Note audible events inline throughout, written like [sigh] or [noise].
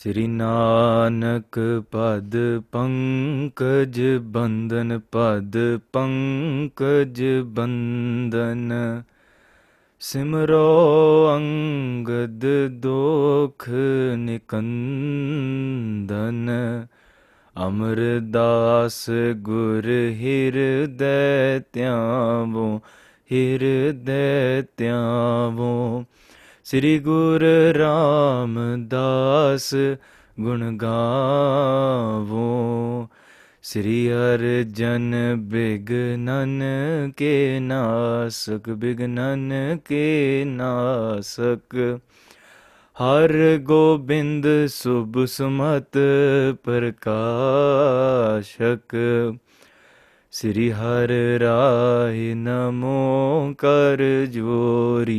ਸ੍ਰੀ ਨਾਨਕ ਪਦ ਪੰਕਜ ਬੰਦਨ ਪਦ ਪੰਕਜ ਬੰਦਨ ਸਿਮਰੋ ਅੰਗਦ ਦੋਖ ਨਿਕੰਦਨ ਅਮਰਦਾਸ ਗੁਰ ਹਿਰਦੈ ਧਿਆਵੋ ਹਿਰਦੈ ਧਿਆਵੋ ਸ੍ਰੀ ਗੁਰ ਰਾਮਦਾਸ ਗੁਣ ਗਾਵੋ ਸ੍ਰੀ ਅਰਜਨ ਬਿਗਨਨ ਕੇ ਨਾਸਕ ਬਿਗਨਨ ਕੇ ਨਾਸਕ ਹਰ ਗੋਬਿੰਦ ਸੁਭ ਸੁਮਤ ਪ੍ਰਕਾਸ਼ਕ ਸ੍ਰੀ ਹਰ ਰਾਏ ਨਮੋ ਕਰ ਜੋਰੀ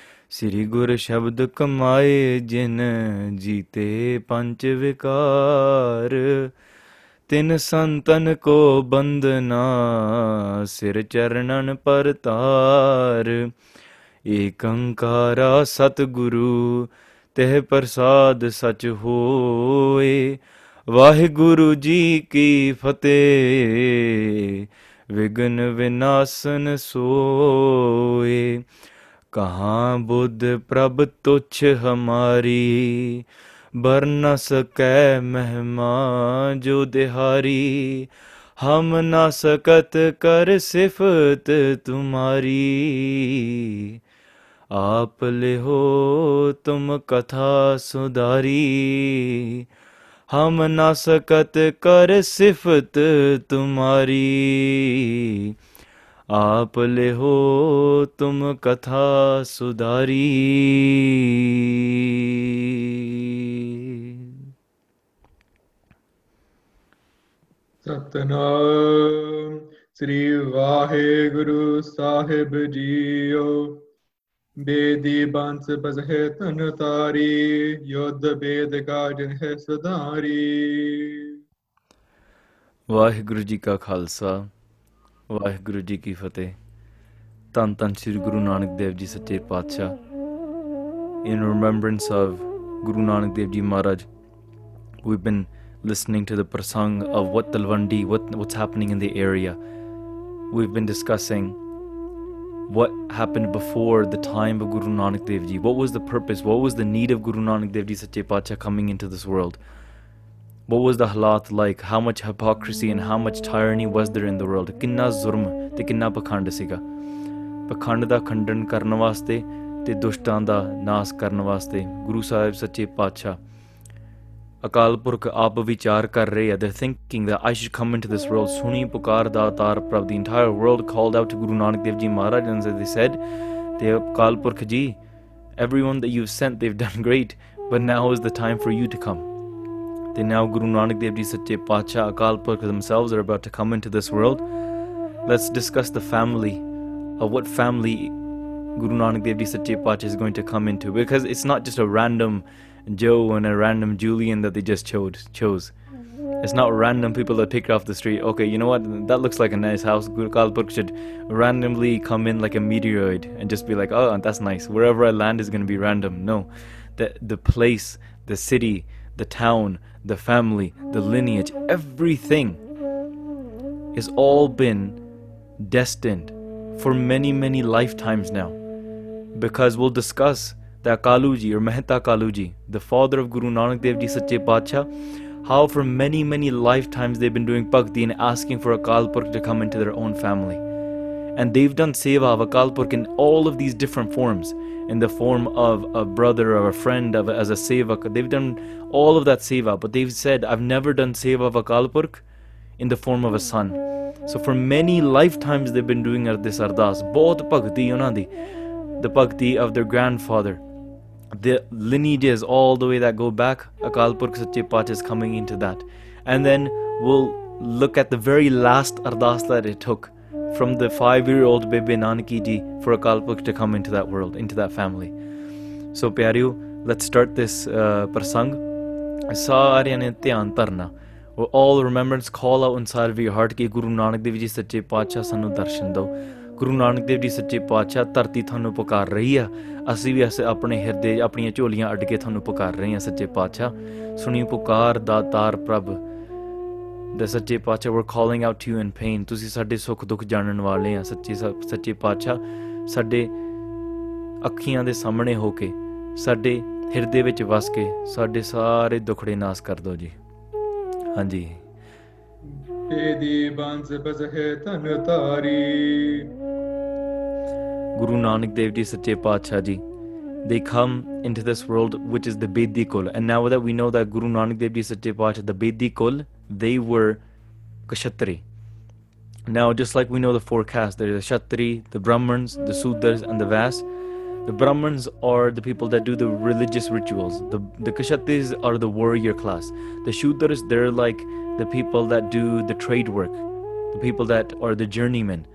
ਸ੍ਰੀ ਗੁਰ ਸ਼ਬਦ ਕਮਾਏ ਜਿਨ ਜੀਤੇ ਪੰਜ ਵਿਕਾਰ ਤਿਨ ਸੰਤਨ ਕੋ ਬੰਦਨਾ ਸਿਰ ਚਰਨਨ ਪਰਤਾਰ ਏਕੰਕਾਰਾ ਸਤਗੁਰੂ ਤਹਿ ਪ੍ਰਸਾਦ ਸਚ ਹੋਏ ਵਾਹਿਗੁਰੂ ਜੀ ਕੀ ਫਤਿਹ ਵਿਗਨ ਵਿਨਾਸ਼ਨ ਸੋਏ कहा बुद्ध प्रभ तुच्छ हमारी बर न सकै महिमा जो दिहारी हम न सकत कर सिफत तुम्हारी आप ले हो तुम कथा सुधारी हम न सकत कर सिफत तुम्हारी आप ले ਤੁਮ ਕਥਾ ਸੁਧਾਰੀ सुधारी ਸਤਨਾਮ ਸ੍ਰੀ ਵਾਹਿਗੁਰੂ ਸਾਹਿਬ ਜੀਓ ਬੇਦੀ ਬੰਸ ਬਜ਼ਹਿ ਤਨ ਤਾਰੀ ਯੁੱਧ ਬੇਦ ਕਾ ਜਿਨਹਿ ਸਦਾਰੀ ਵਾਹਿਗੁਰੂ ਜੀ ਕਾ ਖਾਲਸਾ ਵਾਹਿਗੁਰੂ ਜੀ ਕੀ ਫਤਿਹ ਤਨ ਤਨ ਸ੍ਰੀ ਗੁਰੂ ਨਾਨਕ ਦੇਵ ਜੀ ਸੱਚੇ ਪਾਤਸ਼ਾਹ in remembrance of Guru Nanak Dev ji Maharaj we've been listening to the prasang of what Talwandi, what, what's happening in the area. We've been discussing what happened before the time of Guru Nanak Dev Ji. What was the purpose? What was the need of Guru Nanak Dev Ji Sache Pacha coming into this world? what was the halat like how much hypocrisy and how much tyranny was there in the world ਕਿੰਨਾ ਜ਼ੁਰਮ ਤੇ ਕਿੰਨਾ ਪਖੰਡ ਸੀਗਾ ਪਖੰਡ ਦਾ ਖੰਡਨ ਕਰਨ ਵਾਸਤੇ ਤੇ ਦੁਸ਼ਟਾਂ ਦਾ ਨਾਸ ਕਰਨ ਵਾਸਤੇ ਗੁਰੂ ਸਾਹਿਬ ਸੱਚੇ ਪਾਤਸ਼ਾਹ Akal Purakh that I should come into this world ਸੁਣੀ ਪੁਕਾਰ ਦਾ ਤਾਰ the entire world called out to Guru Nanak Dev Ji Maharaj and said they said ਤੇ ਅਕਾਲ ਪੁਰਖ ਜੀ everyone that you've sent they've done great but now is the time for you to come they now Guru Nanak Dev Ji Sache Pacha Akal Purkh themselves are about to come into this world. Let's discuss the family of uh, what family Guru Nanak Dev Ji Sache Pacha is going to come into because it's not just a random Joe and a random Julian that they just chose. chose. It's not random people that pick off the street. Okay, you know what? That looks like a nice house. Guru Kalpurk should randomly come in like a meteoroid and just be like, oh, that's nice. Wherever I land is going to be random. No. The, the place, the city, the town, the family, the lineage, everything is all been destined for many, many lifetimes now. Because we'll discuss that Kaluji or Mehta Kaluji, the father of Guru Nanak Dev Ji Sache Pacha, how for many, many lifetimes they've been doing bhakti and asking for a Kalpurk to come into their own family. And they've done seva of Akalpurk in all of these different forms in the form of a brother or a friend of, as a seva. They've done all of that seva, but they've said, I've never done seva of Akalpurk in the form of a son. So for many lifetimes they've been doing this ardas, both bhakti unadi, the bhakti of their grandfather, the lineages all the way that go back. Akalpurk Purkh Satyapat is coming into that. And then we'll look at the very last ardas that it took from the five year old baby Nanki ji for Akalpakh to come into that world, into that family. So, Pyaryu, let's start this uh, prasang. ਸਾਰਿਆਂ ਨੇ ਧਿਆਨ ਧਰਨਾ ਉਹ all remembrance call out inside ਵੀ heart ਕਿ ਗੁਰੂ ਨਾਨਕ ਦੇਵ ਜੀ ਸੱਚੇ ਪਾਤਸ਼ਾਹ ਸਾਨੂੰ ਦਰਸ਼ਨ ਦਿਓ ਗੁਰੂ ਨਾਨਕ ਦੇਵ ਜੀ ਸੱਚੇ ਪਾਤਸ਼ਾਹ ਧਰਤੀ ਤੁਹਾਨੂੰ ਪੁਕਾਰ ਰਹੀ ਆ ਅਸੀਂ ਵੀ ਆਪਣੇ ਹਿਰਦੇ ਆਪਣੀਆਂ ਝੋਲੀਆਂ ਅੱਡ ਕੇ ਤੁਹਾਨੂੰ ਪੁਕਾਰ ਰਹੇ ਆ ਸੱਚੇ ਪਾਤਸ਼ਾਹ ਸੁਣੀ ਪੁਕਾਰ ਦਾਤਾਰ ਪ੍ਰਭ ਦੇ ਸੱਚੇ ਪਾਤਸ਼ਾਹ ਵਰ calling out to you in pain ਤੁਸੀਂ ਸਾਡੇ ਸੁੱਖ ਦੁੱਖ ਜਾਣਨ ਵਾਲੇ ਆ ਸੱਚੇ ਸੱਚੇ ਪਾਤਸ਼ਾਹ ਸਾਡੇ ਅੱਖੀਆਂ ਦੇ ਸਾਹਮਣੇ ਹੋ ਕੇ ਸਾਡੇ ਹਿਰਦੇ ਵਿੱਚ ਵਸ ਕੇ ਸਾਡੇ ਸਾਰੇ ਦੁਖੜੇ ਨਾਸ ਕਰ ਦਿਓ ਜੀ ਹਾਂਜੀ ਦੀ ਬੰਸ ਬਜ਼ਹਿ ਤਨ ਤਾਰੀ ਗੁਰੂ ਨਾਨਕ ਦੇਵ ਜੀ ਸੱਚੇ ਪਾਤਸ਼ਾਹ ਜੀ they come into this world, which is the Bedi Kul. And now that we know that Guru Nanak Dev Ji satya Pach, the Bedi Kul, they were kshatri. Now, just like we know the four castes, there is the Kshatri, the Brahmins, the Sudars, and the Vas. The Brahmins are the people that do the religious rituals. The, the Kshatris are the warrior class. The Sudars they're like the people that do the trade work, the people that are the journeymen.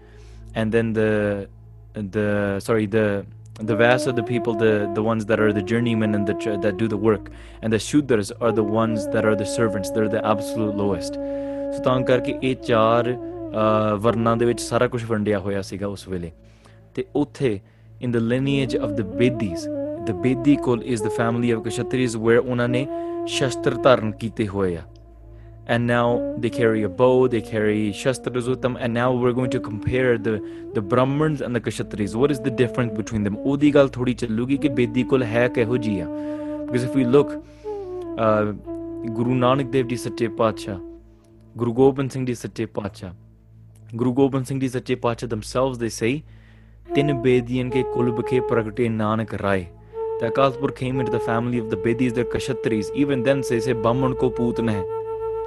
And then the, the sorry, the The vast are the people, the, the ones that are the journeymen and the, that do the work. And the shudras are the ones that are the servants. They're the absolute lowest. ਸੋ ਤਾਂ ਕਰਕੇ ਇਹ ਚਾਰ ਵਰਨਾਂ ਦੇ ਵਿੱਚ ਸਾਰਾ ਕੁਝ ਵੰਡਿਆ ਹੋਇਆ ਸੀਗਾ ਉਸ ਵੇਲੇ ਤੇ ਉੱਥੇ ਇਨ ਦ ਲਿਨੀਏਜ of the Bedis the Bedi ਕੋਲ is the family of Kshatriyas where ਉਹਨਾਂ ਨੇ ਸ਼ਸਤਰ ਧਾਰਨ ਕੀਤੇ ਹੋਏ ਆ and now they carry a bow, they carry shastras with them, and now we're going to compare the, the Brahmins and the Kshatriyas. What is the difference between them? Odi thodi chalugi ke bedi kol Because if we look, uh, Guru Nanak Dev Ji Sache Pacha, Guru Gobind Singh Ji Sache Pacha, Guru Gobind Singh Ji Sache Pacha themselves, they say, Tin Bediyan ke kulb ke Nanak Rai. The Akalpur came into the family of the Bedis, the Kshatriyas. Even then, they say, Brahman ko putna hai.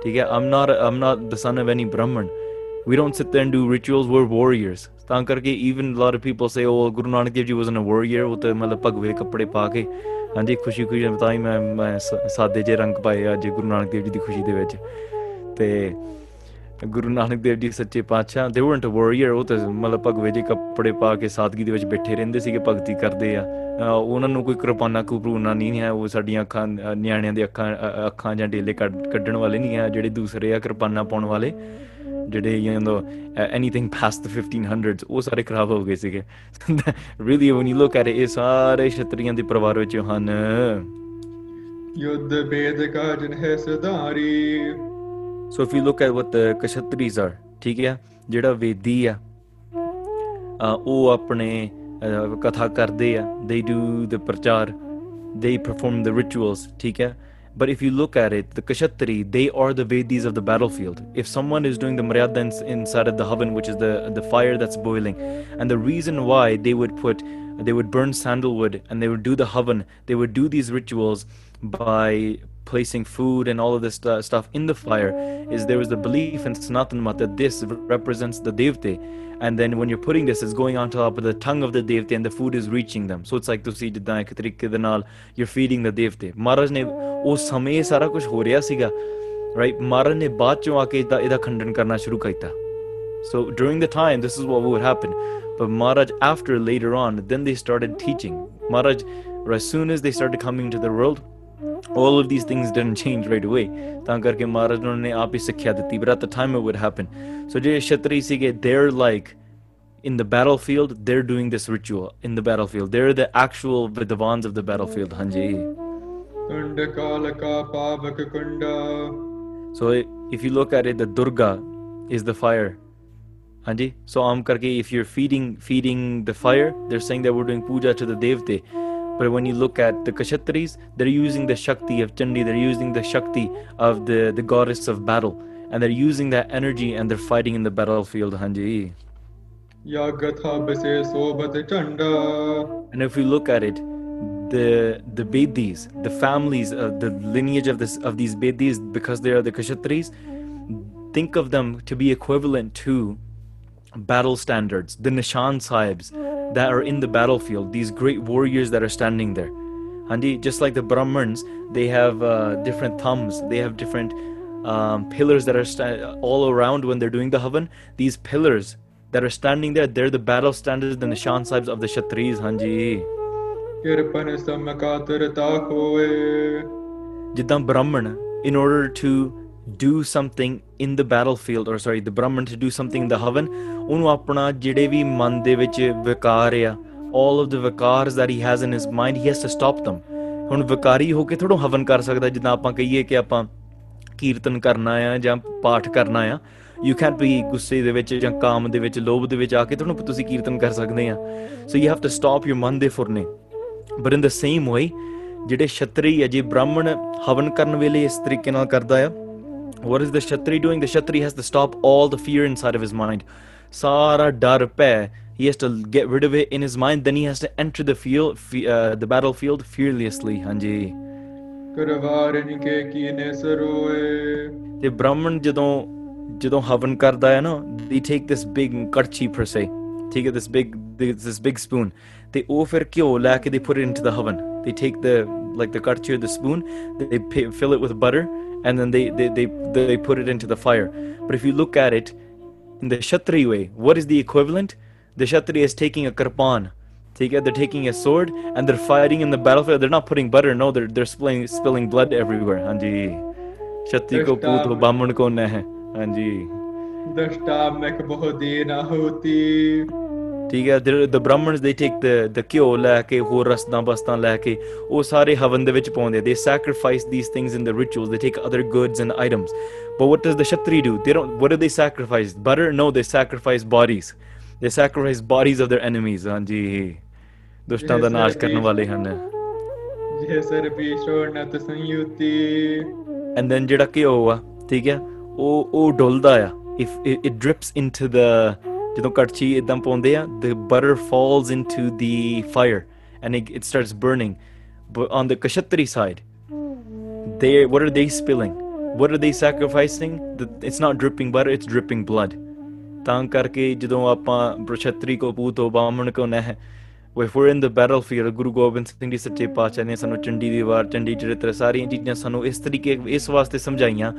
ਠੀਕ ਹੈ ਆਮ ਨਾਟ ਆਮ ਨਾਟ ਦ ਸਨ of any Brahmin don't sit sit and do rituals we are warriors ਤਾਂ ਕਰਕੇ even lot of people people say Guru Nanak Dev ji was a warrior ਉਹ ਤੇ ਮਤਲਬ ਭਗਵੇ ਕੱਪੜੇ ਪਾ ਕੇ ਹਾਂਜੀ ਖੁਸ਼ੀ ਖੁਸ਼ੀ ਬਤਾਈ ਮੈਂ ਸਾਦੇ ਜੇ ਰੰਗ ਪਾਏ ਅੱਜ ਗੁਰੂ ਨਾਨਕ ਦੇਵ ਜੀ ਦੀ ਖੁਸ਼ੀ ਦੇ ਵਿੱਚ ਤੇ ਗੁਰੂ ਨਾਨਕ ਦੇਵ ਜੀ ਸੱਚੇ ਪਾਤਸ਼ਾਹ ਦੇ ਵਰਨਟ ਵਾਰੀਅਰ ਉਹ ਤਾਂ ਮਤਲਬ ਭਗਵੇ ਦੇ ਕੱਪੜੇ ਪਾ ਕੇ ਸਾਦਗੀ ਦੇ ਵਿੱਚ ਬੈਠੇ ਰਹਿੰਦੇ ਸੀਗੇ ਭਗਤੀ ਕਰਦੇ ਆ ਉਹਨਾਂ ਨੂੰ ਕੋਈ ਕਿਰਪਾਨਾ ਕੁਪਰੂਨਾ ਨਹੀਂ ਹੈ ਉਹ ਸਾਡੀਆਂ ਅੱਖਾਂ ਨਿਆਣਿਆਂ ਦੇ ਅੱਖਾਂ ਅੱਖਾਂ ਜਾਂ ਡੇਲੇ ਕੱਢਣ ਵਾਲੇ ਨਹੀਂ ਹੈ ਜਿਹੜੇ ਦੂਸਰੇ ਆ ਕਿਰਪਾਨਾ ਪਾਉਣ ਵਾਲੇ ਜਿਹੜੇ you know anything past the 1500s ਉਹ ਸਾਰੇ ਖਰਾਬ ਹੋ ਗਏ ਸੀਗੇ really when you look at it ਇਸ ਸਾਰੇ ਛਤਰੀਆਂ ਦੇ ਪਰਿਵਾਰ ਵਿੱਚ ਹਨ ਯੁੱਧ ਬੇਦ ਕਾਜਨ ਹੈ ਸਦਾਰੀ So if you look at what the Kshatriyas are, ਠੀਕ ਹੈ ਜਿਹੜਾ ਵੇਦੀ ਆ ਉਹ ਆਪਣੇ ਕਥਾ they do the ਪ੍ਰਚਾਰ they perform the rituals ਠੀਕ ਹੈ but if you look at it the kshatri they are the vedis of the battlefield if someone is doing the maryada inside of the oven which is the the fire that's boiling and the reason why they would put they would burn sandalwood and they would do the havan they would do these rituals by placing food and all of this uh, stuff in the fire is there was the belief in Sanatana that this represents the devte and then when you're putting this it's going on top of the tongue of the devte and the food is reaching them so it's like ਤੁਸੀਂ see the ਤਰੀਕੇ you're feeding the devte Maharaj ne, ਉਸ ਸਮੇਂ ਇਹ ਸਾਰਾ ਕੁਝ ਹੋ right ਮਹਾਰਾਜ baat ਬਾਅਦ aake ida ida khandan karna shuru kaita. so during the time this is what would happen but Maharaj after later on then they started teaching Maharaj as soon as they started coming to the world all of these things didn't change right away ਤਾਂ ਕਰਕੇ ਮਹਾਰਾਜ ਉਹਨਾਂ ਨੇ ਆਪ ਹੀ ਸਿੱਖਿਆ ਦਿੱਤੀ but at the time it would happen so ਜਿਹੜੇ ਛਤਰੀ ਸੀਗੇ they're like in the battlefield they're doing this ritual in the battlefield they're the actual vidwans of the battlefield hanji kund kalaka pavak kunda so if you look at it the durga is the fire hanji so am karke if you're feeding feeding the fire they're saying that we're doing puja to the devte but when you look at the Kshatriyas, they're using the Shakti of Chandi, they're using the Shakti of the, the goddess of battle, and they're using that energy and they're fighting in the battlefield, Hanji. And if we look at it, the the Bedis, the families of the lineage of this of these Bedis, because they are the Kshatriyas, think of them to be equivalent to battle standards, the Nishan Sahibs, that are in the battlefield, these great warriors that are standing there. Handi, just like the Brahmins, they have uh, different thumbs, they have different um, pillars that are st- all around when they're doing the Havan. These pillars that are standing there, they're the battle standards and the Nishan Sahibs of the Kshatriyas, Hanji. Jidam Brahman, in order to do something in the battlefield or sorry the Brahmin to do something in the havan ਉਹਨੂੰ ਆਪਣਾ ਜਿਹੜੇ ਵੀ ਮਨ ਦੇ ਵਿੱਚ ਵਿਕਾਰ ਆ all of the vikars that he has in his mind he has to stop them ਹੁਣ ਵਿਕਾਰੀ ਹੋ ਕੇ ਥੋੜਾ ਹਵਨ ਕਰ ਸਕਦਾ ਜਿੱਦਾਂ ਆਪਾਂ ਕਹੀਏ ਕਿ ਆਪਾਂ ਕੀਰਤਨ ਕਰਨਾ ਆ ਜਾਂ ਪਾਠ ਕਰਨਾ ਆ ਯੂ ਕੈਨਟ ਬੀ ਗੁੱਸੇ ਦੇ ਵਿੱਚ ਜਾਂ ਕਾਮ ਦੇ ਵਿੱਚ ਲੋਭ ਦੇ ਵਿੱਚ ਆ ਕੇ ਤੁਹਾਨੂੰ ਤੁਸੀਂ ਕੀਰਤਨ ਕਰ ਸਕਦੇ ਆ so you have to stop your ਮਨ ਦੇ ਫੁਰਨੇ ਬਟ ਇਨ ਦ ਸੇਮ ਵੇ ਜਿਹੜੇ ਛਤਰੀ ਅਜੇ ਬ੍ਰਾਹਮਣ ਹਵਨ ਕਰਨ ਵੇਲੇ ਇਸ ਤਰੀਕੇ ਨਾਲ ਕਰਦਾ ਆ what is the Kshatri doing? The Kshatri has to stop all the fear inside of his mind. Sara darpe, He has to get rid of it in his mind. Then he has to enter the field, uh, the battlefield fearlessly. Hanji. The Brahman ਜਦੋਂ ਜਦੋਂ ਹਵਨ ਕਰਦਾ ਹੈ na. they take this big karchi per se Take this big this, this big spoon They offer oh, kyo ਘਿਓ ki they put it into the oven they take the like the karchi or the spoon they fill it with butter and then they, they, they, they put it into the fire. But if you look at it in the Shattri way, what is the equivalent? The Kshatri is taking a karpan. They're taking a sword and they're fighting in the battlefield. They're not putting butter, no, they're, they're spilling, spilling blood everywhere. Hanji. Kshatri ko put ho, baman ko na hai. Hanji. दृष्टा ਠੀਕ ਹੈ ਦ ਬ੍ਰਾਹਮਣਸ ਦੇ ਟੇਕ ਦ ਦ ਕਿਓ ਲੈ ਕੇ ਹੋਰ ਰਸਦਾਂ ਬਸਤਾਂ ਲੈ ਕੇ ਉਹ ਸਾਰੇ ਹਵਨ ਦੇ ਵਿੱਚ ਪਾਉਂਦੇ they sacrifice these things in the rituals they take other goods and items but what does the Kshatriya do they don't what do they sacrifice butter no they sacrifice bodies they sacrifice bodies of their enemies ਹਾਂਜੀ ਦੁਸ਼ਟਾਂ ਦਾ ਨਾਸ਼ ਕਰਨ ਵਾਲੇ ਹਨ ਜੇ sir ਵੀ ਛੋੜਨਾ ਤਾਂ ਸੰਯੁਤੀ and then ਜਿਹੜਾ ਕਿ ਆ ਠੀਕ ਹੈ ਉਹ ਉਹ ਡੁੱਲਦਾ ਆ if it drips into the ਜਦੋਂ ਕੜਛੀ ਇਦਾਂ ਪਾਉਂਦੇ ਆ the butter falls into the fire and it, starts burning but on the kashatri side they what are they spilling what are they sacrificing it's not dripping butter it's dripping blood ਤਾਂ ਕਰਕੇ ਜਦੋਂ ਆਪਾਂ ਪ੍ਰਛਤਰੀ ਕੋ ਪੂਤ ਹੋ ਬਾਹਮਣ ਕੋ ਨਹਿ if we're in the battlefield Guru Gobind Singh ਜੀ ਸੱਚੇ ਪਾਤਸ਼ਾਹ ਨੇ ਸਾਨੂੰ ਚੰਡੀ ਦੀ ਵਾਰ ਚੰਡੀ ਚਰਿੱਤਰ ਸਾਰੀਆਂ ਚੀਜ਼ਾਂ ਸਾਨੂੰ ਇਸ ਤਰੀਕੇ ਇਸ ਵਾਸਤੇ ਸਮਝਾਈਆਂ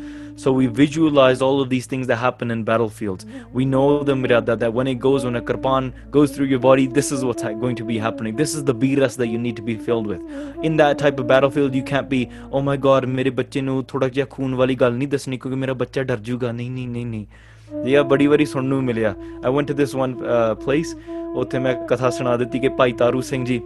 so we visualize all of these things that happen in battlefields we know the mirada that when it goes when a karpan goes through your body this is what's going to be happening this is the biras that you need to be filled with in that type of battlefield you can't be oh my god ਮੇਰੇ ਬੱਚੇ ਨੂੰ ਥੋੜਾ ਜਿਹਾ ਖੂਨ ਵਾਲੀ ਗੱਲ ਨਹੀਂ ਦੱਸਣੀ ਕਿਉਂਕਿ ਮੇਰਾ ਬੱਚਾ ਡਰ ਜਾਊਗਾ ਨਹੀਂ ਨਹੀਂ ਨਹੀਂ ਨਹੀਂ ਇਹ ਬੜੀ ਵਾਰੀ ਸੁਣਨ ਨੂੰ ਮਿਲਿਆ I went to this one place ਉੱਥੇ ਮੈਂ ਕਥਾ ਸੁਣਾ ਦਿੱਤੀ ਕਿ ਭਾਈ ਤਾਰੂ ਸਿੰਘ ਜੀ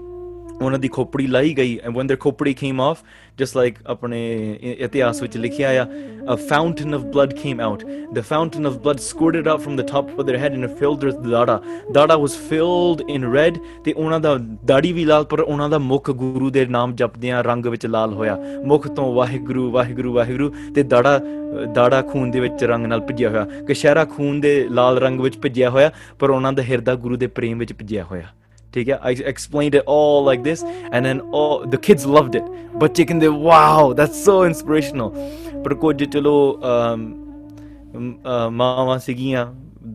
ਉਹਨਾਂ ਦੀ ਖੋਪੜੀ ਲਾਈ ਗਈ ਐਂਡ ਵਨ देयर ਖੋਪੜੀ ਕੇਮ ਆਫ ਜਸਟ ਲਾਈਕ ਆਪਣੇ ਇਤਿਹਾਸ ਵਿੱਚ ਲਿਖਿਆ ਆ a fountain of blood came out the fountain of blood squirted out from the top of their head in filled with ਦਾੜਾ ਦਾੜਾ ਵਾਸ ਫਿਲਡ ਇਨ ਰੈਡ ਤੇ ਉਹਨਾਂ ਦਾ ਦਾੜੀ ਵੀ ਲਾਲ ਪਰ ਉਹਨਾਂ ਦਾ ਮੁਖ ਗੁਰੂ ਦੇ ਨਾਮ ਜਪਦਿਆਂ ਰੰਗ ਵਿੱਚ ਲਾਲ ਹੋਇਆ ਮੁਖ ਤੋਂ ਵਾਹਿਗੁਰੂ ਵਾਹਿਗੁਰੂ ਵਾਹਿਗੁਰੂ ਤੇ ਦਾੜਾ ਦਾੜਾ ਖੂਨ ਦੇ ਵਿੱਚ ਰੰਗ ਨਾਲ ਭਿੱਜਿਆ ਹੋਇਆ ਕਿ ਸ਼ਹਿਰਾ ਖੂਨ ਦੇ ਲਾਲ ਰੰਗ ਵਿੱਚ ਭਿੱਜਿਆ ਹੋਇਆ ਪਰ ਉਹਨਾਂ ਦਾ ਹਿਰਦਾ ਗੁਰੂ ਦੇ ਪ੍ਰੇਮ ਵਿੱਚ ਭਿੱਜਿਆ ਹੋਇਆ ਠੀਕ ਹੈ I explained it all like this and then all the kids loved it ਬੱਚੇ ਕਹਿੰਦੇ ਵਾਓ ਦੈਟਸ ਸੋ ਇਨਸਪੀਰੇਸ਼ਨਲ ਪਰ ਕੁਝ ਚਲੋ ਮਾਵਾ ਸਿਗੀਆਂ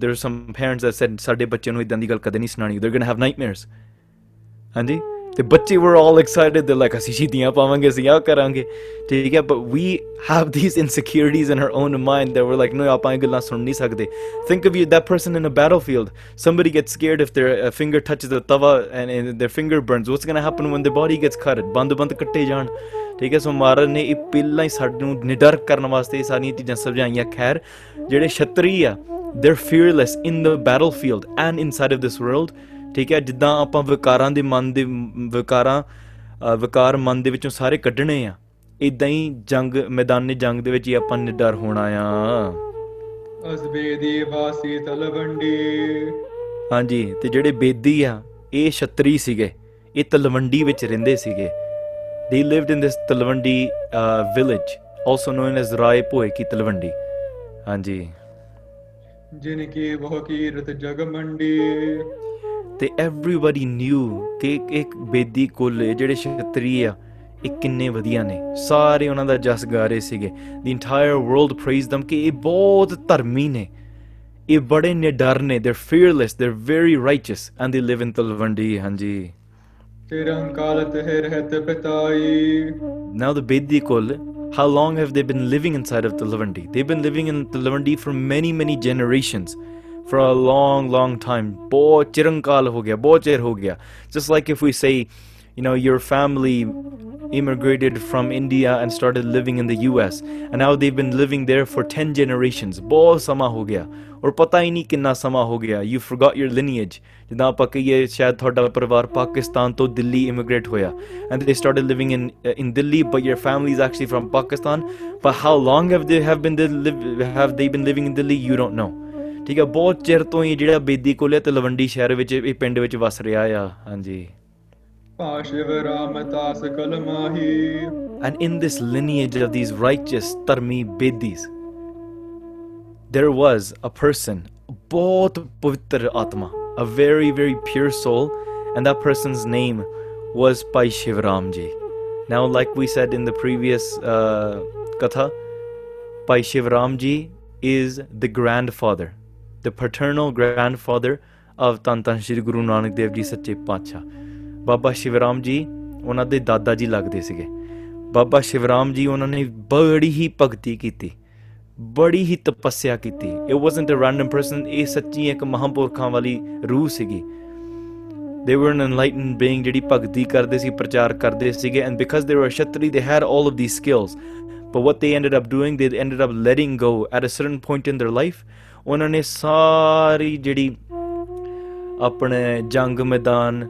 there are some parents that said ਸਾਡੇ ਬੱਚੇ ਨੂੰ ਇਦਾਂ ਦੀ ਗੱਲ ਕਦੇ ਨਹੀਂ ਸੁਣਾਣੀ they're going to have nightmares ਹਾਂਜੀ ਤੇ ਬੱਚੇ ਵਰ ਆਲ ਐਕਸਾਈਟਡ ਦੇ ਲਾਈਕ ਅਸੀਂ ਸ਼ੀਦੀਆਂ ਪਾਵਾਂਗੇ ਅਸੀਂ ਆ ਕਰਾਂਗੇ ਠੀਕ ਹੈ but we have these insecurities in our own mind they were like ਨੋ ਆਪਾਂ ਇਹ ਗੱਲਾਂ ਸੁਣ ਨਹੀਂ ਸਕਦੇ think of you that person in a battlefield somebody gets scared if their finger touches the tawa and, and their finger burns what's going to happen when their body gets cutted ਬੰਦ ਬੰਦ ਕੱਟੇ ਜਾਣ ਠੀਕ ਹੈ ਸੋ ਮਹਾਰਾਜ ਨੇ ਇਹ ਪਹਿਲਾਂ ਹੀ ਸਾਨੂੰ ਨਿਡਰ ਕਰਨ ਵਾਸਤੇ ਇਹ ਸਾਰੀਆਂ ਚੀਜ਼ਾਂ ਸਮਝਾਈਆਂ ਖੈਰ ਜਿਹੜੇ ਛਤਰੀ ਆ they're fearless in the battlefield and inside of this world ਠੀਕ ਹੈ ਜਿੱਦਾਂ ਆਪਾਂ ਵਿਕਾਰਾਂ ਦੇ ਮਨ ਦੇ ਵਿਕਾਰਾਂ ਵਿਕਾਰ ਮਨ ਦੇ ਵਿੱਚੋਂ ਸਾਰੇ ਕੱਢਣੇ ਆ ਇਦਾਂ ਹੀ ਜੰਗ ਮੈਦਾਨੇ ਜੰਗ ਦੇ ਵਿੱਚ ਹੀ ਆਪਾਂ ਨਿਡਰ ਹੋਣਾ ਆ ਅਸਬੇ ਦੀ ਵਾਸੀ ਤਲਵੰਡੀ ਹਾਂਜੀ ਤੇ ਜਿਹੜੇ ਬੇਦੀ ਆ ਇਹ ਛਤਰੀ ਸੀਗੇ ਇਹ ਤਲਵੰਡੀ ਵਿੱਚ ਰਹਿੰਦੇ ਸੀਗੇ ਦੇ lived in this Talwandi village also known as Raipoe ਕੀ ਤਲਵੰਡੀ ਹਾਂਜੀ ਜਿਨ ਕੀ ਬਹੁ ਕੀਰਤ ਜਗ ਮੰਡੀ ਤੇ ਐਵਰੀਬਾਡੀ ਨਿਊ ਕਿ ਇੱਕ ਬੇਦੀ ਕੁੱਲ ਜਿਹੜੇ ਛਤਰੀ ਆ ਇਹ ਕਿੰਨੇ ਵਧੀਆ ਨੇ ਸਾਰੇ ਉਹਨਾਂ ਦਾ ਜਸ ਗਾ ਰਹੇ ਸੀਗੇ the entire world praise them ਕਿ ਇਹ ਬਹੁਤ ਧਰਮੀ ਨੇ ਇਹ ਬੜੇ ਨਿਡਰ ਨੇ ਦੇ ਫੀਅਰਲੈਸ ਦੇ ਵੈਰੀ ਰਾਈਚਸ ਐਂਡ ਦੇ ਲਿਵ ਇਨ ਤਲਵੰਡੀ ਹਾਂਜੀ ਤੇਰਾ ਕਾਲ ਤੇ ਰਹਿਤ ਪਤਾਈ ਨਾਓ ਦ ਬੇਦੀ ਕੁੱਲ How long have they been living inside of the Lavandi? They've been living in the Lavandi for many, many generations. for a long, long time. Just like if we say, you know, your family immigrated from India and started living in the US, and now they've been living there for 10 generations. Or You forgot your lineage. Pakistan to Delhi immigrate and they started living in uh, in Delhi, but your family is actually from Pakistan. But how long have they have been have they been living in Delhi? You don't know. ਠੀਕ ਹੈ ਬਹੁਤ ਚਿਰ ਤੋਂ ਹੀ ਜਿਹੜਾ ਬੇਦੀ ਕੋਲੇ ਤੇ ਲਵੰਡੀ ਸ਼ਹਿਰ ਵਿੱਚ ਇਹ ਪਿੰਡ ਵਿੱਚ ਵਸ ਰਿਹਾ ਆ ਹਾਂਜੀ ਪਾਸ਼ਿਵ ਰਾਮਦਾਸ ਕਲਮਾਹੀ and in this lineage of these ਰਾਈਚਸ ਤਰਮੀ Bedis there was a person ਬਹੁਤ ਪਵਿੱਤਰ ਆਤਮਾ a very very pure soul and that person's name was ਪਾਸ਼ਿਵ Ram ji now like we said in the previous ਕਥਾ ਪਾਸ਼ਿਵ ਰਾਮ ਜੀ is the grandfather the paternal grandfather of tan tan Shri guru nanak dev ji ਸੱਚੇ ਪਾਤਸ਼ਾਹ baba Shivram ji ਉਹਨਾਂ de dada ji lagde sige baba Shivram ji ਉਹਨਾਂ ne badi hi bhakti kiti badi hi tapasya kiti it wasn't a random person ਇਹ sachi ek ਮਹਾਂਪੁਰਖਾਂ ਵਾਲੀ rooh sige they were an enlightened being ਜਿਹੜੀ bhakti karde si prachar karde sige and because they were shatri they had all of these skills but what they ended up doing they ended up letting go at a certain point in their life ਉਹਨਾਂ ਨੇ ਸਾਰੀ ਜਿਹੜੀ ਆਪਣੇ ਜੰਗ ਮੈਦਾਨ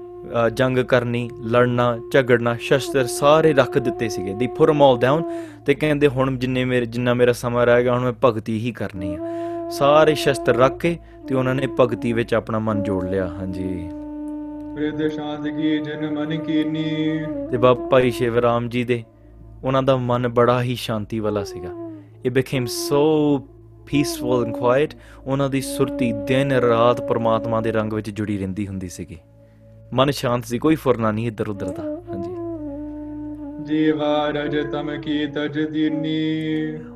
ਜੰਗ ਕਰਨੀ ਲੜਨਾ ਝਗੜਨਾ ਸ਼ਸਤਰ ਸਾਰੇ ਰੱਖ ਦਿੱਤੇ ਸੀਗੇ ਦੀ ਪੁੱਟ ਆਲ ਡਾਊਨ ਤੇ ਕਹਿੰਦੇ ਹੁਣ ਜਿੰਨੇ ਮੇਰੇ ਜਿੰਨਾ ਮੇਰਾ ਸਮਾਂ ਰਹਿ ਗਿਆ ਹੁਣ ਮੈਂ ਭਗਤੀ ਹੀ ਕਰਨੀ ਆ ਸਾਰੇ ਸ਼ਸਤਰ ਰੱਖ ਕੇ ਤੇ ਉਹਨਾਂ ਨੇ ਭਗਤੀ ਵਿੱਚ ਆਪਣਾ ਮਨ ਜੋੜ ਲਿਆ ਹਾਂਜੀ ਪ੍ਰਿਯ ਸ਼ਾਂਤ ਕੀ ਜਨ ਮਨ ਕੀਨੀ ਤੇ ਬਾਪਾ ਜੀ ਸ਼ਿਵਰਾਮ ਜੀ ਦੇ ਉਹਨਾਂ ਦਾ ਮਨ ਬੜਾ ਹੀ ਸ਼ਾਂਤੀ ਵਾਲਾ ਸੀਗਾ ਇਹ became so peaceful and quiet ਉਹਨਾਂ ਦੀ ਸੁਰਤੀ ਦਿਨ ਰਾਤ ਪਰਮਾਤਮਾ ਦੇ ਰੰਗ ਵਿੱਚ ਜੁੜੀ ਰਹਿੰਦੀ ਹੁੰਦੀ ਸੀਗੀ ਮਨ ਸ਼ਾਂਤ ਸੀ ਕੋਈ ਫੁਰਨਾ ਨਹੀਂ ਇੱਧਰ ਉੱਧਰ ਦਾ ਹਾਂਜੀ ਜੀਵਾ ਰਜ ਤਮ ਕੀ ਤਜ ਦੀਨੀ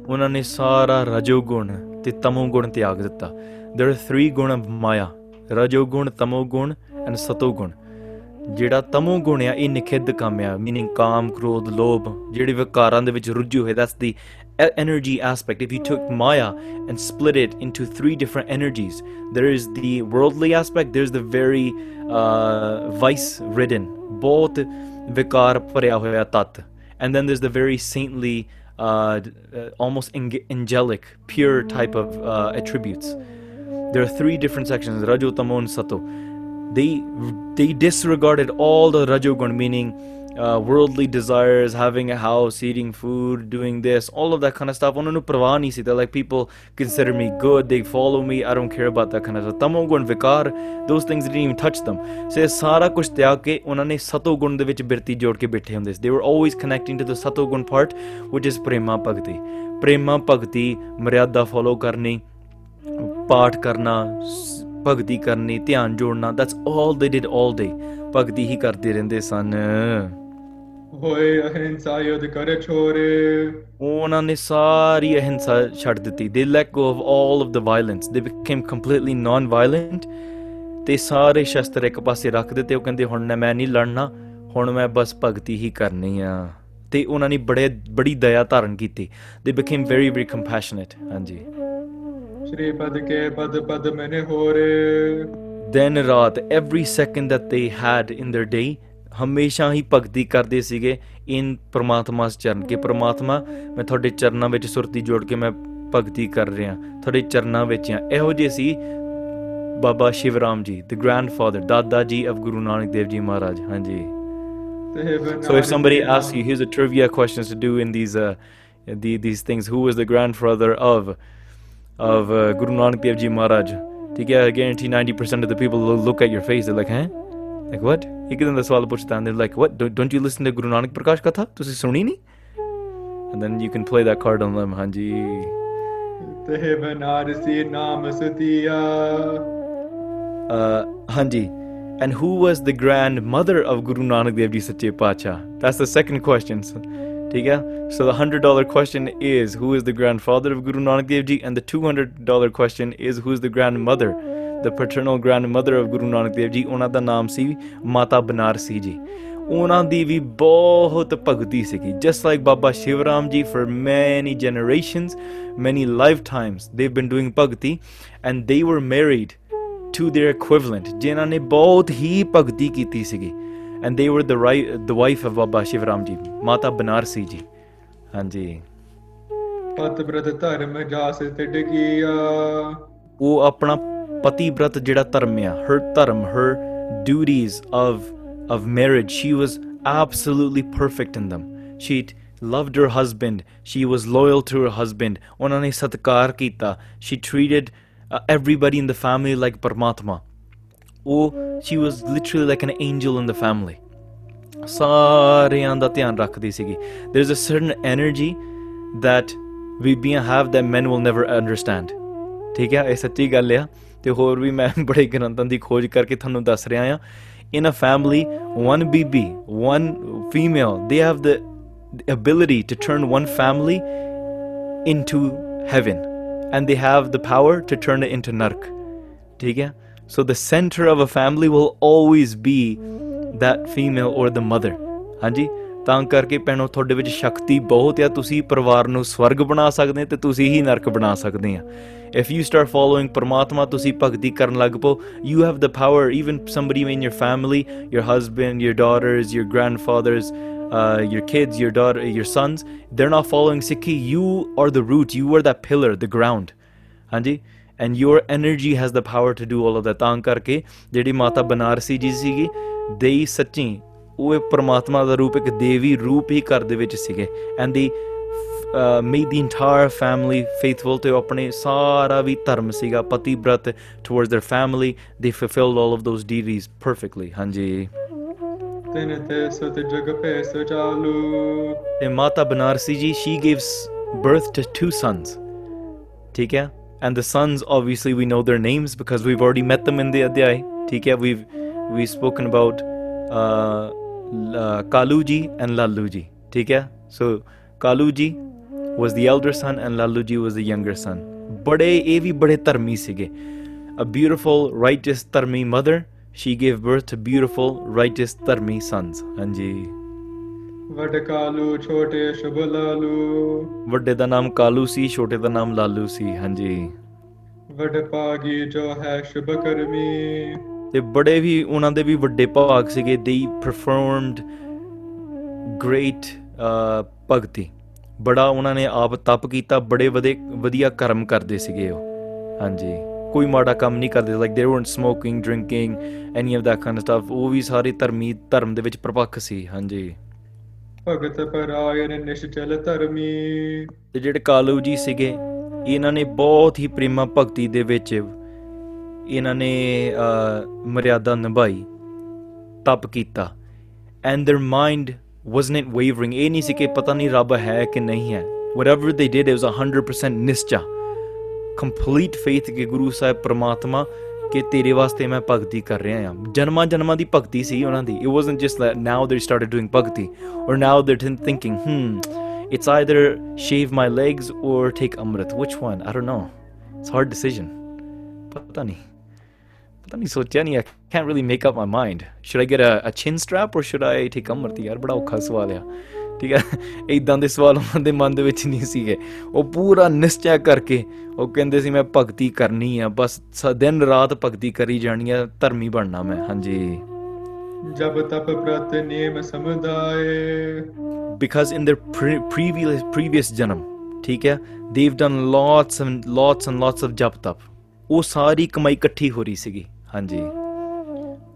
ਉਹਨਾਂ ਨੇ ਸਾਰਾ ਰਜੋ ਗੁਣ ਤੇ ਤਮੋ ਗੁਣ ਤਿਆਗ ਦਿੱਤਾ there are three guna of maya ਰਜੋ ਗੁਣ ਤਮੋ ਗੁਣ ਐਂਡ ਸਤੋ ਗੁਣ ਜਿਹੜਾ ਤਮੋ ਗੁਣ ਆ ਇਹ ਨਿਖਿੱਧ ਕਾਮ ਆ ਮੀਨਿੰਗ ਕਾਮ ਕ੍ਰੋਧ ਲੋਭ ਜਿਹੜੇ ਵਿਕਾਰਾਂ ਦੇ ਵਿੱਚ ਰੁੱਝੇ ਹੋਏ ਦੱਸਦੀ energy aspect, if you took Maya and split it into three different energies, there is the worldly aspect, there's the very uh, vice ridden, both vikar parya tat, and then there's the very saintly, uh, uh almost angelic, pure type of uh, attributes. There are three different sections Raju, Tamo, and Sato. They, they disregarded all the Rajogun, meaning uh, worldly desires, having a house, eating food, doing this, all of that kind of stuff. ਉਹਨਾਂ ਨੂੰ ਪਰਵਾਹ ਨਹੀਂ ਸੀ like people consider me good, they follow me, I don't care about that kind of stuff. vikar, those things didn't even touch them. So ਇਹ ਸਾਰਾ ਕੁਝ ਤਿਆਗ ਕੇ ਉਹਨਾਂ ਨੇ ਸਤੋਗੁਣ ਦੇ ਵਿੱਚ ਬਿਰਤੀ ਜੋੜ ਕੇ ਬੈਠੇ They were always connecting to the ਸਤੋਗੁਣ part, which is Prema ਭਗਤੀ. Prema ਭਗਤੀ ਮਰਿਆਦਾ follow Karni, ਪਾਠ Karna, ਭਗਤੀ Karni, ਧਿਆਨ ਜੋੜਨਾ That's all they did all day. ਭਗਤੀ ਹੀ ਕਰਦੇ ਰਹਿੰਦੇ ਸਨ ਹੋਏ ਅਹਿੰਸਾ ਯੁੱਧ ਕਰੇ ਛੋਰੇ ਉਹਨਾਂ ਨੇ ਸਾਰੀ ਅਹਿੰਸਾ ਛੱਡ ਦਿੱਤੀ they let go of all of the violence they became completely non violent ਤੇ ਸਾਰੇ ਸ਼ਸਤਰ ਇੱਕ ਪਾਸੇ ਰੱਖ ਦਿੱਤੇ ਉਹ ਕਹਿੰਦੇ ਹੁਣ ਮੈਂ ਨਹੀਂ ਲੜਨਾ ਹੁਣ ਮੈਂ ਬਸ ਭਗਤੀ ਹੀ ਕਰਨੀ ਆ ਤੇ ਉਹਨਾਂ ਨੇ ਬੜੇ ਬੜੀ ਦਇਆ ਧਾਰਨ ਕੀਤੀ ਦੇ ਬਿਕੇਮ ਵੈਰੀ ਵੈਰੀ ਕੰਪੈਸ਼ਨੇਟ ਹਾਂਜੀ ਸ਼੍ਰੀ ਪਦ ਕੇ ਪਦ ਪਦ ਮੈਨੇ ਹੋਰੇ ਦਿਨ ਰਾਤ every second that they had in their day ਹਮੇਸ਼ਾ ਹੀ ਭਗਤੀ ਕਰਦੇ ਸੀਗੇ ਇਨ ਪ੍ਰਮਾਤਮਾ ਦੇ ਚਰਨ ਕੇ ਪ੍ਰਮਾਤਮਾ ਮੈਂ ਤੁਹਾਡੇ ਚਰਨਾਂ ਵਿੱਚ ਸੁਰਤੀ ਜੋੜ ਕੇ ਮੈਂ ਭਗਤੀ ਕਰ ਰਿਹਾ ਤੁਹਾਡੇ ਚਰਨਾਂ ਵਿੱਚ ਆ ਇਹੋ ਜੇ ਸੀ ਬਾਬਾ ਸ਼ਿਵਰਾਮ ਜੀ ਦ ਗ੍ਰੈਂਡਫਾਦਰ ਦਾਦਾ ਜੀ ਆਫ ਗੁਰੂ ਨਾਨਕ ਦੇਵ ਜੀ ਮਹਾਰਾਜ ਹਾਂਜੀ so if somebody ask you here a trivia questions to do in these the these things who was the grandfather of of Guru Nanak Dev ji Maharaj ਠੀਕ ਹੈ guarantee 90% of the people look at your face they like ਹੈ like what एकदम the सवाल पूछता and they're like what don't, don't you listen to Guru Nanak Prakash katha तुसी सुनी नहीं and then you can play that card on them Hanji. The ते बनारसी नाम सुतिया uh and who was the grandmother of Guru Nanak Dev Ji Sache Pacha that's the second question so, the hundred dollar question is who is the grandfather of Guru Nanak grandfather And the two hundred dollar question is who's the grandmother? The paternal grandmother of Guru Nanak Dev ji ਉਹਨਾਂ ਦਾ ਨਾਮ ਸੀ ਮਾਤਾ ਬਨਾਰਸੀ ਜੀ ਉਹਨਾਂ ਦੀ ਵੀ ਬਹੁਤ ਭਗਤੀ ਸੀਗੀ just like Baba Shivram ji for many generations many lifetimes they have been doing bhakti and they were married to there equivalent ਜਿਨ੍ਹਾਂ ਨੇ ਬਹੁਤ ਹੀ ਭਗਤੀ ਕੀਤੀ ਸੀਗੀ and they were the the wife of Baba Shivram ji Mata Banarasi ਜੀ ਹਾਂਜੀ ਪਤ ਬ੍ਰਦ ਧਰਮ ਜਾਸ ਤੇ ਡਗੀਆ ਉਹ ਆਪਣਾ Patibrat Jiratarmya, her taram, her duties of, of marriage, she was absolutely perfect in them. She loved her husband, she was loyal to her husband, unhone satkar kita, she treated uh, everybody in the family like Paramatma. Oh, she was literally like an angel in the family. There's a certain energy that we being have that men will never understand ਠੀਕ ਹੈ ਇਹ ਸੱਚੀ ਗੱਲ ਤੇ ਹੋਰ ਵੀ ਮੈਂ [laughs] ਬੜੇ ਗ੍ਰੰਥਾਂ ਦੀ ਖੋਜ ਕਰਕੇ in a family, one BB, one female, they have the ability to turn one family into heaven. And they have the power to turn it into nark. So the center of a family will always be that female or the mother. Hanji? ਤਾਂ ਕਰਕੇ ਪੈਣੋ ਤੁਹਾਡੇ ਵਿੱਚ ਸ਼ਕਤੀ ਬਹੁਤ ਆ ਤੁਸੀਂ ਪਰਿਵਾਰ ਨੂੰ ਸਵਰਗ ਬਣਾ ਸਕਦੇ ਤੇ ਤੁਸੀਂ ਹੀ ਨਰਕ ਬਣਾ ਸਕਦੇ ਆ ਇਫ ਯੂ ਸਟਾਰਟ ਫਾਲੋਇੰਗ ਪਰਮਾਤਮਾ ਤੁਸੀਂ ਭਗਤੀ ਕਰਨ ਲੱਗ ਪੋ you have the power even somebody in your family your husband your daughters your grandfathers Uh, your kids, your daughter, your sons, they're not following Sikhi. You are the root. You are that pillar, the ground. hanji and your energy has the power to do all of that that ਤਾਂ jehdi mata Mata ji si gi dei sachi ਉਹ ਪਰਮਾਤਮਾ ਦਾ ਰੂਪ ਇੱਕ ਦੇਵੀ ਰੂਪ ਹੀ ਘਰ ਦੇ ਵਿੱਚ ਸੀਗੇ and they made the entire family faithful ਤੇ ਆਪਣੇ ਸਾਰਾ ਵੀ ਧਰਮ ਸੀਗਾ ਪਤੀ ਬ੍ਰਤ towards their family they fulfilled all of those duties perfectly ਹਾਂਜੀ ਤੈਨ ਤੇ ਸਤ ਜਗ ਪੈ ਚਾਲੂ ਤੇ Mata Banarasi ji she gives birth to two sons ਠੀਕ ਹੈ and the sons obviously we know their names because we've already met them in the adhyay ਠੀਕ ਹੈ we've we've spoken about uh Kalu ji and Lallu ji. Take care. So Kalu ji was the elder son and Lallu ji was the younger son. ਬੜੇ ਇਹ ਵੀ ਬੜੇ ਧਰਮੀ ਸੀਗੇ a beautiful righteous ਧਰਮੀ mother she gave birth to beautiful righteous ਧਰਮੀ sons ਹਾਂਜੀ ਵੱਡ ਕਾਲੂ ਛੋਟੇ ਸ਼ੁਭ ਲਾਲੂ ਵੱਡੇ ਦਾ ਨਾਮ ਕਾਲੂ ਸੀ ਛੋਟੇ ਦਾ ਨਾਮ ਲਾਲੂ ਸੀ ਹਾਂਜੀ ਵੱਡ ਪਾਗੀ ਜੋ ਹੈ ਸ਼ੁਭ ਕਰਮੀ ਤੇ ਬੜੇ ਵੀ ਉਹਨਾਂ ਦੇ ਵੀ ਵੱਡੇ ਭਾਗ ਸੀਗੇ ਦੇ ਪਰਫਾਰਮਡ ਗ੍ਰੇਟ ਭਗਤੀ ਬੜਾ ਉਹਨਾਂ ਨੇ ਆਪ ਤਪ ਕੀਤਾ ਬੜੇ ਵਧੇ ਵਧੀਆ ਕਰਮ ਕਰਦੇ ਸੀਗੇ ਉਹ ਹਾਂਜੀ ਕੋਈ ਮਾੜਾ ਕੰਮ ਨਹੀਂ ਕਰਦੇ like they weren't smoking drinking any of that kind of stuff ਉਹ ਵੀ ਸਾਰੇ ਧਰਮੀ ਧਰਮ ਦੇ ਵਿੱਚ ਪ੍ਰਪੱਖ ਸੀ ਹਾਂਜੀ ਭਗਤ ਪਰਾਇਣ ਨਿਸ਼ਚਲ ਧਰਮੀ ਤੇ ਜਿਹੜੇ ਕਾਲੂ ਜੀ ਸੀਗੇ ਇਹਨਾਂ ਨੇ ਬਹੁਤ ਹੀ ਪ੍ਰੇਮਾ ਭਗਤੀ ਦੇ ਵਿੱਚ ਇਹਨਾਂ ਨੇ ਮਰਿਆਦਾ ਨਿਭਾਈ ਤਪ ਕੀਤਾ and their mind wasn't wavering ਇਹ ਨਹੀਂ ਸੀ ਕਿ ਪਤਾ ਨਹੀਂ ਰੱਬ ਹੈ ਕਿ ਨਹੀਂ ਹੈ ਵਟਐਵਰ ਦੇ ਡਿਡ ਇਟ ਵਾਸ 100% ਨਿਸ਼ਚਾ ਕੰਪਲੀਟ ਫੇਥ ਕਿ ਗੁਰੂ ਸਾਹਿਬ ਪ੍ਰਮਾਤਮਾ ਕਿ ਤੇਰੇ ਵਾਸਤੇ ਮੈਂ ਭਗਤੀ ਕਰ ਰਿਹਾ ਹਾਂ ਜਨਮਾਂ ਜਨਮਾਂ ਦੀ ਭਗਤੀ ਸੀ ਉਹਨਾਂ ਦੀ it wasn't just that now they started doing bhakti or now they thinking hmm it's either shave my legs or take amrit which one I don't know it's hard ਪਤਾ ਨਹੀਂ ਪਤਾ ਨਹੀਂ ਸੋਚਿਆ ਨਹੀਂ I can't really make up my mind should I get a chin strap or should I take amrit ਯਾਰ ਬੜਾ ਔਖਾ ਸਵਾਲ ਆ ਠੀਕ ਹੈ ਇਦਾਂ ਦੇ ਸਵਾਲ ਉਹਨਾਂ ਦੇ ਮਨ ਦੇ ਵਿੱਚ ਨਹੀਂ ਸੀਗੇ ਉਹ ਪੂਰਾ ਨਿਸ਼ਚੈ ਕਰਕੇ ਉਹ ਕਹਿੰਦੇ ਸੀ ਮੈਂ ਭਗਤੀ ਕਰਨੀ ਆ ਬਸ ਦਿਨ ਰਾਤ ਭਗਤੀ ਕਰੀ ਜਾਣੀ ਆ ਧਰਮੀ ਬਣਨਾ ਮੈਂ ਹਾਂਜੀ ਜਬ ਤਪ ਪ੍ਰਤ ਨਿਯਮ ਸਮਦਾਏ because in their previous previous ਜਨਮ ਠੀਕ ਹੈ they've done lots and lots and lots of jap tap ਉਹ ਸਾਰੀ ਕਮਾਈ ਇਕੱਠੀ ਹੋ ਰਹੀ ਸੀਗੀ ਹਾਂਜੀ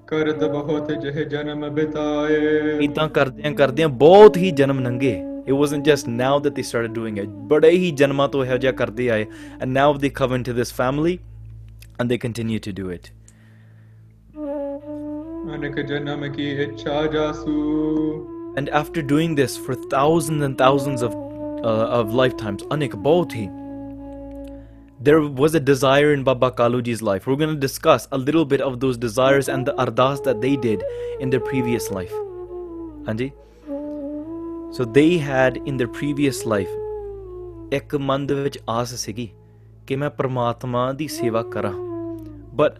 ਕਰਦ ਬਹੁਤ ਜਹ ਜਨਮ ਬਿਤਾਏ ਇਦਾਂ ਕਰਦਿਆਂ ਕਰਦਿਆਂ ਬਹੁਤ ਹੀ ਜਨਮ ਨੰਗੇ It wasn't just now that they started doing it. ਬੜੇ ਹੀ ਜਨਮਾਂ ਤੋਂ ਇਹੋ ਜਿਹਾ ਕਰਦੇ ਆਏ and now they come into this family and they continue to do it. ਅਨੇਕ ਜਨਮ ਕੀ ਇੱਛਾ ਜਾਸੂ And after doing this for thousands and thousands of uh, of lifetimes, ਅਨੇਕ ਬਹੁਤ ਹੀ there was a desire in Baba Kaluji's life. We're going to discuss a little bit of those desires and the ardas that they did in their previous life. Anji? So they had in their previous life ek ਮਨ ਦੇ ਵਿੱਚ ਆਸ ਸੀਗੀ ਕਿ seva kara, but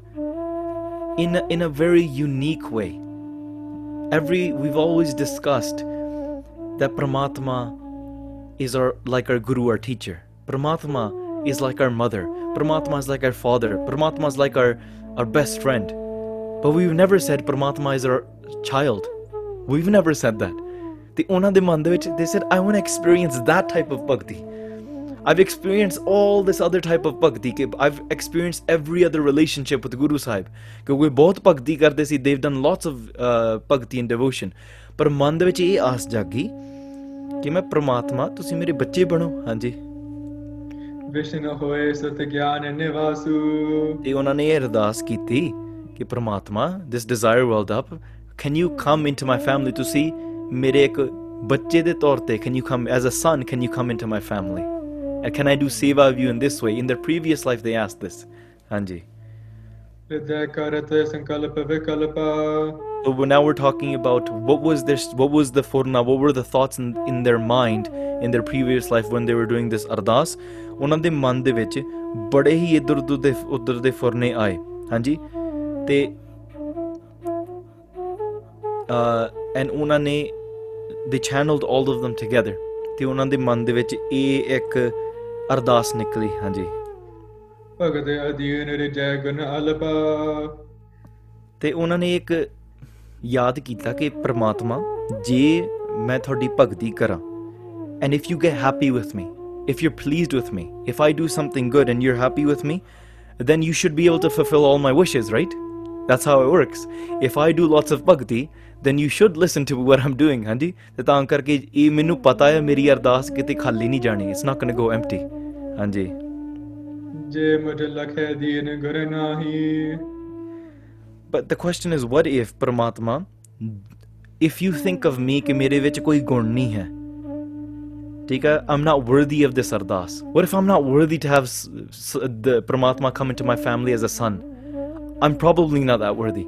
in a, in a very unique way every we've always discussed that Paramatma is our like our guru our teacher Paramatma is like our mother, Paramatma is like our father, Paramatma is like our, our best friend. But we've never said Paramatma is our child. We've never said that. The ਉਹਨਾਂ de ਮਨ ਦੇ ਵਿੱਚ they said I want to experience that type of I've experienced all this other type of bhakti. I've experienced every other relationship with Guru Sahib. ਕਿਉਂਕਿ ਬਹੁਤ ਭਗਤੀ ਕਰਦੇ ਸੀ they've done lots of uh, bhakti and devotion. ਪਰ ਮਨ ਦੇ ਵਿੱਚ ਇਹ ਆਸ ਜਾਗੀ ਕਿ ਮੈਂ ਪ੍ਰਮਾਤਮਾ ਤੁਸੀਂ ਮੇਰੇ ਬੱਚੇ ਬਣੋ ਹਾਂਜੀ ਵਿਸ਼ਨੂੰ ਹੋਏ ਸਤ ਗਿਆਨ ਨਿਵਾਸੂ ਤੇ ਉਹਨਾਂ ਨੇ ਅਰਦਾਸ ਕੀਤੀ ਕਿ ਪ੍ਰਮਾਤਮਾ this desire world up can you come into my family to see ਮੇਰੇ ਇੱਕ ਬੱਚੇ ਦੇ ਤੌਰ ਤੇ can you come as a son can you come into my family and can I do seva you in this way in their previous life they ask this ਹਾਂਜੀ ਹਿਰਦੈ ਕਰਤ ਸੰਕਲਪ ਵਿਕਲਪ So now we're talking about what was this what was the forna, what were the thoughts in, in their mind in their previous life when they were doing this ardas. ਉਹਨਾਂ ਦੇ ਮਨ ਦੇ ਵਿੱਚ ਬੜੇ ਹੀ ਇਧਰ ਉਧਰ ਦੇ ਉਧਰ ਦੇ ਫੁਰਨੇ ਆਏ ਹਾਂਜੀ ਤੇ ਅ ਐਂਡ ਉਹਨਾਂ ਨੇ they channelled all of them together ਤੇ ਉਹਨਾਂ ਦੇ ਮਨ ਦੇ ਵਿੱਚ ਇਹ ਇੱਕ ਅਰਦਾਸ ਨਿਕਲੀ ਹਾਂਜੀ ਭਗਤ ਅਧੀਨ ਰਜੈ ਗੁਣ ਅਲਪਾ ਤੇ ਉਹਨਾਂ ਨੇ ਇੱਕ ਯਾਦ ਕੀਤਾ ਕਿ ਪ੍ਰਮਾਤਮਾ ਜੇ ਮੈਂ ਤੁਹਾਡੀ ਭਗਤੀ ਕਰਾਂ and if you get happy with me if you are pleased with me if I do something good and you are happy with me then you should be able to fulfill all my wishes right that's how it works if I do lots of bhakti then you should listen to what I'm doing ਹਾਂਜੀ ਤਾਂ ਕਰਕੇ ਇਹ ਮੈਨੂੰ ਪਤਾ ਹੈ ਮੇਰੀ ਅਰਦਾਸ ਕਿਤੇ ਖਾਲੀ ਨਹੀਂ ਜਾਣੀ it's not going go empty ਹਾਂਜੀ ਜੇ ਮੁਝ ਲਖੇ ਦੀਨ ਗੁਰ ਨਾਹੀ but the question is what if paramatma if you think of me ਕਿ ਮੇਰੇ ਵਿੱਚ ਕੋਈ ਗੁਣ ਨਹੀਂ ਹੈ ਠੀਕ ਹੈ i'm not worthy of this ardas what if i'm not worthy to have the paramatma come into my family as a son i'm probably not that worthy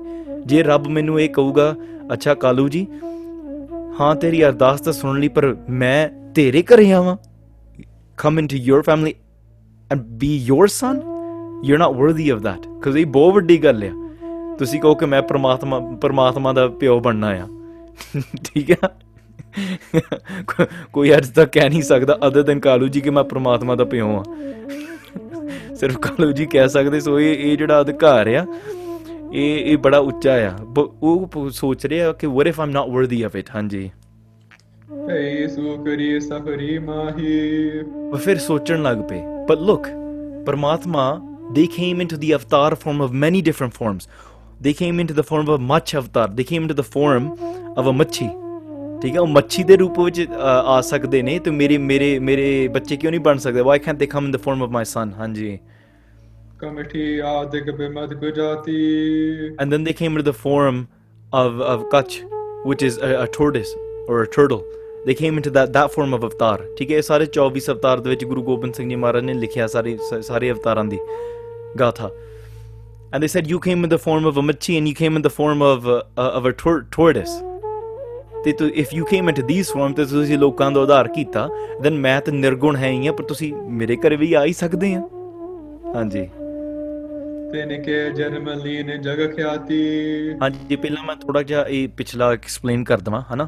ਜੇ ਰੱਬ ਮੈਨੂੰ ਇਹ ਕਹੂਗਾ ਅੱਛਾ ਕਾਲੂ ਜੀ ਹਾਂ ਤੇਰੀ ਅਰਦਾਸ ਤਾਂ ਸੁਣ ਲਈ ਪਰ ਮੈਂ ਤੇਰੇ ਘਰੇ ਆਵਾਂ come into your family and be your son you're not worthy of that because ਇਹ ਬਹੁਤ ਵੱਡੀ ਗੱਲ ਆ ਤੁਸੀਂ ਕਹੋ ਕਿ ਮੈਂ ਪ੍ਰਮਾਤਮਾ ਪ੍ਰਮਾਤਮਾ ਦਾ ਪਿਓ ਬਣਨਾ ਆ ਠੀਕ ਆ ਕੋਈ ਅੱਜ ਤੱਕ ਕਹਿ ਨਹੀਂ ਸਕਦਾ ਅਦਰ ਦਨ ਕਾਲੂ ਜੀ ਕਿ ਮੈਂ ਪ੍ਰਮਾਤਮਾ ਦਾ ਪਿਓ ਆ ਸਿਰਫ ਕਾਲੂ ਜੀ ਕਹਿ ਸਕਦੇ ਸੋ ਇਹ ਇਹ ਜਿਹੜਾ ਅਧਿਕਾਰ ਆ ਇਹ ਇਹ ਬੜਾ ਉੱਚਾ ਆ ਉਹ ਸੋਚ ਰਿਹਾ ਕਿ ਵਾਟ ਇਫ ਆਮ ਨਾਟ ਵਰਦੀ ਆਫ ਇਟ ਹਾਂਜੀ ਸੋ ਕਰੀ ਸਫਰੀ ਮਾਹੀ ਫਿਰ ਸੋਚਣ ਲੱਗ ਪਏ ਬਟ ਲੁੱਕ ਪਰਮਾਤਮਾ they came into the Avtar form of many different forms they came into the form of a mach avatar they came into the form of a machi ਠੀਕ ਹੈ ਉਹ ਮੱਛੀ ਦੇ ਰੂਪ ਵਿੱਚ ਆ ਸਕਦੇ ਨੇ ਤੇ ਮੇਰੇ ਮੇਰੇ ਮੇਰੇ ਬੱਚੇ ਕਿਉਂ ਨਹੀਂ ਬਣ ਸਕਦੇ ਵਾਈ ਕੈਨਟ ਦੇ ਕਮ in the form of my ਸਨ ਹਾਂਜੀ ਕਮਿਟੀ ਆ ਦੇ ਕੇ ਬੇਮਦ Gujarati and then they came in the form of of ਕੱਚ which is a, a tortoise or a turtle they came into that that form of avatar ਠੀਕ ਹੈ ਇਹ ਸਾਰੇ 24 ਅਵਤਾਰ ਦੇ ਵਿੱਚ ਗੁਰੂ ਗੋਬਿੰਦ ਸਿੰਘ ਜੀ ਮਹਾਰਾਜ ਨੇ ਲਿਖਿਆ ਸਾਰੇ ਸਾਰੇ ਅਵਤਾਰਾਂ ਦੀ ਗਾਥਾ and they said you came in the form of a machi and you came in the form of a, of a tor- tortoise ਤੇ ਤੋ if you came into these form ਤੇ ਤੁਸੀਂ ਲੋਕਾਂ ਦਾ ਉਧਾਰ ਕੀਤਾ ਦੈਨ ਮੈਂ ਤਾਂ ਨਿਰਗੁਣ ਹੈ ਹੀ ਆ ਪਰ ਤੁਸੀਂ ਮੇਰੇ ਘਰ ਵੀ ਆ ਹੀ ਸਕਦੇ ਆ ਹਾਂਜੀ ਤੇਨੇ ਕੇ ਜਨਮ ਲੀਨ ਜਗ ਖਿਆਤੀ ਹਾਂਜੀ ਪਹਿਲਾਂ ਮੈਂ ਥੋੜਾ ਜਿਹਾ ਇਹ ਪਿਛਲਾ ਐਕਸਪਲੇਨ ਕਰ ਦਵਾਂ ਹਨਾ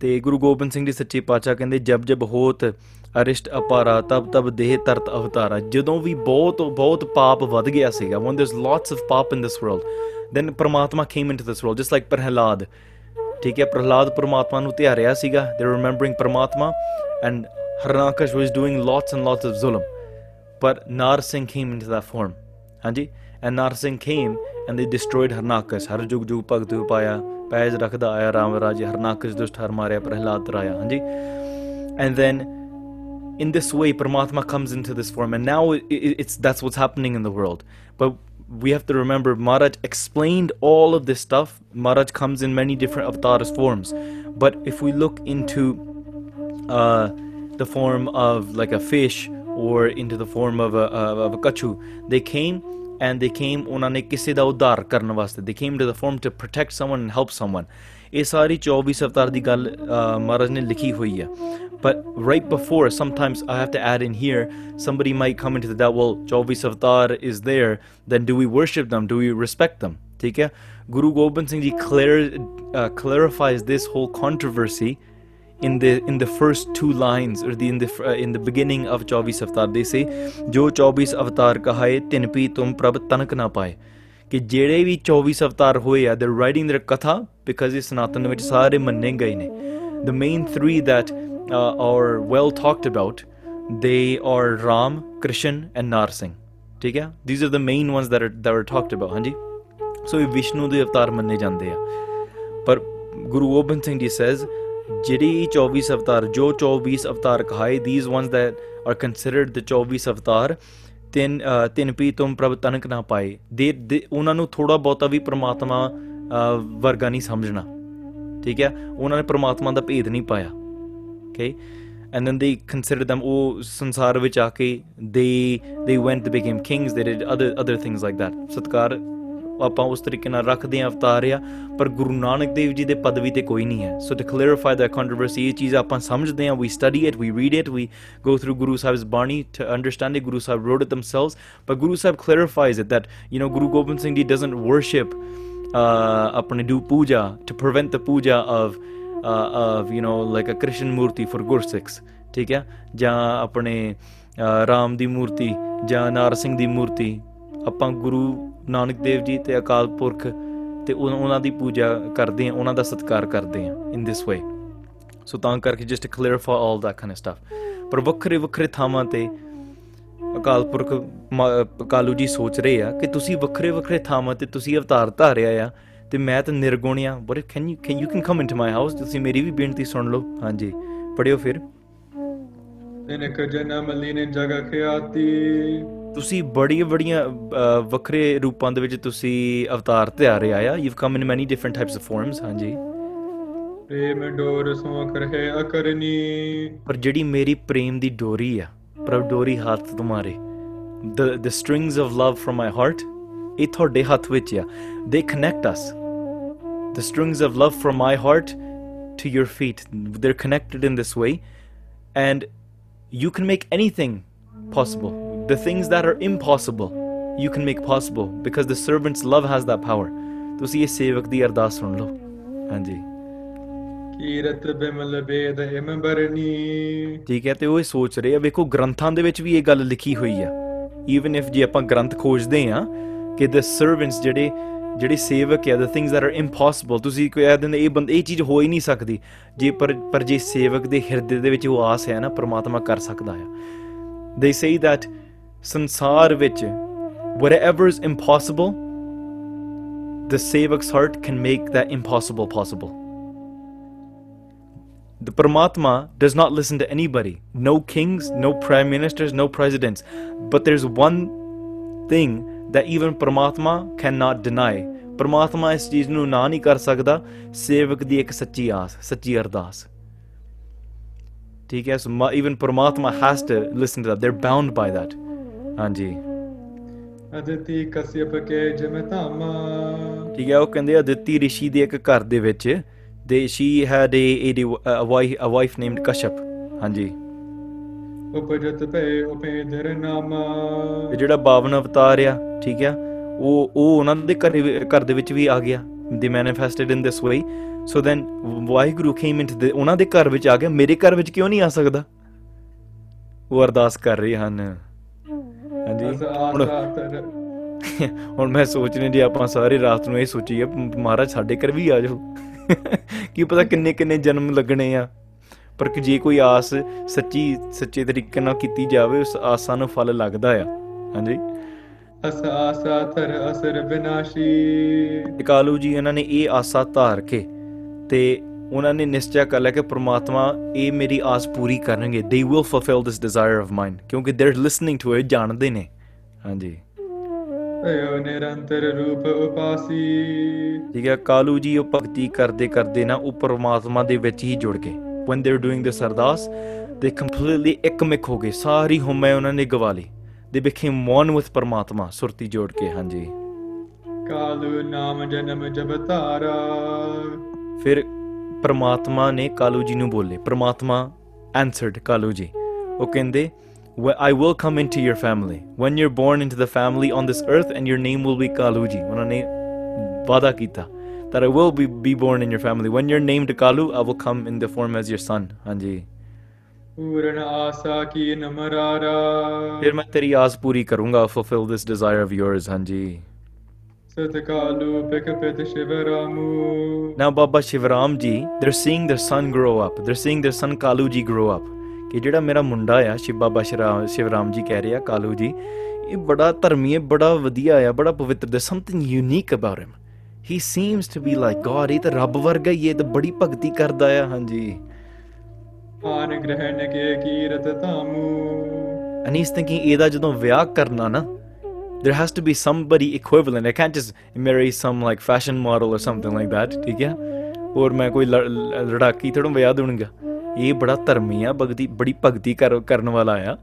ਤੇ ਗੁਰੂ ਗੋਬਿੰਦ ਸਿੰਘ ਜੀ ਸੱਚੇ ਪਾਤਸ਼ਾਹ ਕਹਿੰਦੇ ਜਬ ਜਬ ਹੋਤ ਅਰਿਸ਼ਟ ਅਪਾਰਾ ਤਬ ਤਬ ਦੇਹ ਤਰਤ ਅਵਤਾਰਾ ਜਦੋਂ ਵੀ ਬਹੁਤ ਬਹੁਤ ਪਾਪ ਵਧ ਗਿਆ ਸੀਗਾ one ਦੇਰਸ lots of paap in this world then ਪ੍ਰਮਾਤਮਾ came into this world just like Prahlad ਠੀਕ ਹੈ ਪ੍ਰਹਲਾਦ ਪ੍ਰਮਾਤਮਾ ਨੂੰ ਧਿਆਰਿਆ ਸੀਗਾ ਦੇ ਰਿਮੈਂਬਰਿੰਗ ਪ੍ਰਮਾਤਮਾ and Harnakash was doing lots and lots of zulm ਪਰ Narsingh came into the form ਹਾਂਜੀ and Narsingh came and they destroyed Harnakash ਹਰ ਜੁਗ ਜੁਗ ਭਗਤ ਹੋ ਪਾਇਆ ਪੈਜ ਰਖਦਾ ਆਇਆ ਰਾਮ ਰਾਜ ਹਰਨਾਕਸ਼ ਦੁਸ਼ਟ ਹਰ ਮਾਰਿਆ ਪ੍ਰਹਲਾਦ ਤਰਾਇਆ ਹਾਂਜੀ and then in this way Paramatma comes into this form and now it, it, it's that's what's happening in the world but we have to remember Maharaj explained all of this stuff Maharaj comes in many different avatars forms but if we look into uh, the form of like a fish or into the form of a, of a kachu they came and they came ਉਹਨਾਂ ਨੇ ਕਿਸੇ they came to the form to protect someone and help someone ਇਹ ਸਾਰੀ 24 ਅਵਤਾਰ ਦੀ ਗੱਲ ਮਹਾਰਾਜ ਨੇ ਲਿਖੀ ਹੋਈ ਹੈ but right before sometimes i have to add in here somebody might come into the doubt well Chauvis avatar is there then do we worship them do we respect them ठीक है Guru Gobind Singh ji clarifies this whole controversy in the in the first two lines or the in the uh, in the beginning of 24 avatar they say jo 24 avatar kahaye tin pi tum prab tanak na paaye ਕਿ ਜਿਹੜੇ ਵੀ 24 ਅਵਤਾਰ ਹੋਏ ਆ ਦੇ writing ਦੇ ਕਥਾ because ਇਸ ਸਨਾਤਨ ਵਿੱਚ ਸਾਰੇ ਮੰਨੇ ਗਏ ਨੇ the main 3 that are well talked about they are Ram Krishna and Narsingh ਠੀਕ ਹੈ these are the main ones that are that are talked about ਹਾਂਜੀ ਸੋ ਇਹ ਵਿਸ਼ਨੂੰ ਦੇ ਅਵਤਾਰ ਮੰਨੇ ਜਾਂਦੇ ਆ ਪਰ ਗੁਰੂ ਗੋਬਿੰਦ ਸਿੰਘ ਜੀ ਸੇਜ਼ ਜਿਹੜੀ 24 ਅਵਤਾਰ ਜੋ 24 ਅਵਤਾਰ ਕਹਾਏ these ones that are considered the 24 ਅਵਤਾਰ ਤਿੰਨ ਤਿੰਨ ਪੀ ਤੁਮ ਪ੍ਰਭ ਤਨਕ ਨਾ ਪਾਏ ਦੇ ਉਹਨਾਂ ਨੂੰ ਥੋੜਾ ਬਹੁਤਾ ਵੀ ਪ੍ਰਮਾਤਮਾ ਵਰਗਾ ਨਹੀਂ ਸਮਝਣਾ ਠੀਕ ਹੈ ਉਹਨਾਂ ਨੇ ਪ੍ਰਮਾਤਮਾ ਦਾ ਭੇਦ ਨਹੀਂ ਪਾਇਆ okay and then they considered them ਉਹ ਸੰਸਾਰ ਵਿੱਚ ਆ ਕੇ they they went to become kings they did other other things like that ਆਪਾਂ ਉਸ ਤਰੀਕੇ ਨਾਲ ਰੱਖਦੇ ਆ ਅਵਤਾਰ ਆ ਪਰ ਗੁਰੂ ਨਾਨਕ ਦੇਵ ਜੀ ਦੇ ਪਦਵੀ ਤੇ ਕੋਈ ਨਹੀਂ ਹੈ ਸੋ ਟੂ ਕਲੀਅਰਫਾਈ ਦਾ ਕੰਟਰੋਵਰਸੀ ਇਹ ਚੀਜ਼ ਆਪਾਂ ਸਮਝਦੇ ਆ we study it we read it we go through Guru Sahib's bani to understand Guru Sahib wrote it themselves but Guru Sahib clarifies it that you know Guru Gobind Singh ji doesn't worship ਆਪਣੇ do puja to prevent the puja of of you know like a Krishna murti for ਗੁਰਸਿਕਸ ਠੀਕ ਹੈ ਜਾਂ ਆਪਣੇ ਰਾਮ ਦੀ ਮੂਰਤੀ ਜਾਂ ਨਾਰ ਸਿੰਘ ਦੀ ਮੂਰਤੀ ਆਪਾਂ ਗੁਰੂ ਨਾਨਕ ਦੇਵ ਜੀ ਤੇ ਅਕਾਲ ਪੁਰਖ ਤੇ ਉਹਨਾਂ ਦੀ ਪੂਜਾ ਕਰਦੇ ਆ ਉਹਨਾਂ ਦਾ ਸਤਿਕਾਰ ਕਰਦੇ ਆ ਇਨ ਦਿਸ ਵੇ ਸੋ ਤਾਂ ਕਰਕੇ just clear for all the kind of stuff ਪਰ ਵੱਖਰੇ ਵੱਖਰੇ ਥਾਵਾਂ ਤੇ ਅਕਾਲ ਪੁਰਖ ਕਾਲੂ ਜੀ ਸੋਚ ਰਹੇ ਆ ਕਿ ਤੁਸੀਂ ਵੱਖਰੇ ਵੱਖਰੇ ਥਾਵਾਂ ਤੇ ਤੁਸੀਂ ਅਵਤਾਰ ਧਾਰਿਆ ਆ ਤੇ ਮੈਂ ਤਾਂ ਨਿਰਗੁਣ ਆ ਬਰ can you can you can come into my house ਤੁਸੀਂ ਮੇਰੀ ਵੀ ਬੇਨਤੀ ਸੁਣ ਲਓ ਹਾਂਜੀ ਪੜਿਓ ਫਿਰ ਤਿਨਕ ਜਨਮ ਲੀਨ ਜਗ ਖਿਆਤੀ ਤੁਸੀਂ ਬੜੀਆਂ ਬੜੀਆਂ ਵੱਖਰੇ ਰੂਪਾਂ ਦੇ ਵਿੱਚ ਤੁਸੀਂ ਅਵਤਾਰ ਤੇ ਆ ਰਹੇ ਆ you've come in many different types of forms ਹਾਂਜੀ ਪ੍ਰੇਮ ਡੋਰ ਸੋ ਕਰਹਿ ਅਕਰਨੀ ਪਰ ਜਿਹੜੀ ਮੇਰੀ ਪ੍ਰੇਮ ਦੀ ਡੋਰੀ ਆ ਪ੍ਰਭ ਡੋਰੀ ਹੱਥ ਤੁਹਾਰੇ the the strings of love from my heart ਇਹ ਤੁਹਾਡੇ ਹੱਥ ਵਿੱਚ ਆ they connect us the strings of love from my heart to your feet they are connected in this way and you can make anything possible The things that are impossible, you can make possible because the servant's love has that power. ਤੁਸੀਂ ਇਹ ਸੇਵਕ ਦੀ ਅਰਦਾਸ ਸੁਣ ਲਓ ਹਾਂਜੀ ਕੀਰਤ ਬਿਮਲ ਬੇਦ ਹਿਮਬਰਨੀ ਠੀਕ ਹੈ ਤੇ ਉਹ ਇਹ ਸੋਚ ਰਹੇ ਆ ਵੇਖੋ ਗ੍ਰੰਥਾਂ ਦੇ ਵਿੱਚ ਵੀ ਇਹ ਗੱਲ ਲਿਖੀ ਹੋਈ ਆ ਈਵਨ ਇਫ ਜੇ ਆਪਾਂ ਗ੍ਰੰਥ ਖੋਜਦੇ ਆ ਕਿ ਦ ਸਰਵੈਂਟਸ ਜਿਹੜੇ ਜਿਹੜੇ ਸੇਵਕ ਆ the things that are impossible ਤੁਸੀਂ ਕੋਈ ਆ ਦਿੰਦੇ ਇਹ ਬੰਦ ਇਹ ਚੀਜ਼ ਹੋ ਹੀ ਨਹੀਂ ਸਕਦੀ ਜੇ ਪਰ ਪਰ ਜੇ ਸੇਵਕ ਦੇ ਹਿਰਦੇ ਦੇ ਵਿੱਚ ਉਹ ਆਸ ਹੈ ਨਾ ਪ੍ਰਮਾਤਮਾ ਕਰ ਸਕਦਾ ਆ ਦੇ ਸੇ ਦੈਟ ਸੰਸਾਰ ਵਿੱਚ whatever is impossible the savak's heart can make that impossible possible the Paramatma does not listen to anybody no kings no prime ministers no presidents but there's one thing that even Paramatma cannot deny ਪਰਮਾਤਮਾ ਇਸ ਚੀਜ਼ ਨੂੰ ਨਾ ਨਹੀਂ ਕਰ ਸਕਦਾ ਸੇਵਕ ਦੀ ਇੱਕ ਸੱਚੀ ਆਸ ਸੱਚੀ ਅਰਦਾਸ ਠੀਕ ਹੈ so even parmatma has to listen to that they are bound by that ਹਾਂਜੀ ਅਦਿਤੀ ਕਸਿਪ ਕੇ ਜਮ ਧਾਮਾ ਠੀਕ ਹੈ ਉਹ ਕਹਿੰਦੇ ਅਦਿਤੀ ਰਿਸ਼ੀ ਦੇ ਇੱਕ ਘਰ ਦੇ ਵਿੱਚ they she had a a wife named Kashyap ਹਾਂਜੀ ਉਪਜਤ ਭੈ ਉਪੇਦਰ ਨਾਮ ਇਹ ਜਿਹੜਾ ਬਾਵਨ ਅਵਤਾਰ ਆ ਠੀਕ ਹੈ ਉਹ ਉਹ ਉਹਨਾਂ ਦੇ ਘਰ ਘਰ ਦੇ ਵਿੱਚ ਵੀ ਆ ਗਿਆ they manifested in this way so then why Guru came into ਉਹਨਾਂ ਦੇ ਘਰ ਵਿੱਚ ਆ ਗਿਆ ਮੇਰੇ ਘਰ ਵਿੱਚ ਕਿਉਂ ਨਹੀਂ ਆ ਸਕਦਾ ਉਹ ਅਰਦਾਸ ਕਰ ਰਹੇ ਹਨ ਹਾਂਜੀ ਹੁਣ [laughs] ਹੁਣ ਮੈਂ ਸੋਚਨੇ ਜੀ ਆਪਾਂ ਸਾਰੀ ਰਾਤ ਨੂੰ ਇਹ ਸੋਚੀਏ ਮਹਾਰਾਜ ਸਾਡੇ ਘਰ ਵੀ ਆ ਜਾਓ [laughs] ਕੀ ਪਤਾ ਕਿੰਨੇ ਕਿੰਨੇ ਜਨਮ ਲੱਗਣੇ ਆ ਪਰ ਕਿ ਜੇ ਕੋਈ ਆਸ ਸੱਚੀ ਸੱਚੇ ਤਰੀਕੇ ਨਾਲ ਕੀਤੀ ਜਾਵੇ ਉਸ ਆਸਾਂ ਨੂੰ ਫਲ ਲੱਗਦਾ ਆ ਹਾਂਜੀ ਅਸਾ ਆਸਾ ਤਰ ਅਸਰ ਬਿਨਾਸ਼ੀ ਟਿਕਾਲੂ ਜੀ ਇਹਨਾਂ ਨੇ ਇਹ ਆਸਾ ਧਾਰ ਕੇ ਤੇ ਉਹਨਾਂ ਨੇ ਨਿਸ਼ਚੈ ਕਰ ਲਿਆ ਕਿ ਪ੍ਰਮਾਤਮਾ ਇਹ ਮੇਰੀ ਆਸ ਪੂਰੀ ਕਰਨਗੇ they will fulfil this desire of mine ਕਿਉਂਕਿ they R listening to it ਜਾਣਦੇ ਨੇ ਹਾਂਜੀ ਓ ਨਿਰੰਤਰ ਰੂਪ ਉਪਾਸੀ ਠੀਕ ਹੈ ਕਾਲੂ ਜੀ ਉਹ ਭਗਤੀ ਕਰਦੇ ਕਰਦੇ ਨਾ ਉਹ ਪ੍ਰਮਾਤਮਾ ਦੇ ਵਿੱਚ ਹੀ ਜੁੜ ਗਏ when are doing this ardas they completely ਇਕਮਿਕ ਹੋ ਗਏ ਸਾਰੀ ਹਮੈ ਉਹਨਾਂ ਨੇ ਗਵਾ ਲਈ they became one with ਪਰਮਾਤਮਾ ਸੁਰਤੀ ਜੋੜ ਕੇ ਹਾਂਜੀ ਕਾਲੂ ਨਾਮ ਜਨਮ ਜਬ ਤਾਰਾ ਫਿਰ ਪ੍ਰਮਾਤਮਾ ਨੇ ਕਾਲੂ ਜੀ ਨੂੰ ਬੋਲੇ answered ਕਾਲੂ ਜੀ ਉਹ I will come into your family. When you're born into the family on this earth and your name will be Kaluji. ਉਹਨਾਂ ਨੇ ਵਾਦਾ ਕੀਤਾ that I will be, be born in your family. When you're named Kalu, I will come in the form as your son. ਹਾਂਜੀ ਪੂਰਨ ਆਸਾ ਕੀ ਨਮਰਾਰਾ ਫਿਰ ਮੈਂ ਤੇਰੀ fulfill this desire of yours ਹਾਂਜੀ ਨਾ ਬਾਬਾ ਸ਼ਿਵਰਾਮ ਜੀ ਦੇ ਸੀਇੰਗ ਦੇ son grow up. They seeing their son Kalu ji grow up. ਕਿ ਜਿਹੜਾ ਮੇਰਾ ਮੁੰਡਾ ਆ ਸ਼ਿਵ ਬਾਬਾ ਸ਼ਿਵਰਾਮ ਜੀ ਕਹਿ ਰਿਹਾ ਕਾਲੂ ਜੀ ਇਹ ਬੜਾ ਧਰਮੀ ਹੈ ਬੜਾ ਵਧੀਆ ਆ ਬੜਾ ਪਵਿੱਤਰ they something unique about him he seems to be like God ਇਹ ਤਾਂ ਰੱਬ ਵਰਗਾ ਹੀ ਇਹ ਤਾਂ ਬੜੀ ਭਗਤੀ ਕਰਦਾ ਆ ਹਾਂਜੀ ਪਾਨ ਗ੍ਰਹਿਣ ਕੇ ਕੀਰਤ ਧਾਮੂ ਅਨੀਸ ਨੇ ਕਿ ਇਹਦਾ ਜਦੋਂ ਵਿਆਹ ਕਰਨਾ ਨਾ there has to be somebody equivalent. I can't just marry some like fashion model or something like that. ठीक है और मैं कोई लड़ाकी थोड़ा ब्याह दूंगा ये बड़ा धर्मी आ भगती बड़ी भगती कर करने वाला है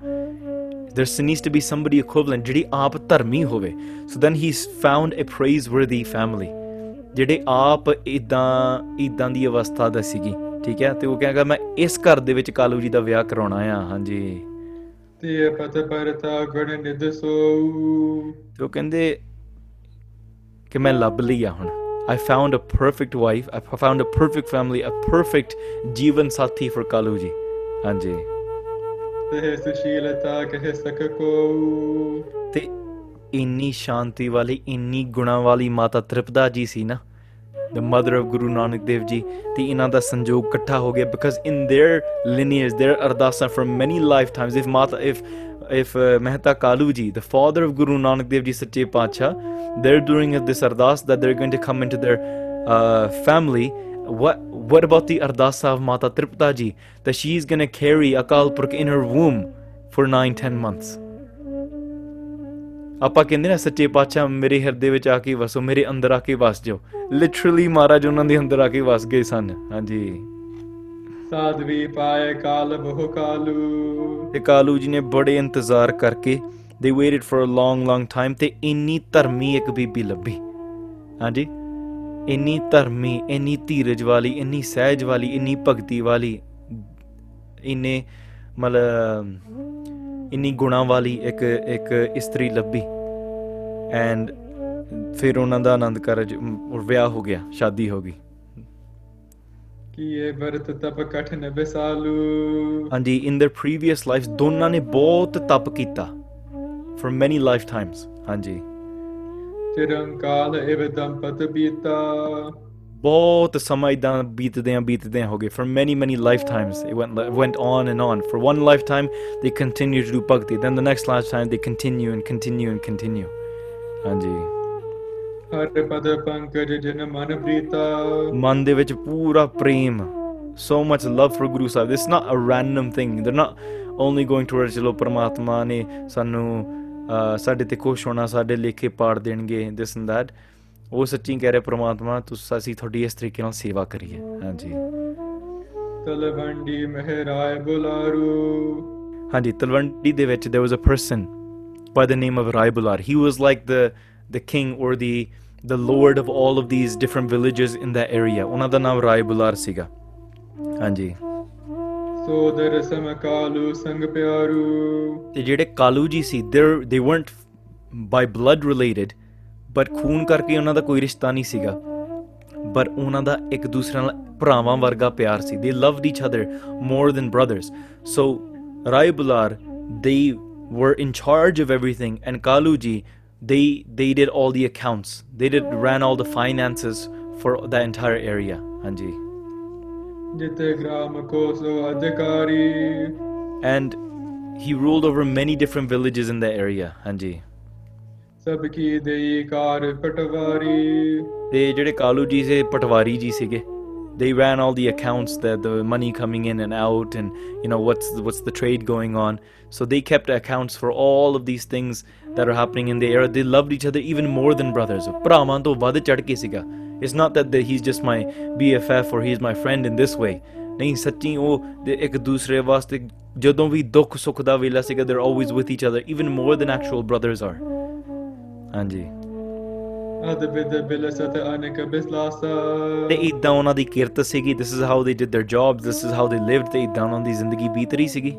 there needs to be somebody equivalent ਜਿਹੜੀ ਆਪ ਧਰਮੀ ਹੋਵੇ so then he found a praiseworthy family ਜਿਹੜੇ ਆਪ ਇਦਾਂ ਇਦਾਂ ਦੀ ਅਵਸਥਾ ਦਾ ਸੀਗੀ ਠੀਕ ਹੈ ਤੇ ਉਹ ਕਹਿੰਦਾ ਮੈਂ ਇਸ ਘਰ ਦੇ ਵਿੱਚ ਕਾਲੂ ਜੀ ਦਾ ਵਿਆਹ ਕਰਾਉਣਾ ਆ ਹਾਂਜੀ ਤੇ ਪਤ ਪਰਤਾ ਗਣ ਨਿਦ ਸੋ ਤੋ ਕਹਿੰਦੇ ਕਿ ਮੈਂ ਲੱਭ ਲਿਆ ਹੁਣ I found a perfect wife I found a perfect family a perfect ਜੀਵਨ ਸਾਥੀ ਫਰ ਕਾਲੂ ਜੀ ਹਾਂਜੀ ਤੇ ਸੁਸ਼ੀਲਤਾ ਕਹਿ ਸਕ ਕੋ ਤੇ ਇੰਨੀ ਸ਼ਾਂਤੀ ਵਾਲੀ ਇੰਨੀ ਗੁਣਾ ਵਾਲੀ ਮਾਤਾ ਤ੍ਰਿਪਦਾ ਜੀ ਸੀ ਨਾ the mother of Guru Nanak Dev Ji, the inada sanjog Katha hoge because in their lineage their ardasa for many lifetimes if mata if if uh, Mehta Kalu Ji, the father of Guru Nanak Dev Ji Sache Pacha, they're doing this ardas that they're going to come into their uh, family what what about the ardasa of Mata Tripta Ji that she's going to carry Akal Purk in her womb for nine, ten months ਆਪਾਂ ਕਹਿੰਦੇ ਨਾ ਸੱਚੇ ਪਾਤਸ਼ਾਹ ਮੇਰੇ ਹਿਰਦੇ ਵਿੱਚ ਆ ਕੇ ਵਸੋ ਮੇਰੇ ਅੰਦਰ ਆ ਕੇ ਵਸ ਜਾਓ ਲਿਟਰਲੀ ਮਹਾਰਾਜ ਉਹਨਾਂ ਦੇ ਅੰਦਰ ਆ ਕੇ ਵਸ ਗਏ ਸਨ ਹਾਂਜੀ ਸਾਧਵੀ ਪਾਏ ਕਾਲ ਬਹੁ ਕਾਲੂ ਤੇ ਕਾਲੂ ਜੀ ਨੇ ਬੜੇ ਇੰਤਜ਼ਾਰ ਕਰਕੇ they waited for a long long time ਤੇ ਇੰਨੀ ਧਰਮੀ ਇੱਕ ਬੀਬੀ ਲੱਭੀ ਹਾਂਜੀ ਇੰਨੀ ਧਰਮੀ ਇੰਨੀ ਧੀਰਜ ਵਾਲੀ ਇੰਨੀ ਸਹਿਜ ਵਾਲੀ ਇੰਨੀ ਭਗਤੀ ਵਾਲੀ ਇਨੇ ਮਤਲਬ ਇੰਨੀ ਗੁਣਾ ਵਾਲੀ ਇੱਕ ਇੱਕ ਇਸਤਰੀ ਲੱਭੀ ਐਂਡ ਫਿਰ ਉਹਨਾਂ ਦਾ ਆਨੰਦ ਕਾਰਜ ਵਿਆਹ ਹੋ ਗਿਆ ਸ਼ਾਦੀ ਹੋ ਗਈ ਇਹ ਵਰਤ ਤਪ ਕਠ ਨਬੇ ਸਾਲੂ ਹਾਂਜੀ ਇਨ देयर ਪ੍ਰੀਵੀਅਸ ਲਾਈਫਸ ਦੋਨਾਂ ਨੇ ਬਹੁਤ ਤਪ ਕੀਤਾ ਫॉर ਮੈਨੀ ਲਾਈਫ ਟਾਈਮਸ ਹਾਂਜੀ ਤਿਰੰਕਾਲ ਇਹ ਦੰਪਤ ਬੀਤਾ ਬਹੁਤ ਸਮਾਂ ਇਦਾਂ ਬੀਤਦੇ ਆ ਬੀਤਦੇ ਹੋ ਗਏ for many many lifetimes it went went on and on for one lifetime they continued to do bhakti then the next lifetime they continue and continue and continue ਹਾਂਜੀ ਹਰ ਪਦ ਪੰਕਜ ਜਨ ਮਨ ਪ੍ਰੀਤਾ ਮਨ ਦੇ ਵਿੱਚ ਪੂਰਾ ਪ੍ਰੇਮ so much love for Guru Sahib. This is not a random thing. They're not only going towards Jalo Paramatma ne sanu ਸਾਡੇ ਤੇ ਖੁਸ਼ ਹੋਣਾ ਸਾਡੇ ਲੇਖੇ ਪਾੜ ਦੇਣਗੇ this and that ਉਹ ਸੱਚੀ ਕਹਿ ਰਿਹਾ ਪ੍ਰਮਾਤਮਾ ਤੁਸੀਂ ਅਸੀਂ ਤੁਹਾਡੀ ਇਸ ਤਰੀਕੇ ਨਾਲ ਸੇਵਾ ਕਰੀਏ ਹਾਂਜੀ ਤਲਵੰਡੀ ਮਹਿਰਾਏ ਬੁਲਾਰੂ ਹਾਂਜੀ ਤਲਵੰਡੀ ਦੇ ਵਿੱਚ there was a person by the name of Rai Bular he was like the the king or the the lord of all of these different villages in the area ਉਹਨਾਂ ਦਾ ਨਾਮ ਰਾਏ ਬੁਲਾਰ ਸੀਗਾ ਹਾਂਜੀ ਸੋ ਸੋਦਰ ਸਮ ਕਾਲੂ ਸੰਗ ਪਿਆਰੂ ਤੇ ਜਿਹੜੇ ਕਾਲੂ ਜੀ ਸੀ they they weren't by blood related But ਖੂਨ ਕਰਕੇ ਉਹਨਾਂ ਦਾ ਕੋਈ ਰਿਸ਼ਤਾ ਨਹੀਂ ਸੀਗਾ ਪਰ ਉਹਨਾਂ ਦਾ ਇੱਕ ਦੂਸਰੇ ਨਾਲ ਭਰਾਵਾਂ ਵਰਗਾ ਪਿਆਰ ਸੀ they loved each other more than brothers so Rai Bular they were in charge of everything and kaluji they they did all the accounts they did ran all the finances for the entire area hanji and he ruled over many different villages in the area hanji ਸਭ ਕੀ ਦੇਈ ਕਾਰ ਪਟਵਾਰੀ ਤੇ ਜਿਹੜੇ ਕਾਲੂ ਜੀ ਸੇ ਪਟਵਾਰੀ ਜੀ ਸੀਗੇ they ran all the accounts that the money coming in and out and you know what's the, what's the trade going on so they kept accounts for all of these things that are happening in the era they loved each other even more than brothers it's not that he's just my bff or he's my friend in this way they're always with each other even more than actual brothers are ਹਾਂਜੀ ਅਦਬੇ ਸਤ ਆਨੇ ਅਨਕ ਬਿਸਲਾਸਾ ਤੇ ਇਦਾਂ ਉਹਨਾਂ ਦੀ ਕਿਰਤ ਸੀਗੀ this is how they did their jobs this is how they lived ਤੇ ਇਦਾਂ ਉਹਨਾਂ ਦੀ ਜ਼ਿੰਦਗੀ ਬੀਤ ਰਹੀ ਸੀਗੀ